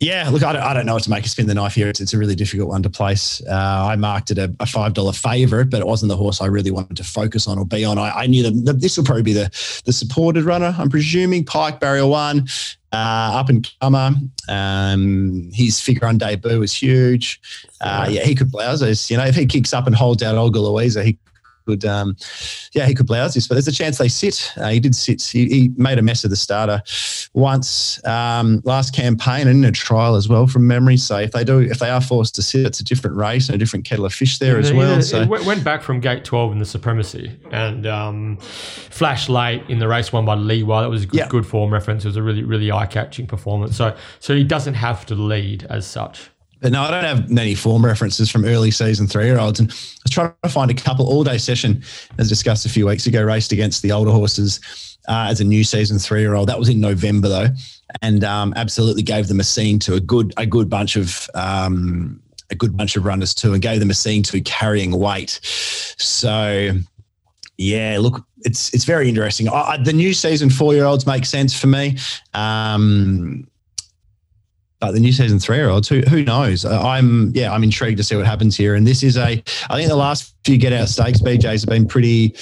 Speaker 2: yeah, look, I don't, I don't know what to make a spin the knife here. It's, it's a really difficult one to place. Uh, I marked it a, a $5 favourite, but it wasn't the horse I really wanted to focus on or be on. I, I knew that this will probably be the, the supported runner, I'm presuming. Pike, barrier one, uh, up and comer. Um, his figure on debut was huge. Uh, yeah, he could blouse us. You know, if he kicks up and holds out Olga Luisa, he could, um, yeah, he could blouse this. But there's a chance they sit. Uh, he did sit. He, he, made a mess of the starter once um, last campaign and in a trial as well from memory. So if they do, if they are forced to sit, it's a different race and a different kettle of fish there yeah, as well. so
Speaker 1: it went back from gate 12 in the supremacy and um, flashed late in the race won by Lee. While that was a good, yeah. good form reference, it was a really really eye catching performance. So so he doesn't have to lead as such.
Speaker 2: But no, I don't have many form references from early season three year olds. And I was trying to find a couple all day session, as discussed a few weeks ago, raced against the older horses uh, as a new season three year old. That was in November though, and um, absolutely gave them a scene to a good a good bunch of um, a good bunch of runners too, and gave them a scene to carrying weight. So yeah, look, it's it's very interesting. I, the new season four year olds make sense for me. Um, but the new season three year olds, who who knows? I'm yeah, I'm intrigued to see what happens here. And this is a, I think the last few get out stakes BJ's have been pretty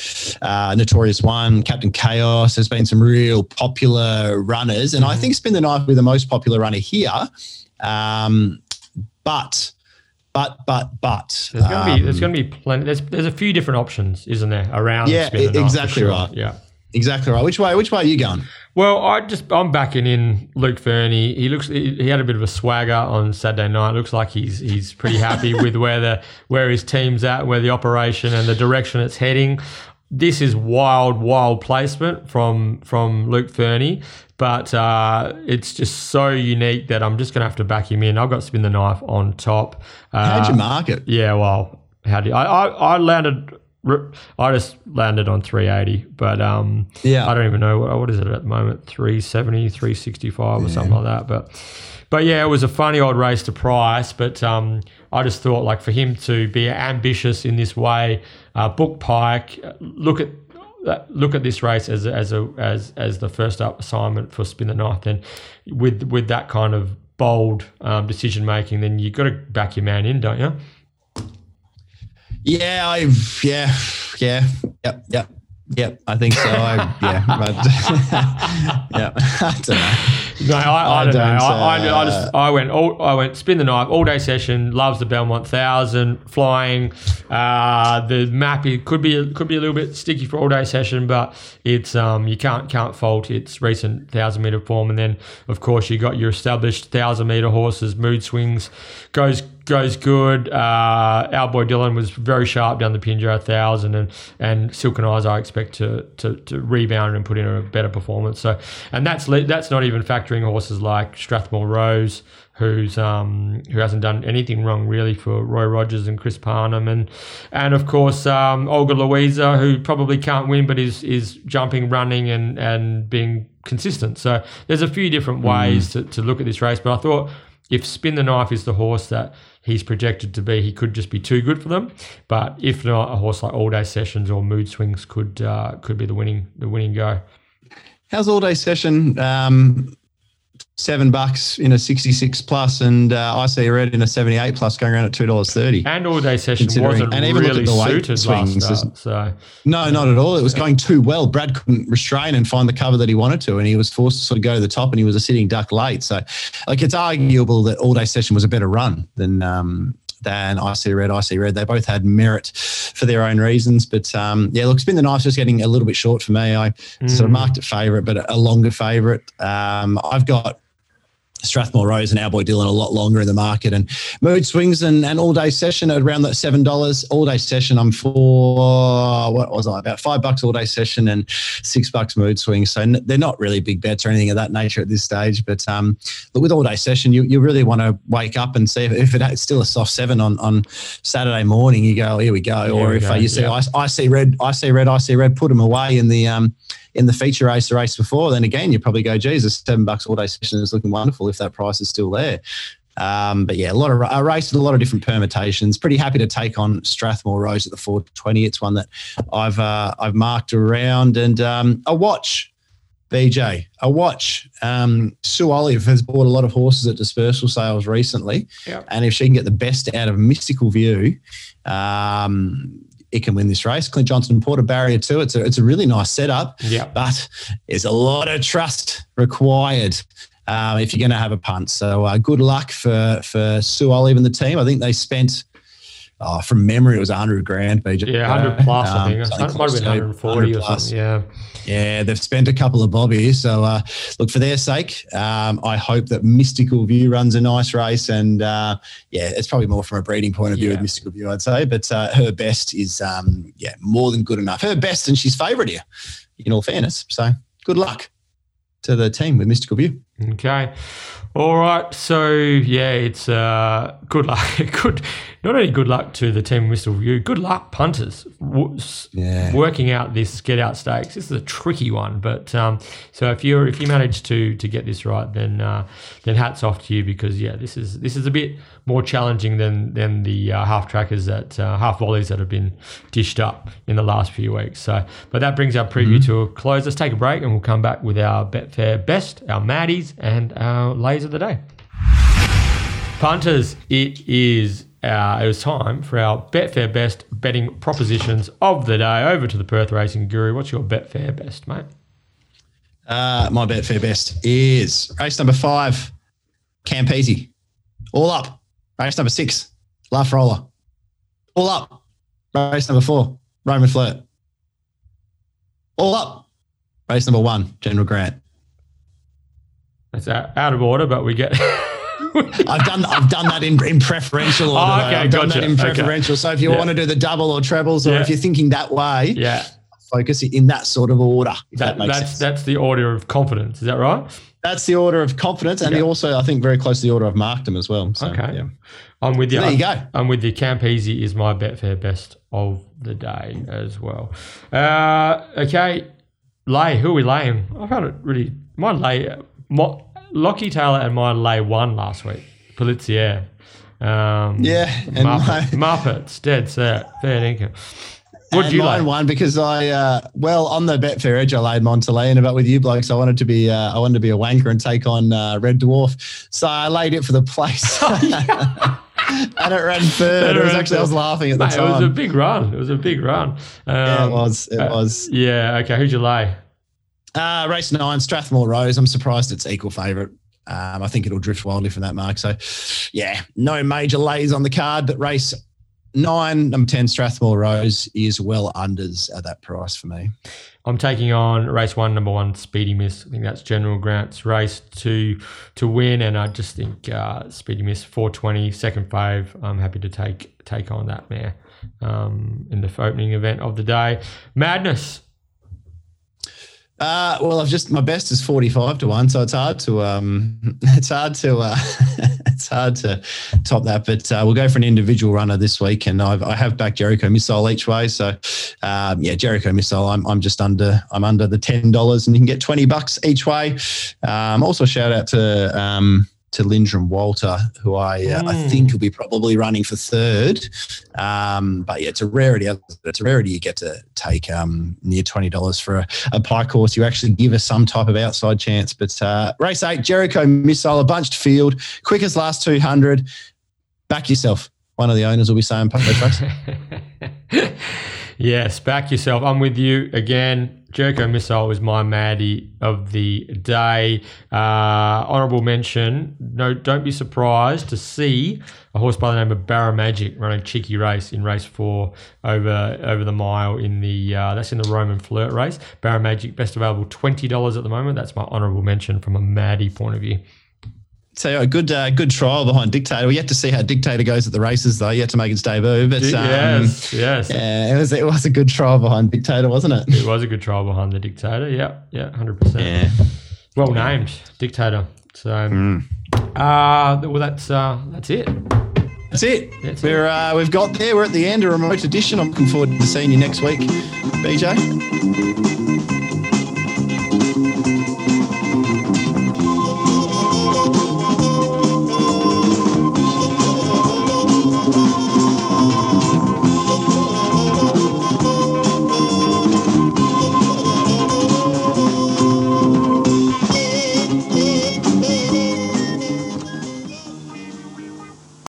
Speaker 2: uh, notorious. One, Captain Chaos, there's been some real popular runners, and mm-hmm. I think Spin the Knife with the most popular runner here. Um, but but but but
Speaker 1: there's going to um, be there's going to be plenty. There's there's a few different options, isn't there? Around
Speaker 2: yeah, exactly sure. right.
Speaker 1: Yeah,
Speaker 2: exactly right. Which way? Which way are you going?
Speaker 1: Well, I just I'm backing in Luke Fernie. He looks he, he had a bit of a swagger on Saturday night. Looks like he's he's pretty happy with where the where his team's at, where the operation and the direction it's heading. This is wild, wild placement from from Luke Fernie, but uh, it's just so unique that I'm just gonna have to back him in. I've got to spin the knife on top.
Speaker 2: Uh, How'd you mark it?
Speaker 1: Yeah, well, how do you, I, I I landed I just landed on 380, but um, yeah, I don't even know what, what is it at the moment 370, 365 or yeah. something like that. But but yeah, it was a funny old race to price. But um, I just thought like for him to be ambitious in this way, uh, book Pike, look at look at this race as as a as as the first up assignment for spin the knife. Then with with that kind of bold um, decision making, then you got to back your man in, don't you?
Speaker 2: Yeah, I yeah, yeah, yep, yep, yep. I think so. I, yeah, but yeah, I don't know.
Speaker 1: No, I, I,
Speaker 2: I
Speaker 1: don't, know.
Speaker 2: don't,
Speaker 1: I, I, I
Speaker 2: uh,
Speaker 1: just I went all, I went spin the knife all day session. Loves the Belmont Thousand flying. Uh, the map it could be could be a little bit sticky for all day session, but it's um you can't can't fault its recent thousand meter form. And then of course you got your established thousand meter horses. Mood swings goes goes good. Uh, our boy Dylan was very sharp down the Pinjo thousand, and and Silken Eyes I expect to, to to rebound and put in a better performance. So, and that's that's not even factoring horses like Strathmore Rose, who's um who hasn't done anything wrong really for Roy Rogers and Chris Parnham, and and of course um, Olga Louisa, who probably can't win but is is jumping, running, and and being consistent. So there's a few different ways to, to look at this race, but I thought if Spin the Knife is the horse that he's projected to be, he could just be too good for them. But if not, a horse like All Day Sessions or Mood Swings could uh, could be the winning the winning go.
Speaker 2: How's all day session? Um, seven bucks in a 66 plus, and uh, I see red in a 78 plus going around at $2.30.
Speaker 1: And All Day Session wasn't
Speaker 2: and even look
Speaker 1: really
Speaker 2: at the
Speaker 1: suited
Speaker 2: swings,
Speaker 1: start. So
Speaker 2: No, not at all. It was going too well. Brad couldn't restrain and find the cover that he wanted to, and he was forced to sort of go to the top, and he was a sitting duck late. So, like, it's arguable that all day session was a better run than um, than IC Red, IC Red. They both had merit for their own reasons, but um, yeah, look, spin the knife just getting a little bit short for me. I sort of marked it favourite, but a longer favourite. Um, I've got. Strathmore Rose and our boy Dylan a lot longer in the market. And mood swings and, and all day session at around that seven dollars. All day session I'm for what was I? About five bucks all day session and six bucks mood swings. So they're not really big bets or anything of that nature at this stage. But um but with all day session you, you really want to wake up and see if, if it's still a soft seven on on Saturday morning you go here we go. Or
Speaker 1: we
Speaker 2: if
Speaker 1: go,
Speaker 2: uh, you see. I, I see red I see red I see red put them away in the um in the feature race, the race before, then again, you probably go, Jesus, seven bucks all day session is looking wonderful if that price is still there. Um, but yeah, a lot of a race with a lot of different permutations. Pretty happy to take on Strathmore Rose at the 420. It's one that I've uh, I've marked around and um, a watch. BJ, a watch. Um, Sue Olive has bought a lot of horses at dispersal sales recently,
Speaker 1: Yep.
Speaker 2: and if she can get the best out of Mystical View, um, it can win this race. Clint Johnson and Porter Barrier too. It's a it's a really nice setup
Speaker 1: yeah,
Speaker 2: but there's a lot of trust required um, if you're going to have a punt. So uh, good luck for for Sue Olive and the team. I think they spent. Oh, from memory, it was 100 grand. BJ.
Speaker 1: yeah, hundred plus I
Speaker 2: Um,
Speaker 1: think. It might have been hundred and forty or
Speaker 2: 100 plus.
Speaker 1: something. Yeah.
Speaker 2: Yeah, they've spent a couple of bobbies. So, uh, look, for their sake, um, I hope that Mystical View runs a nice race. And uh, yeah, it's probably more from a breeding point of view
Speaker 1: Yeah.
Speaker 2: with Mystical View, I'd say. But uh, her best is, um, yeah, more than good enough. Her best, and she's favourite here, in all fairness. So, good luck to the team with Mystical View.
Speaker 1: Okay. All right. So yeah, it's uh, good luck. Good. Not only good luck to the team, with Mystical View. Good luck, punters. W-
Speaker 2: Yeah.
Speaker 1: Working out this get out stakes. This is a tricky one, but um, so if you if you manage to to get this right, then uh, then hats off to you because yeah, this is this is a bit more challenging than than the uh, half trackers that uh, half volleys that have been dished up in the last few weeks. So, but that brings our preview to a close. Let's take a break and we'll come back with our Betfair best, our Maddies, and our lays of the day. Punters, it is uh, it was time for our Betfair best betting propositions of the day. Over to the Perth Racing Guru. What's your Betfair best, mate?
Speaker 2: Uh, my Betfair best is race number five, Campese. All up. Race number six, La Farola. All up. Race number four, Roman Flirt. All up. Race number one, General Grant.
Speaker 1: That's out, of order, but we get.
Speaker 2: I've done I've done that in, in preferential oh, order.
Speaker 1: Oh, okay,
Speaker 2: I've done
Speaker 1: gotcha.
Speaker 2: that in
Speaker 1: Okay.
Speaker 2: preferential. So if you
Speaker 1: Yeah.
Speaker 2: want to do the double or trebles, or
Speaker 1: Yeah.
Speaker 2: if you're thinking that way,
Speaker 1: yeah,
Speaker 2: focus in that sort of order. That,
Speaker 1: that,
Speaker 2: makes
Speaker 1: that's
Speaker 2: sense.
Speaker 1: that's the order of confidence. Is that right?
Speaker 2: That's the order of confidence, and
Speaker 1: Yeah.
Speaker 2: also I think very close to the order I've marked them as well. So,
Speaker 1: Okay.
Speaker 2: yeah.
Speaker 1: I'm with you.
Speaker 2: There you go.
Speaker 1: I'm with you. Campese is my bet Betfair best of the day as well. Uh, okay, lay. Who are we laying? I found it really. My lay. My, Lockie Taylor and my lay one last week. Polizia. Um,
Speaker 2: Yeah, and
Speaker 1: Muppet,
Speaker 2: my-
Speaker 1: Muppets, dead set, fair dinkum. What you
Speaker 2: mine
Speaker 1: like?
Speaker 2: won because I uh, well on the Betfair edge I laid Montalena, but with you blokes I wanted to be uh, I wanted to be a wanker and take on uh, Red Dwarf, so I laid it for the place, and it ran third.
Speaker 1: It
Speaker 2: It was actually I was laughing at the
Speaker 1: Mate, it was a big run. It was a big run. Um,
Speaker 2: yeah, it was. It
Speaker 1: uh,
Speaker 2: was.
Speaker 1: Yeah. Okay. Who'd you lay?
Speaker 2: Uh, race nine, Strathmore Rose. I'm surprised it's equal favourite. Um, I think it'll drift wildly from that mark. So, yeah, no major lays on the card, but race nine, number 10, Strathmore Rose is well unders at that price for me.
Speaker 1: I'm taking on race one, number one, Speedy Miss. I think that's General Grant's race to to win, and I just think uh, Speedy Miss 420, second fave. I'm happy to take take on that mare um, in the opening event of the day. Madness.
Speaker 2: Uh, well, I've just my best is forty five to one, so it's hard to um, it's hard to uh, it's hard to top that. But uh, we'll go for an individual runner this week, and I've, I have backed Jericho Missile each way. So um, yeah, Jericho Missile, I'm, I'm just under I'm under the ten dollars, and you can get twenty bucks each way. Um, also, shout out to um, to Lindrum Walter, who I uh, mm. I hmm. think will be probably running for third. Um, but yeah, it's a rarity. It's a rarity you get to take um, near twenty dollars for a, a pike horse. You actually give us some type of outside chance. But uh, race eight, Jericho Missile, a bunched field, quickest last two hundred. Back yourself. One of the owners will be saying post
Speaker 1: Yes, back yourself. I'm with you again. Jericho Missile was my Maddie of the day. Uh, honorable mention. No, don't be surprised to see a horse by the name of Barra Magic running cheeky race in race four over over the mile in the uh, that's in the Roman Flirt race. Barra Magic best available twenty dollars at the moment. That's my honorable mention from a Maddie point of view.
Speaker 2: So a good uh, good trial behind Dictator. We yet to see how Dictator goes at the races, though. Yet to make its debut, but um,
Speaker 1: yes, yes,
Speaker 2: yeah, it was it was a good trial behind Dictator, wasn't it?
Speaker 1: It was a good trial behind the Dictator. Yeah, yeah, hundred percent. Yeah, well named Dictator. So, mm. uh, well, that's uh, that's it.
Speaker 2: That's it. That's We're it. Uh, we've got there. We're at the end. A remote edition. I'm looking forward to seeing you next week, BJ.